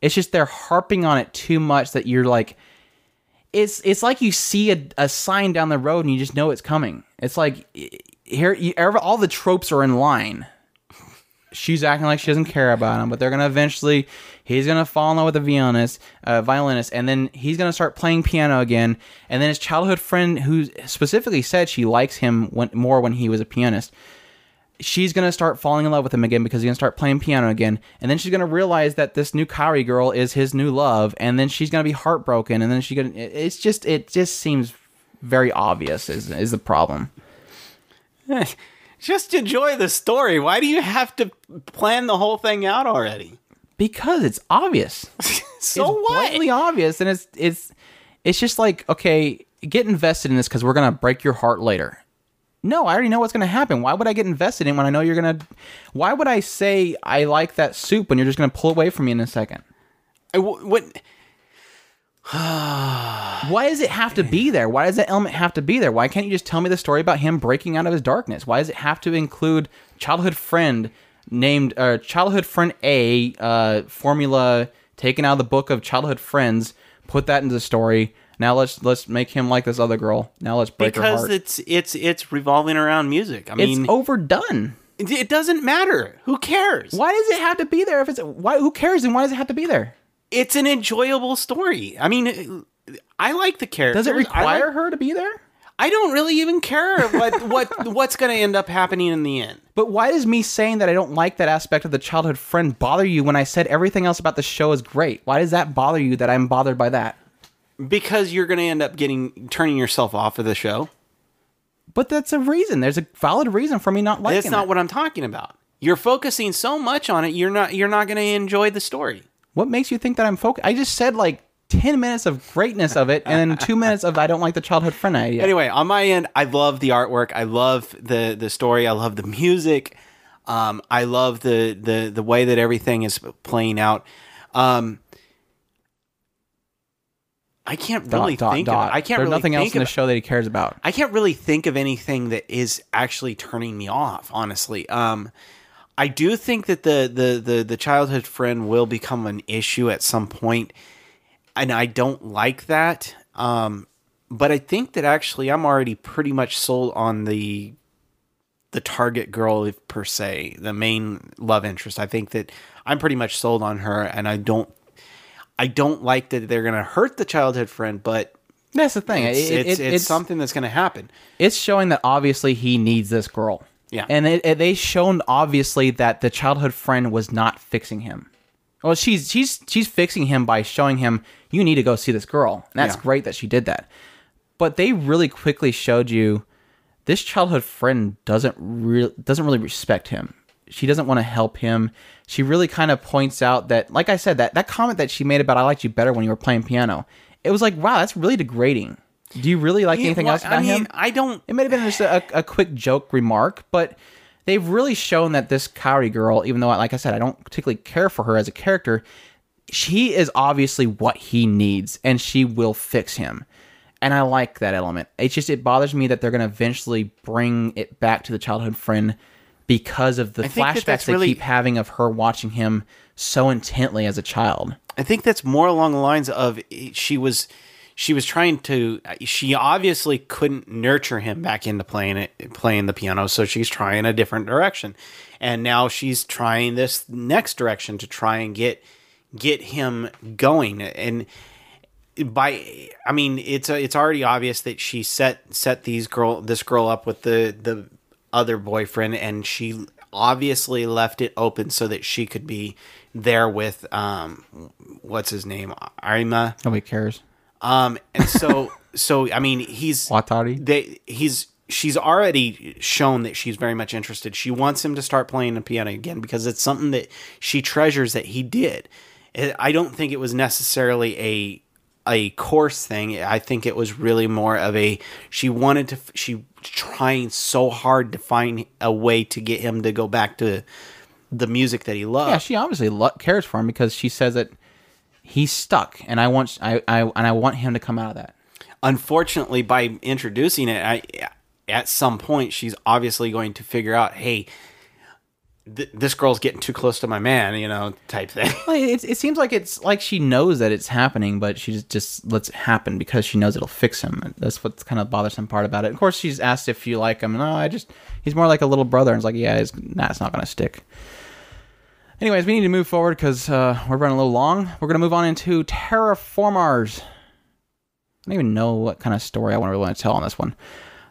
It's just they're harping on it too much that you're like. It's it's like you see a, a sign down the road and you just know it's coming. It's like here, you, all the tropes are in line. She's acting like she doesn't care about him, but they're gonna eventually. He's gonna fall in love with a violinist, uh, violinist, and then he's gonna start playing piano again. And then his childhood friend, who specifically said she likes him when, more when he was a pianist, she's gonna start falling in love with him again because he's gonna start playing piano again, and then she's gonna realize that this new Kaori girl is his new love, and then she's gonna be heartbroken, and then she gonna. it- It's just it just seems very obvious is is the problem. Just enjoy the story. Why do you have to plan the whole thing out already? because it's obvious. So it's what? blatantly obvious, and it's it's it's just like okay, get invested in this because we're gonna break your heart later. No, I already know what's gonna happen. Why would I get invested in when I know you're gonna? Why would I say I like that soup when you're just gonna pull away from me in a second? I- what? Why does it have to be there? Why does that element have to be there? Why can't you just tell me the story about him breaking out of his darkness? Why does it have to include childhood friend named uh, childhood friend A uh, formula taken out of the book of childhood friends? Put that into the story. Now let's let's make him like this other girl. Now let's break her Because heart. it's it's it's revolving around music. I mean, it's overdone. it doesn't matter. Who cares? Why does it have to be there? If it's why, who cares? And why does it have to be there? It's an enjoyable story. I mean, I like the character. Does it I like- require her to be there? I don't really even care what what what's going to end up happening in the end. But why does me saying that I don't like that aspect of the childhood friend bother you when I said everything else about the show is great? Why does that bother you that I'm bothered by that? Because you're going to end up getting turning yourself off of the show. But that's a reason. There's a valid reason for me not liking That's not it. what I'm talking about. You're focusing so much on it, you're not you're not going to enjoy the story. What makes you think that I'm focused? I just said like 10 minutes of greatness of it and then two minutes of I don't like the childhood friend idea. Anyway, on my end, I love the artwork. I love the the story. I love the music. Um, I love the the the way that everything is playing out. Um, I can't really dot, think. dot. Of, I can't There's really nothing else in the show that he cares about. I can't really think of anything that is actually turning me off. Honestly, um, I do think that the, the the the childhood friend will become an issue at some point, and I don't like that. Um, but I think that actually I'm already pretty much sold on the the target girl per se, the main love interest. I think that I'm pretty much sold on her, and I don't. I don't like that they're gonna hurt the childhood friend, but That's the thing. it's, It- it- it's, it- it's something that's gonna happen. it's showing that obviously he needs this girl. Yeah. And it, it, they shown obviously that the childhood friend was not fixing him. Well, she's she's she's fixing him by showing him you need to go see this girl. And that's Yeah. great that she did that. But they really quickly showed you this childhood friend doesn't real doesn't really respect him. She doesn't want to help him. She really kind of points out that, like I said, that that comment that she made about "I liked you better when you were playing piano." It was like, wow, that's really degrading. Do you really like anything Well, else about I mean, him? I don't. It may have been just a, a quick joke remark, but they've really shown that this Kaori girl, even though, like I said, I don't particularly care for her as a character, she is obviously what he needs, and she will fix him. And I like that element. It's just it bothers me that they're going to eventually bring it back to the childhood friend because of the think that flashbacks they really- keep having of her watching him so intently as a child. I think that's more along the lines of she was she was trying to she obviously couldn't nurture him back into playing it playing the piano so she's trying a different direction. And now she's trying this next direction to try and get get him going. And by I mean it's it's already obvious that she set set these girl this girl up with the the other boyfriend and she obviously left it open so that she could be there with um what's his name? Arima Nobody cares. Um and so so I mean he's Watari? they he's she's already shown that she's very much interested. She wants him to start playing the piano again because it's something that she treasures that he did. I don't think it was necessarily a a course thing. I think it was really more of a she wanted to she trying so hard to find a way to get him to go back to the music that he loved. Yeah, she obviously lo- cares for him because she says that he's stuck, and I want I, I and I want him to come out of that. unfortunately by introducing it I, at some point she's obviously going to figure out hey th- this girl's getting too close to my man you know type thing Well, it, it seems like it's like she knows that it's happening, but she just, just lets it happen because she knows it'll fix him. That's what's kind of bothersome part about it. Of course, she's asked if you like him. No, oh, I just he's more like a little brother. And it's like, yeah, it's, nah, it's not gonna stick. Anyways, we need to move forward because uh, we're running a little long. We're gonna move on into terraformars. I don't even know what kind of story I want to really want to tell on this one.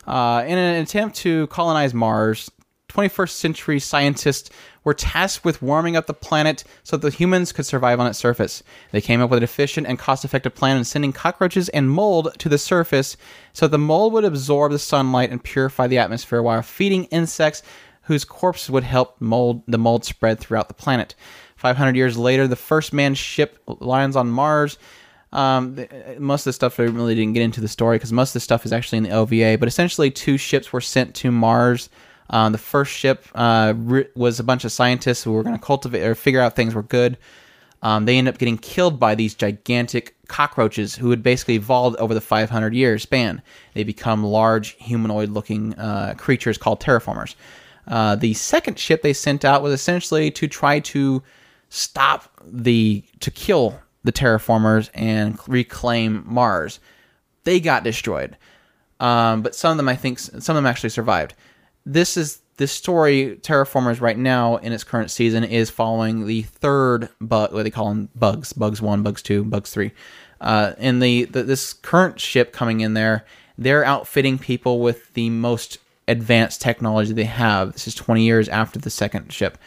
Uh, in an attempt to colonize Mars, 21st century scientists were tasked with warming up the planet so that humans could survive on its surface. They came up with an efficient and cost effective plan in sending cockroaches and mold to the surface so that the mold would absorb the sunlight and purify the atmosphere while feeding insects whose corpse would help mold the mold spread throughout the planet. 500 years later, the first manned ship lands on Mars. Um, th- most of the stuff I really didn't get into the story because most of the stuff is actually in the OVA. But essentially, two ships were sent to Mars. Um, the first ship uh, re- was a bunch of scientists who were going to cultivate or figure out things were good. Um, they end up getting killed by these gigantic cockroaches who had basically evolved over the 500 year span. They become large humanoid looking uh, creatures called terraformers. Uh, the second ship they sent out was essentially to try to stop the to kill the terraformers and reclaim Mars. They got destroyed, um, but some of them I think some of them actually survived. This is this story. Terraformers right now in its current season is following the third bug. What they call them bugs, bugs one, bugs two, bugs three. Uh, and the, the this current ship coming in there, they're outfitting people with the most advanced technology they have. This is 20 years after the second ship.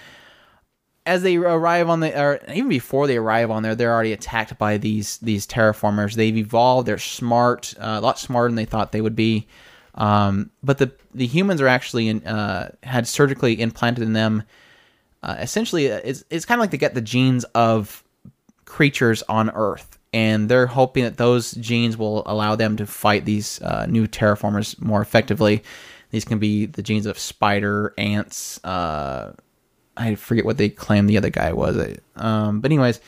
As they arrive on the or even before they arrive on there they're already attacked by these these terraformers. They've evolved. They're smart uh, a lot smarter than they thought they would be. Um, but the the humans are actually in, uh, had surgically implanted in them. Uh, essentially it's, it's kind of like they get the genes of creatures on earth and they're hoping that those genes will allow them to fight these uh, new terraformers more effectively these can be the genes of spider ants uh, I forget what they claimed the other guy was. Um, but anyways,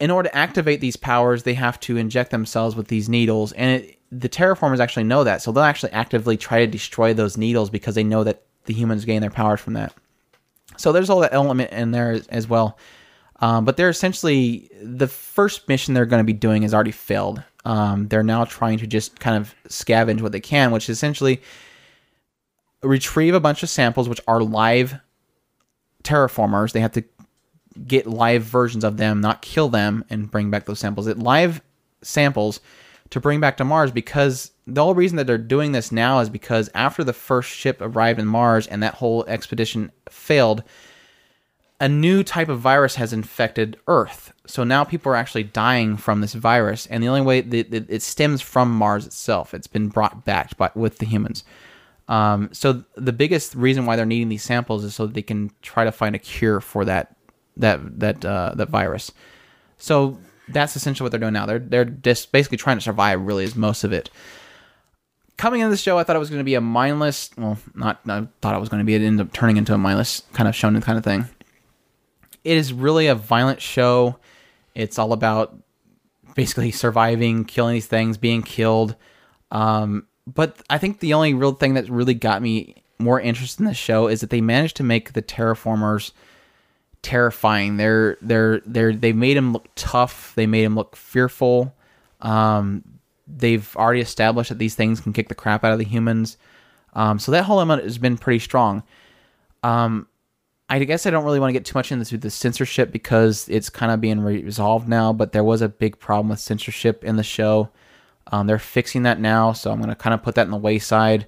in order to activate these powers, they have to inject themselves with these needles, and it, the terraformers actually know that, so they'll actually actively try to destroy those needles because they know that the humans gain their powers from that. So there's all that element in there as, as well. Um, but they're essentially the first mission they're going to be doing is already failed. Um, they're now trying to just kind of scavenge what they can, which is essentially retrieve a bunch of samples, which are live terraformers. They have to get live versions of them, not kill them, and bring back those samples. It live samples to bring back to Mars because the whole reason that they're doing this now is because after the first ship arrived in Mars and that whole expedition failed, a new type of virus has infected Earth. So now people are actually dying from this virus, and the only way that it, stems from Mars itself. It's been brought back by, with the humans. Um, so the biggest reason why they're needing these samples is so that they can try to find a cure for that that that uh, that virus. So that's essentially what they're doing now. They're they're just basically trying to survive. Really, is most of it. coming into the show, I thought it was going to be a mindless. Well, not. I thought it was going to be. It ended up turning into a mindless kind of shonen kind of thing. It is really a violent show. It's all about basically surviving, killing these things, being killed. Um, but I think the only real thing that really got me more interested in the show is that they managed to make the terraformers terrifying. They're they're they're they made him look tough. They made him look fearful. Um, they've already established that these things can kick the crap out of the humans. Um, so that whole element has been pretty strong. Um, I guess I don't really want to get too much into the censorship because it's kind of being resolved now. But there was a big problem with censorship in the show. Um, they're fixing that now, so I'm going to kind of put that in the wayside.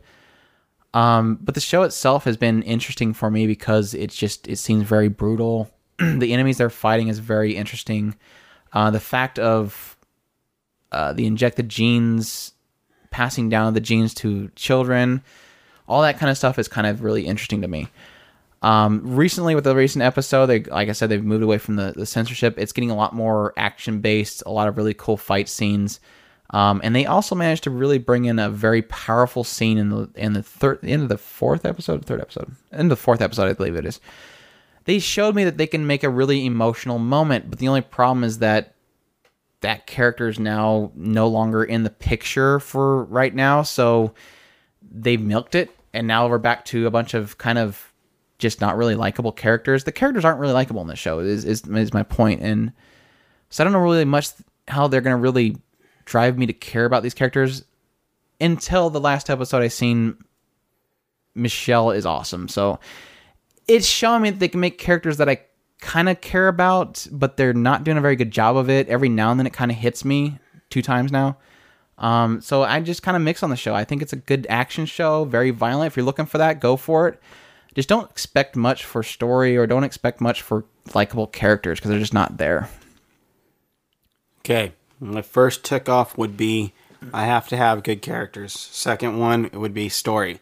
Um, but the show itself has been interesting for me because it's just it seems very brutal. the enemies they're fighting is very interesting. Uh, the fact of uh, the injected genes passing down the genes to children, all that kind of stuff is kind of really interesting to me. Um, recently, with the recent episode, they like I said, they've moved away from the, the censorship. It's getting a lot more action based, a lot of really cool fight scenes. Um, and they also managed to really bring in a very powerful scene in the in the third end of the fourth episode, third episode, in the fourth episode, I believe it is. They showed me that they can make a really emotional moment, but the only problem is that that character is now no longer in the picture for right now. So they milked it, and now we're back to a bunch of kind of just not really likable characters. The characters aren't really likable in the show. Is is is my point, and so I don't know really much how they're gonna really drive me to care about these characters until the last episode I seen Michelle is awesome. So it's showing me that they can make characters that I kind of care about, but they're not doing a very good job of it. Every now and then it kind of hits me two times now. Um, so I just kind of mix on the show. I think it's a good action show, very violent. If you're looking for that, go for it. Just don't expect much for story or don't expect much for likable characters because they're just not there. Okay. My first tick off would be I have to have good characters. Second one it would be story.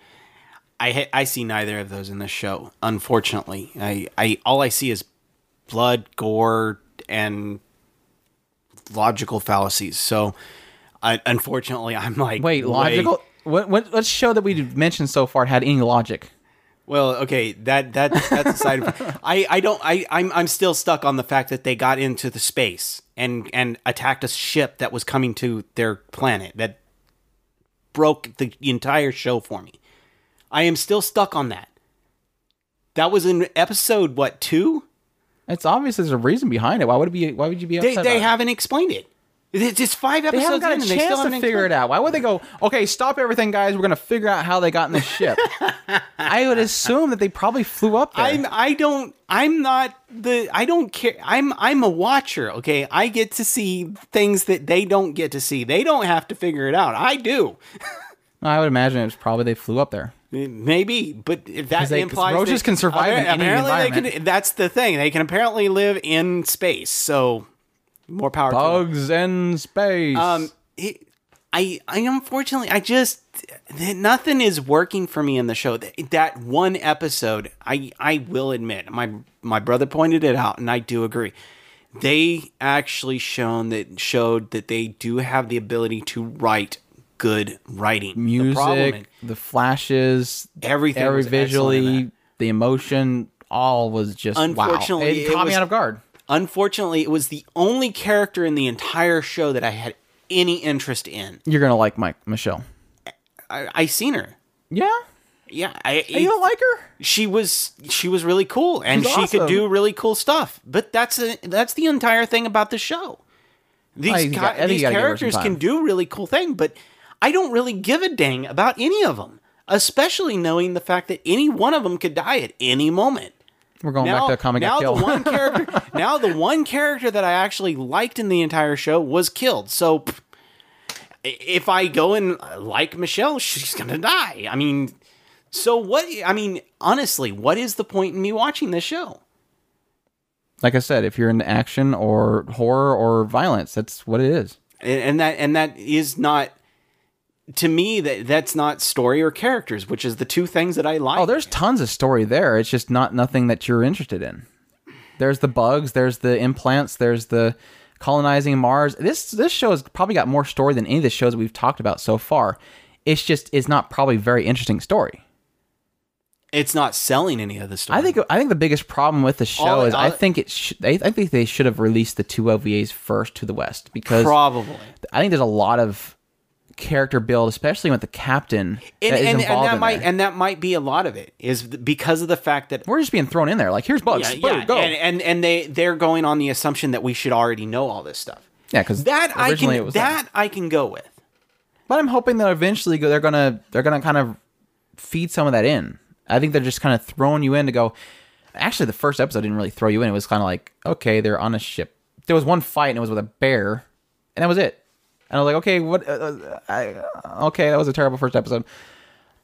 I ha- I see neither of those in this show. Unfortunately, I, I all I see is blood, gore, and logical fallacies. So, I, unfortunately, I'm like, Wait, logical? What, what what show that we've mentioned so far had any logic? Well, okay, that that that's a side. of I I don't I I'm I'm still stuck on the fact that they got into the space and and attacked a ship that was coming to their planet that broke the entire show for me. I am still stuck on that. That was in episode what two? It's obvious there's a reason behind it. Why would it be? Why would you be They upset? they about haven't explained it. It's five They episodes haven't got in a and they still chance to haven't figure it out. Why would they go? Okay, stop everything, guys. We're gonna figure out how they got in the ship. I would assume that they probably flew up there. I'm I don't I'm not the I don't care I'm I'm a watcher, okay? I get to see things that they don't get to see. They don't have to figure it out. I do. I would imagine it's probably they flew up there. Maybe, but if that they- implies roaches can survive in any apparently they can that's the thing. They can apparently live in space. So more power to them. Bugs in space. Um, it, I, I unfortunately, I just nothing is working for me in the show. That, that one episode, I, I will admit, my my brother pointed it out, and I do agree. They actually shown that showed that they do have the ability to write good writing. The problem music, the flashes, Everything every was excellent in visually, that. the emotion, all was just Unfortunately, wow. It, it caught me out of guard. Unfortunately, it was the only character in the entire show that I had any interest in. You're gonna like Mike Michelle. I, I seen her. Yeah, Yeah, I, you don't like her? she was she was really cool and She's she could do really cool stuff. But that's a, that's the entire thing about the show. These, ca- got- these you gotta give her some characters can do really cool things, but I don't really give a dang about any of them, especially knowing the fact that any one of them could die at any moment. We're going Now, back to comic now the one character, now the one character that I actually liked in the entire show was killed. So pff, if I go and uh, like Michelle, she's gonna die. I mean, so what? I mean, honestly, what is the point in me watching this show? like I said, if you're into action or horror or violence, that's what it is. And, and that and that is not to me that that's not story or characters, which is the two things that I like. Oh, there's tons of story there. It's just not nothing that you're interested in. There's the bugs, there's the implants, there's the colonizing Mars. This this show has probably got more story than any of the shows that we've talked about so far. It's just it's not probably very interesting story. It's not selling any of the story. I think I think the biggest problem with the show All- is I uh, think it sh- I I think they should have released the two OVAs first to the West because probably. I think there's a lot of character build, especially with the captain And, that and, and that might there. and that might be a lot of it is because of the fact that We're just being thrown in there. Like here's bugs, yeah, yeah, go. and, and and they they're going on the assumption that we should already know all this stuff. yeah, because That I can it was that I can go with. But I'm hoping that eventually go- they're gonna they're gonna kind of feed some of that in. I think they're just kind of throwing you in to go. Actually, the first episode didn't really throw you in. It was kind of like, okay, they're on a ship. There was one fight, and it was with a bear, and that was it. And I was like, okay, what? Uh, uh, I, okay, that was a terrible first episode.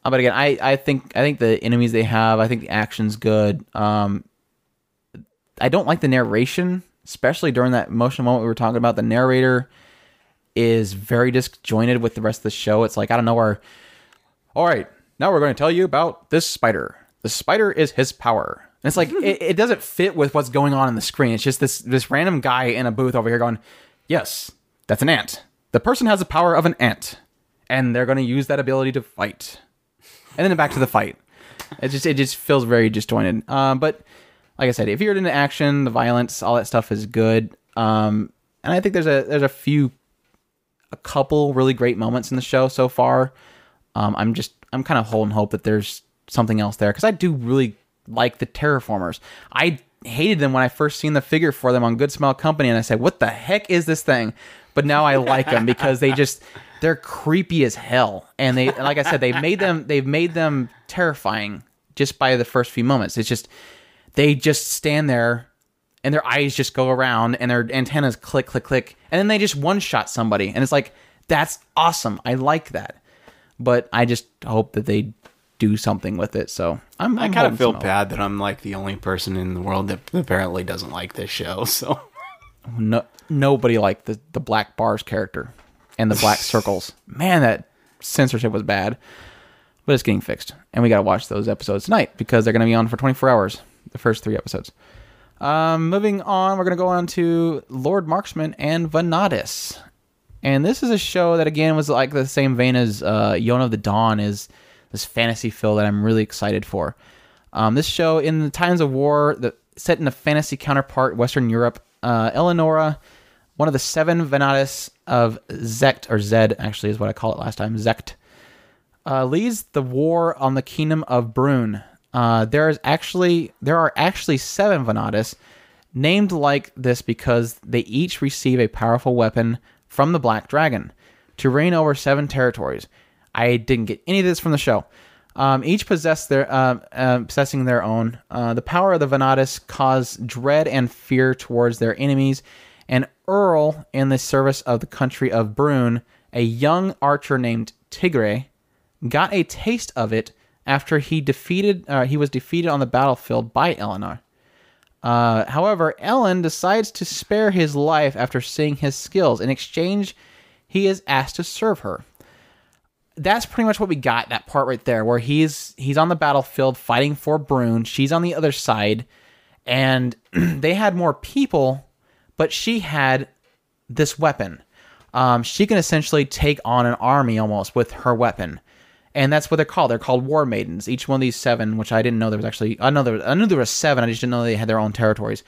Uh, but again, I, I think I think the enemies they have, I think the action's good. Um, I don't like the narration, especially during that emotional moment we were talking about. The narrator is very disjointed with the rest of the show. It's like I don't know where. All right, now we're going to tell you about this spider. The spider is his power. And it's like it, it doesn't fit with what's going on in the screen. It's just this this random guy in a booth over here going, "Yes, that's an ant. The person has the power of an ant, and they're going to use that ability to fight." And then back to the fight. It just it just feels very disjointed. Um, but like I said, if you're into action, the violence, all that stuff is good. Um, and I think there's a there's a few a couple really great moments in the show so far. Um, I'm just I'm kind of holding hope that there's something else there because I do really like the Terraformars. I hated them when I first seen the figure for them on Good Smile Company, and I said, "What the heck is this thing?" But now I like them because they just they're creepy as hell, and they like I said they made them they've made them terrifying just by the first few moments. It's just they just stand there and their eyes just go around and their antennas click click click. And then they just one shot somebody. And it's like that's awesome. I like that. But i just hope that they do something with it. So i'm, I I'm kind of feel bad that I'm like the only person in the world that apparently doesn't like this show. So. No, nobody liked the, the black bars character and the black circles man that censorship was bad but it's getting fixed and we gotta watch those episodes tonight because they're gonna be on for 24 hours the first three episodes Um, moving on, we're going to go on to Lord Marksman and Vanadis. And this is a show that, again, was like the same vein as uh, Yona of the Dawn, is this fantasy feel that I'm really excited for. Um, this show, in the times of war, the, set in a fantasy counterpart, Western Europe, uh, Eleonora, one of the seven Vanadis of Zect, or Zed, actually, is what I call it last time, Zect, uh, leads the war on the kingdom of Brune. Uh, there is actually there are actually seven Vanadis named like this because they each receive a powerful weapon from the Black Dragon to reign over seven territories. I didn't get any of this from the show. Um, each possess their uh, uh, possessing their own. Uh, the power of the Vanadis cause dread and fear towards their enemies. And Earl, in the service of the country of Brune, a young archer named Tigre, got a taste of it after he defeated uh, he was defeated on the battlefield by Eleanor. Uh, however, Ellen decides to spare his life after seeing his skills. In exchange, he is asked to serve her. That's pretty much what we got. That part right there, where he's he's on the battlefield fighting for Brune. She's on the other side, and they had more people, but she had this weapon. Um, she can essentially take on an army almost with her weapon and that's what they're called. They're called war maidens. Each one of these seven, which I didn't know there was actually, I know there, was, I knew there was seven. I just didn't know they had their own territories.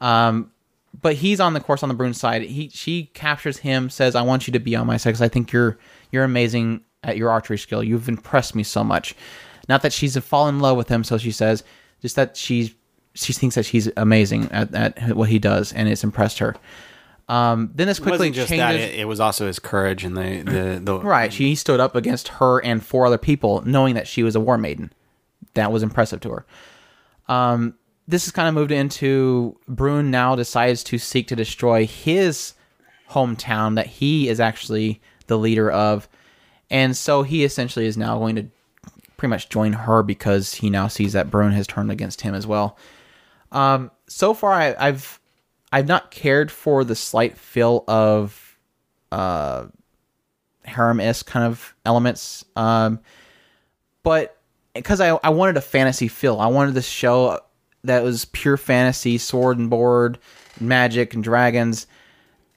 Um, but he's on the course on the Brune side. He she captures him, says, "I want you to be on my side because I think you're you're amazing at your archery skill. You've impressed me so much." Not that she's fallen in love with him, so she says, just that she's she thinks that he's amazing at, at what he does, and it's impressed her. Um, then this it quickly wasn't just changes. that; it, it was also his courage and the the, the Right. She stood up against her and four other people, knowing that she was a war maiden. That was impressive to her. Um, this is kind of moved into Brune now decides to seek to destroy his hometown that he is actually the leader of. And so he essentially is now going to pretty much join her because he now sees that Brune has turned against him as well. Um, so far, I, I've I've not cared for the slight feel of uh, harem esque kind of elements. Um, but because I, I wanted a fantasy feel, I wanted this show that was pure fantasy, sword and board, magic and dragons.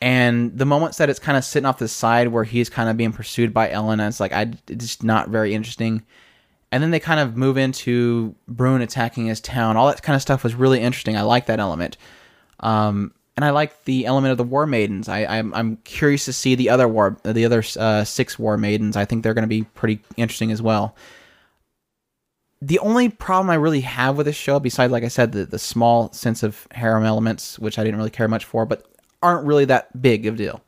And the moments that it's kind of sitting off the side where he's kind of being pursued by Ellen, it's like I it's just not very interesting. And then they kind of move into Brune attacking his town. All that kind of stuff was really interesting. I like that element. Um, and I like the element of the War Maidens. I, I'm, I'm curious to see the other war, the other uh, six War Maidens. I think they're going to be pretty interesting as well. The only problem I really have with this show, besides, like I said, the, the small sense of harem elements, which I didn't really care much for, but aren't really that big of a deal.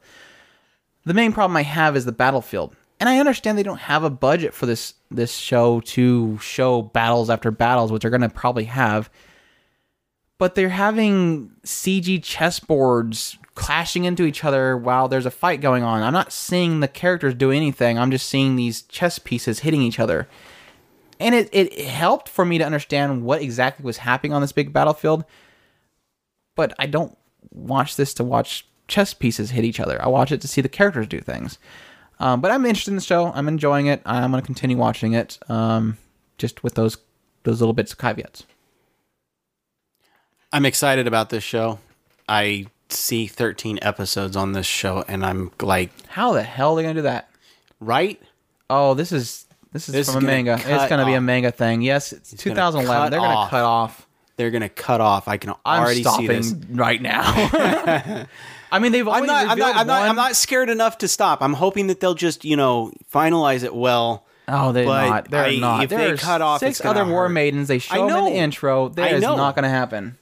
The main problem I have is the battlefield. And I understand they don't have a budget for this this show to show battles after battles, which they're going to probably have but they're having CG chessboards clashing into each other while there's a fight going on. I'm not seeing the characters do anything. I'm just seeing these chess pieces hitting each other. And it, it helped for me to understand what exactly was happening on this big battlefield. But I don't watch this to watch chess pieces hit each other. I watch it to see the characters do things. Um, but I'm interested in the show. I'm enjoying it. I'm going to continue watching it, um, just with those those little bits of caveats. I'm excited about this show. I see 13 episodes on this show, and I'm like, How the hell are they going to do that? right? Oh, this is this is This is from a manga. It's going to be a manga thing. Yes, it's gonna 2011. They're going to cut off. They're gonna cut off. I can I'm already see this. right now. I mean, they've I'm not, I'm not. I'm not. one- I'm not scared enough to stop. I'm hoping that they'll just, you know, finalize it well. Oh, they're but not. They're I- not. if they cut off, six it's gonna other war maidens. They I show them in the intro. That I is know. not going to happen.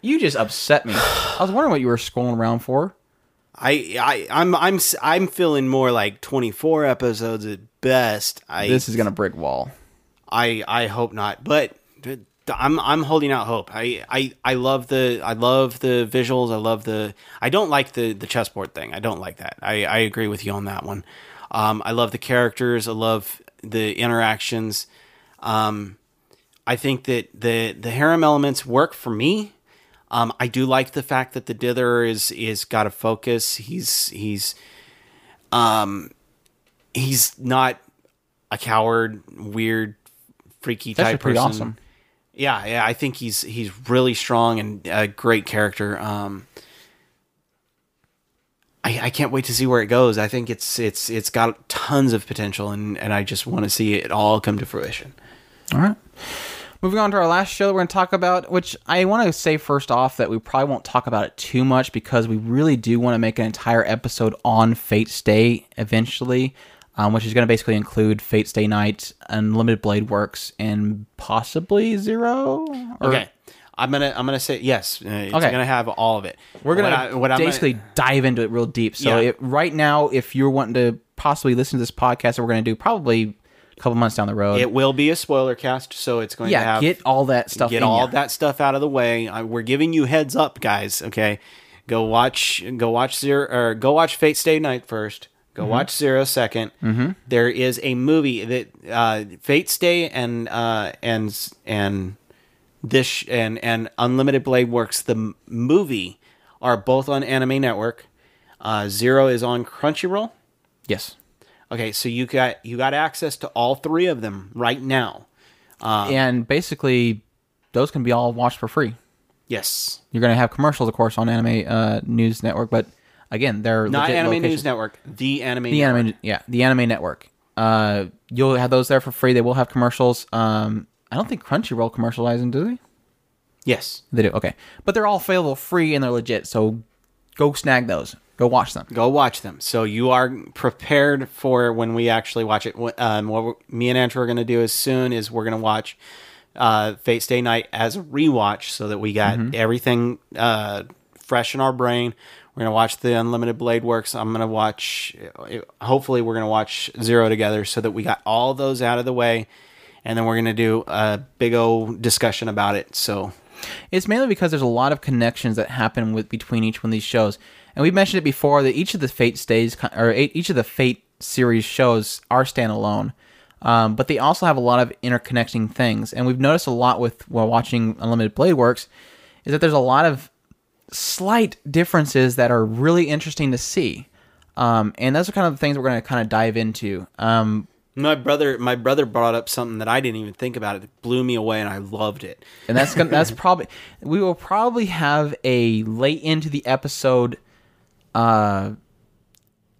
You just upset me. I was wondering what you were scrolling around for. I, I, I'm, I'm, s- I'm feeling more like 24 episodes at best. I, This is going to brick wall. I, I hope not, but th- I'm, I'm holding out hope. I, I, I love the, I love the visuals. I love the. I don't like the the chessboard thing. I don't like that. I, I agree with you on that one. Um, I love the characters. I love the interactions. Um, I think that the the harem elements work for me. Um, I do like the fact that the dither is is got a focus. He's he's um he's not a coward, weird, freaky That's type person. awesome. Yeah, yeah, I think he's he's really strong and a great character. Um, I, I can't wait to see where it goes. I think it's it's it's got tons of potential, and and I just want to see it all come to fruition. All right. Moving on to our last show that we're going to talk about, which I want to say first off that we probably won't talk about it too much because we really do want to make an entire episode on Fate Stay eventually, um, which is going to basically include Fate Stay Night, Unlimited Blade Works, and possibly Zero. Or- Okay, I'm gonna I'm gonna say yes. uh, It's Okay. gonna have all of it. We're gonna What I- what I'm gonna- basically dive into it real deep. So Yeah. it, right now, if you're wanting to possibly listen to this podcast that we're going to do, probably a couple months down the road, It will be a spoiler cast, so it's going to yeah, have get all that stuff. get all ya. that stuff out of the way. I, we're giving you heads up, guys. Okay, go watch go watch zero or go watch Fate Stay Night first. Go Mm-hmm. watch Zero 2nd There is a movie that uh, Fate Stay and uh, and and this sh- and and Unlimited Blade Works the m- movie are both on Anime Network. Uh, Zero is on Crunchyroll. Yes. Okay, so you got you got access to all three of them right now. and basically those can be all watched for free. Yes, You're going to have commercials, of course, on Anime uh, News Network, but again, they're not legit Anime locations. News Network, the Anime. The Network. Anime, yeah, the Anime Network. Uh, you'll have those there for free. They will have commercials. Um, I don't think Crunchyroll commercialize them, do they? Yes, They do. Okay, but they're all available free and they're legit. So go snag those. Go watch them. go watch them. So you are prepared for when we actually watch it. Um, what me and Andrew are going to do as soon is we're going to watch uh, Fate Stay Night as a rewatch, so that we got Mm-hmm. everything uh, fresh in our brain. We're to watch the Unlimited Blade Works. I'm to watch. Hopefully, we're to watch Zero together, so that we got all those out of the way, and then we're to do a big old discussion about it. So It's mainly because there's a lot of connections that happen with between each one of these shows, and we've mentioned it before that each of the Fate stays or each of the Fate series shows are standalone, um, but they also have a lot of interconnecting things. And we've noticed a lot with while watching Unlimited Blade Works is that there's a lot of slight differences that are really interesting to see. Um, and those are kind of the things we're going to kind of dive into. Um, my brother, my brother brought up something that I didn't even think about. It blew me away, and I loved it. and that's gonna, that's probably we will probably have a late into the episode uh,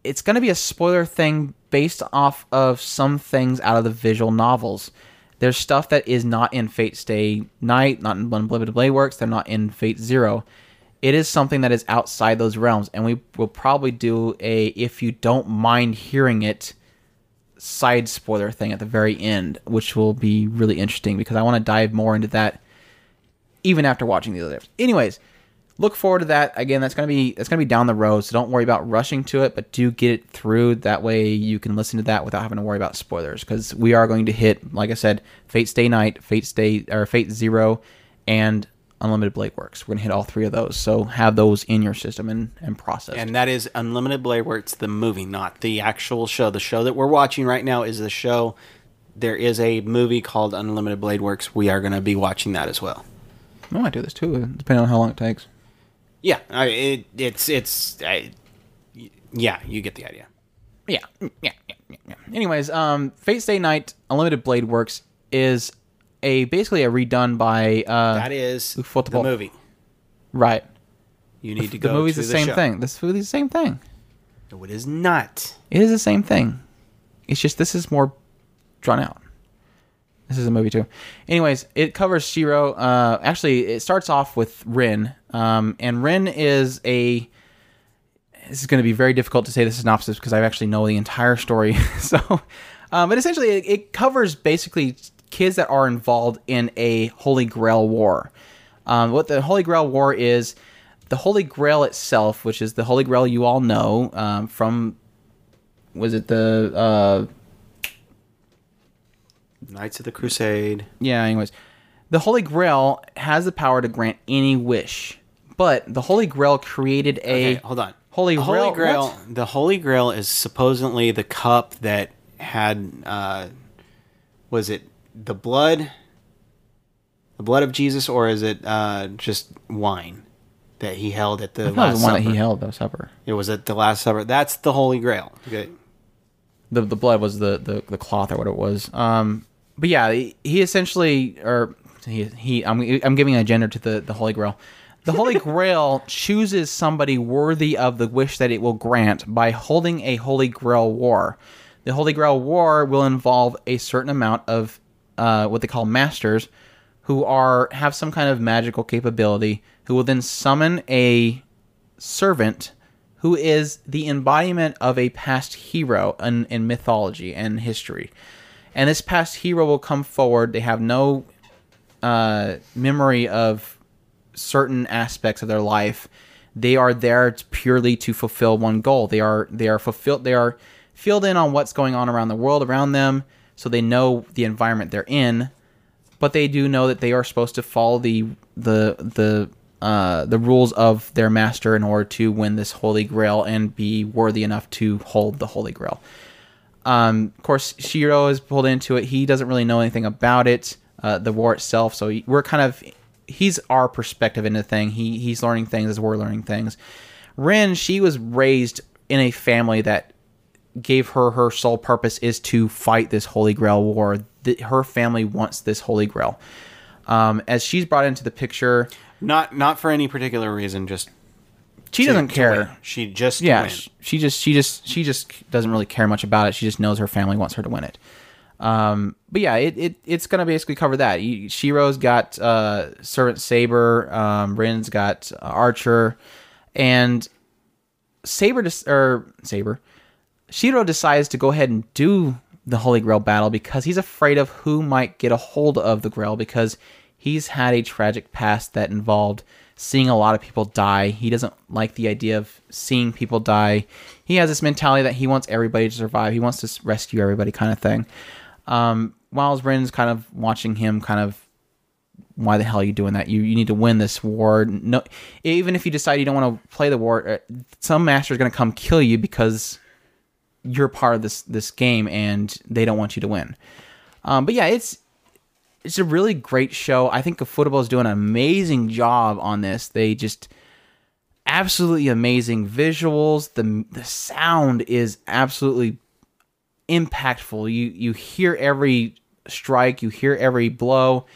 it's going to be a spoiler thing based off of some things out of the visual novels. There's stuff that is not in Fate Stay Night, not in Unlimited Blade Works. They're not in Fate Zero. It is something that is outside those realms, and we will probably do a if you don't mind hearing it side spoiler thing at the very end, which will be really interesting because I want to dive more into that even after watching the other. Anyways, look forward to that. Again, that's gonna be that's gonna be down the road, so don't worry about rushing to it, but do get it through. That way you can listen to that without having to worry about spoilers. Because we are going to hit, like I said, Fate Stay Night, Fate Stay or Fate Zero, and Unlimited Blade Works. We're gonna hit all three of those. So have those in your system and, and process. And that is Unlimited Blade Works, the movie, not the actual show. The show that we're watching right now is the show. There is a movie called Unlimited Blade Works. We are going to be watching that as well. I might do this too, depending on how long it takes. Yeah, I, it, it's it's I, yeah, you get the idea. Yeah, yeah, yeah, yeah, yeah. Anyways, um, Fate Stay Night Unlimited Blade Works is a basically a redone by uh, That is Ufotable. the movie. right. You need to go. The movie's to the same show. thing. This movie's the same thing. No, it is not. It is the same thing. It's just this is more drawn out. This is a movie too. Anyways, it covers Shiro. Uh, actually, it starts off with Rin, um, and Rin is a. This is going to be very difficult to say the synopsis because I actually know the entire story. so, um, but essentially, it, it covers basically kids that are involved in a Holy Grail war. Um, what the Holy Grail war is, the Holy Grail itself, which is the Holy Grail you all know um, from was it the uh Knights of the Crusade. yeah anyways the holy grail has the power to grant any wish but the holy grail created a Okay, hold on. Holy The Grail- Holy Grail. what? The Holy Grail is supposedly the cup that had. Uh, was it the blood? The blood of Jesus, or is it uh, just wine that he held at the that Last was the one Supper? that he held the supper It was at the Last Supper. That's the Holy Grail. Okay. the the blood was the the, the cloth or what it was um but yeah he, he essentially or he, he I'm, I'm giving a gender to the the holy grail the holy grail chooses somebody worthy of the wish that it will grant by holding a holy grail war the holy grail war will involve a certain amount of uh, what they call masters who are have some kind of magical capability who will then summon a servant who is the embodiment of a past hero in, in mythology and history. And this past hero will come forward. They have no uh, memory of certain aspects of their life. They are there purely to fulfill one goal. They are they are fulfilled. They are filled in on what's going on around the world around them, so they know the environment they're in but they do know that they are supposed to follow the the the uh, the rules of their master in order to win this holy grail and be worthy enough to hold the holy grail. Um, of course, Shiro is pulled into it. He doesn't really know anything about it, uh, the war itself. So we're kind of he's our perspective into the thing. He he's learning things as we're learning things. Rin, she was raised in a family that gave her her sole purpose is to fight this holy grail war. Th- her family wants this holy grail. Um, as she's brought into the picture, Not not for any particular reason. Just she doesn't care. She just yeah, win. sh- she just she just she just doesn't really care much about it. She just knows her family wants her to win it. Um, but yeah, it, it it's gonna basically cover that. Shiro's got uh, Servant Saber, um, Rin's got uh, Archer, and Saber dis- or Saber, Shiro decides to go ahead and do the Holy Grail battle because he's afraid of who might get a hold of the Grail because he's had a tragic past that involved seeing a lot of people die. He doesn't like the idea of seeing people die. He has this mentality that he wants everybody to survive. He wants to rescue everybody, kind of thing. Um, while Ren's kind of watching him, kind of why the hell are you doing that? You you need to win this war. No, even if you decide you don't want to play the war, uh, some master is going to come kill you because you're part of this this game and they don't want you to win. Um, but yeah, it's it's a really great show. I think Ufotable is doing an amazing job on this. They just absolutely amazing visuals. The the sound is absolutely impactful. You you hear every strike, you hear every blow.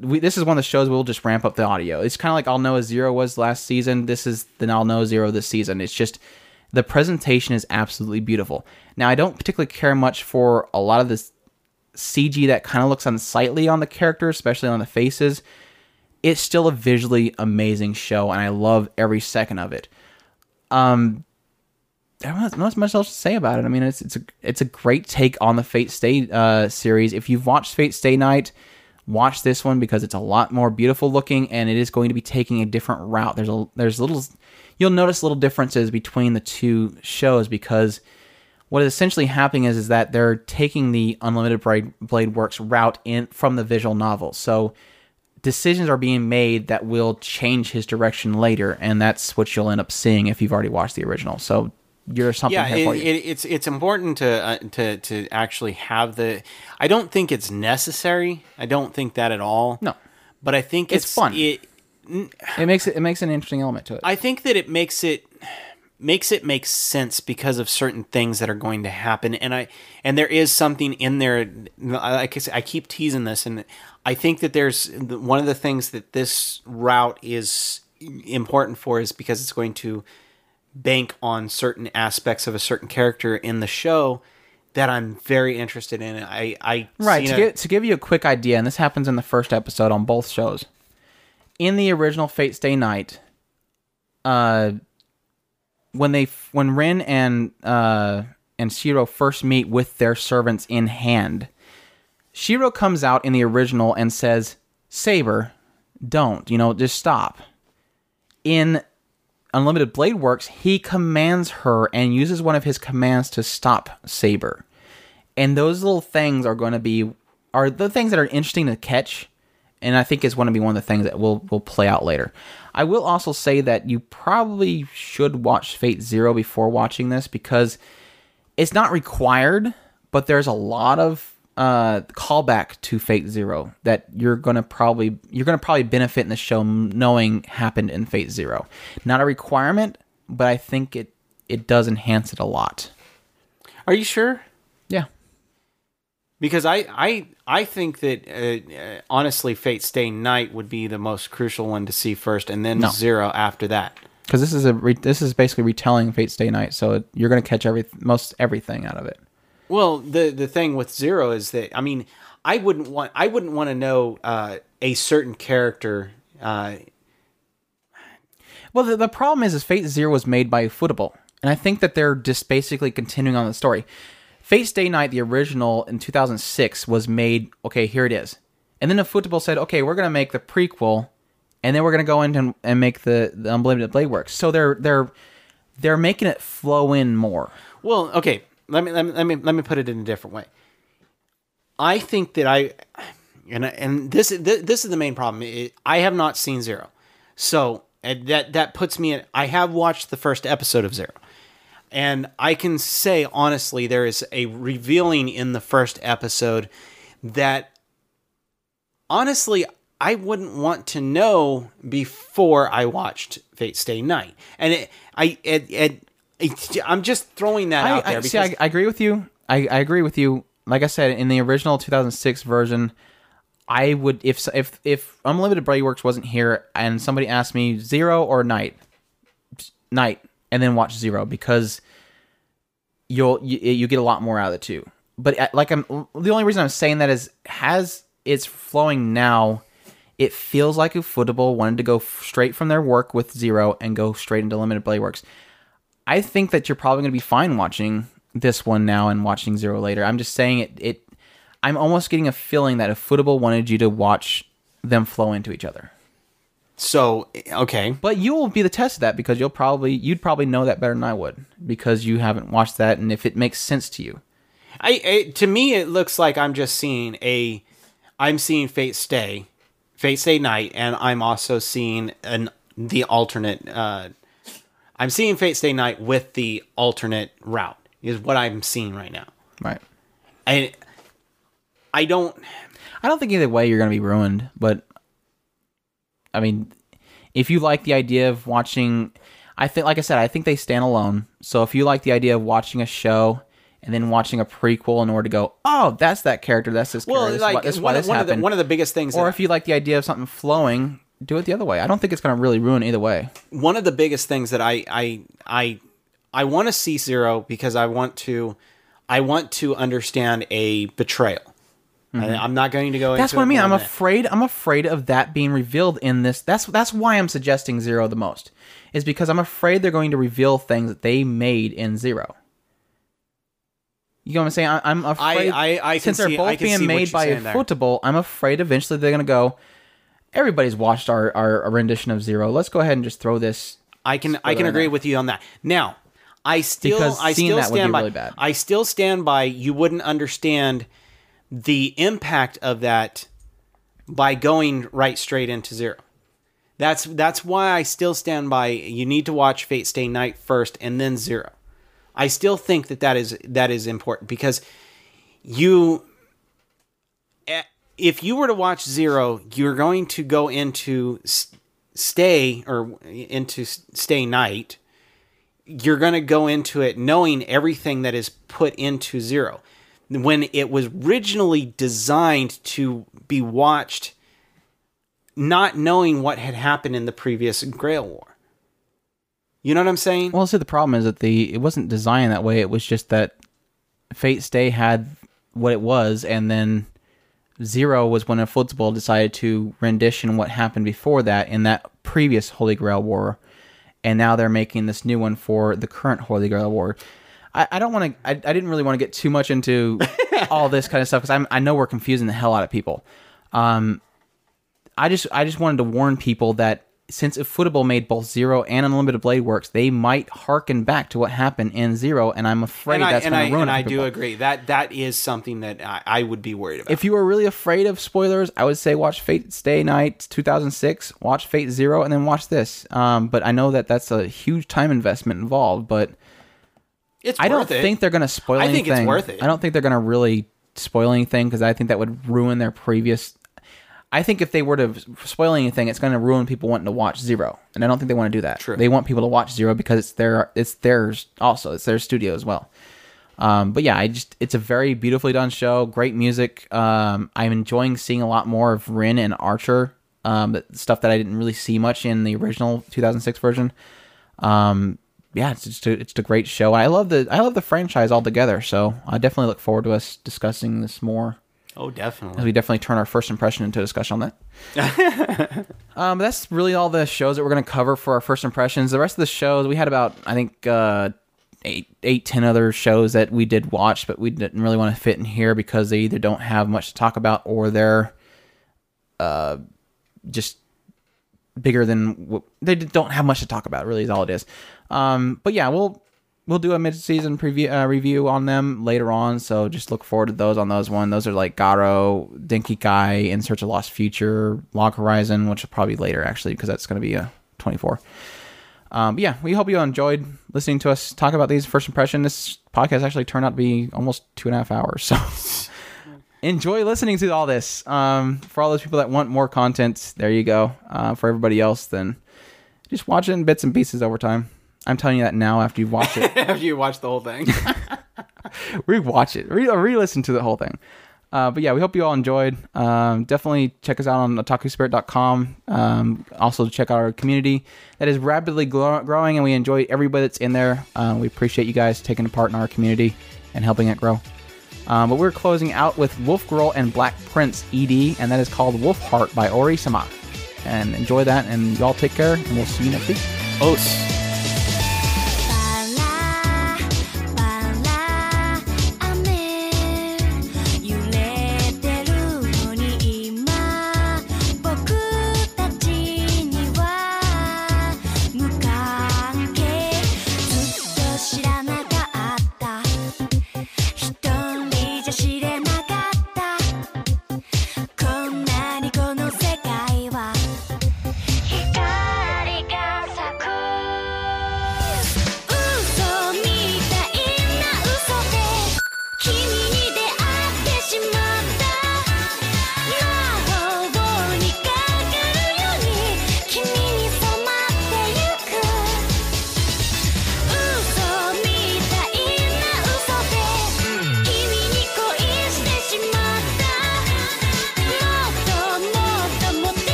we, this is one of the shows we'll just ramp up the audio. It's kind of like Aldnoah.Zero was last season. This is the Aldnoah.Zero this season. It's just the presentation is absolutely beautiful. Now I don't particularly care much for a lot of this CG that kind of looks unsightly on the characters, especially on the faces. It's still a visually amazing show, and I love every second of it. Um, know, not much else to say about it. I mean, it's it's a it's a great take on the Fate Stay uh, series. If you've watched Fate Stay Night, watch this one because it's a lot more beautiful looking, and it is going to be taking a different route. There's a there's little you'll notice little differences between the two shows because what is essentially happening is is that they're taking the Unlimited Blade, Blade Works route in from the visual novel. So decisions are being made that will change his direction later, and that's what you'll end up seeing if you've already watched the original. So you're something yeah, it, you. it, it's it's important to uh, to to actually have the. I don't think it's necessary. I don't think that at all. No. but I think It's it's, fun. It, it makes it it makes an interesting element to it. I think that it makes it makes it make sense because of certain things that are going to happen and I and there is something in there like I, said, I keep teasing this and I think that there's one of the things that this route is important for is because it's going to bank on certain aspects of a certain character in the show that I'm very interested in. I I Right. To, a- give, to give you a quick idea, and this happens in the first episode on both shows. In the original Fate Stay Night, uh, when they when Rin and uh and Shiro first meet with their servants in hand, Shiro comes out in the original and says, "Saber, don't you know? Just stop." In Unlimited Blade Works, he commands her and uses one of his commands to stop Saber and those little things are going to be are the things that are interesting to catch and i think is going to be one of the things that will will play out later. I will also say that you probably should watch fate zero before watching this because it's not required but there's a lot of uh callback to fate zero that you're gonna probably you're gonna probably benefit in the show knowing happened in fate zero. Not a requirement but i think it it does enhance it a lot. Are you sure? Because I I I think that uh, uh, honestly, Fate Stay Night would be the most crucial one to see first, and then No. Zero after that. because this is a re- this is basically retelling Fate Stay Night, so you're gonna catch every most everything out of it. Well, the the thing with Zero is that I mean, I wouldn't want I wouldn't want to know uh, a certain character. Uh, Well, the, the problem is, is Fate Zero was made by Ufotable, and I think that they're just basically continuing on the story. Fate Stay Night, the original in 2006, was made. Okay, here it is, and then Ufotable said, okay, we're gonna make the prequel, and then we're gonna go in and, and make the the Unlimited Blade Works. So they're they're they're making it flow in more. well, okay, let me let me let me let me put it in a different way. I think that I and and this this, is the main problem. I have not seen Zero, so that that puts me in. I have watched the first episode of Zero, and I can say honestly, there is a revealing in the first episode that honestly I wouldn't want to know before I watched Fate Stay Night, and it, I it, it, it, I'm just throwing that out I, there I, because see, I, I agree with you. I, I agree with you. Like I said, in the original 2006 version, I would if if if Unlimited Blade Works wasn't here and somebody asked me Zero or Night, Night, and then watch Zero because you'll you, you get a lot more out of it too. But uh, like I'm the only reason I'm saying that is has it's flowing now. It feels like Ufotable wanted to go straight from their work with Zero and go straight into Limited Blade Works. I think that you're probably going to be fine watching this one now and watching Zero later. I'm just saying it. It. I'm almost getting a feeling that if Ufotable wanted you to watch them flow into each other, so okay. but you will be the test of that because you'll probably you'd probably know that better than I would because you haven't watched that and if it makes sense to you. I, I to me it looks like I'm just seeing a I'm seeing Fate Stay, Fate Stay Night, and I'm also seeing an the alternate. Uh, I'm seeing Fate Stay Night with the alternate route is what I'm seeing right now. Right. I I don't. I don't think either way you're going to be ruined, but I mean, if you like the idea of watching, I think, like I said, I think they stand alone. So if you like the idea of watching a show and then watching a prequel in order to go, oh, that's that character, that's this Well, character, this, is why, like this why one, this one of the happened. one of the biggest things, or if you like the idea of something flowing, do it the other way. I don't think it's going to really ruin either way. one of the biggest things that I I I I want to see Zero because I want to I want to understand a betrayal. I, I'm not going to go. Mm-hmm. That's what I mean. I'm afraid. I'm afraid of that being revealed in this. That's that's why I'm suggesting Zero the most, is because I'm afraid they're going to reveal things that they made in Zero. You know what I'm saying? I, I'm afraid. I- I can since they're see- I both can being made by. Ufotable, I'm afraid eventually they're going to go. Everybody's watched our, our rendition of Zero. Let's go ahead and just throw this. I can I can agree with you on that. Now, I still Because I still that would be stand by really bad. I still stand by you wouldn't understand the impact of that by going right straight into zero. That's that's why I still stand by you need to watch Fate Stay Night first and then zero. I still think that that is that is important because you eh, if you were to watch zero you're going to go into stay or into stay night you're going to go into it knowing everything that is put into zero when it was originally designed to be watched not knowing what had happened in the previous grail war you know what i'm saying Well, see, the problem is that the it wasn't designed that way. It was just that Fate Stay had what it was, and then Zero was when Ufotable decided to rendition what happened before that in that previous Holy Grail War, and now they're making this new one for the current Holy Grail War. I, I don't want to. I, I didn't really want to get too much into all this kind of stuff because I'm know we're confusing the hell out of people. Um, I just I just wanted to warn people that since Ufotable made both Zero and Unlimited Blade Works, they might harken back to what happened in Zero, and I'm afraid and that's going to ruin and. I do agree that that is something that I, I would be worried about. If you were really afraid of spoilers, I would say watch Fate Stay Night 2006, watch Fate Zero, and then watch this. Um, but I know that that's a huge time investment involved, but it's I don't it. think they're going to spoil I anything. think it's worth it. I don't think they're going to really spoil anything because I think that would ruin their previous. I think if they were to spoil anything, it's going to ruin people wanting to watch Zero, and I don't think they want to do that. True. They want people to watch Zero because it's their it's theirs also. It's their studio as well. Um, but yeah, I just it's a very beautifully done show. Great music. Um, I'm enjoying seeing a lot more of Rin and Archer. Um, stuff that I didn't really see much in the original 2006 version. Um, yeah, it's just a, it's a great show. I love the I love the franchise altogether. So I definitely look forward to us discussing this more oh, as definitely. we definitely turn our first impression into a discussion on that. um, but that's really all the shows that we're going to cover for our first impressions. The rest of the shows we had about I think uh, eight, eight, ten other shows that we did watch, but we didn't really want to fit in here because they either don't have much to talk about or they're uh, just bigger than they don't have much to talk about. Really, is all it is. Um, but yeah, we'll we'll do a mid-season preview uh, review on them later on. So just look forward to those on those one. Those are like Garo, Denkigai, In Search of Lost Future, Log Horizon, which will probably later actually because that's going to be a 24. Um, yeah, we hope you enjoyed listening to us talk about these first impression. This podcast actually turned out to be almost two and a half hours. So enjoy listening to all this. Um, for all those people that want more content, there you go. Uh, for everybody else, then just watch it in bits and pieces over time. I'm telling you that now after you've watched it. After you watch the whole thing, re-watch it, Re- re-listen to the whole thing. Uh, but yeah, we hope you all enjoyed. Um, definitely check us out on otakuspirit.com. Um, also check out our community that is rapidly growing, and we enjoy everybody that's in there. Uh, we appreciate you guys taking a part in our community and helping it grow. Um, but we're closing out with Wolf Girl and Black Prince ED, and that is called Wolf Heart by ORESAMA. And enjoy that, and y'all take care, and we'll see you next week. Os.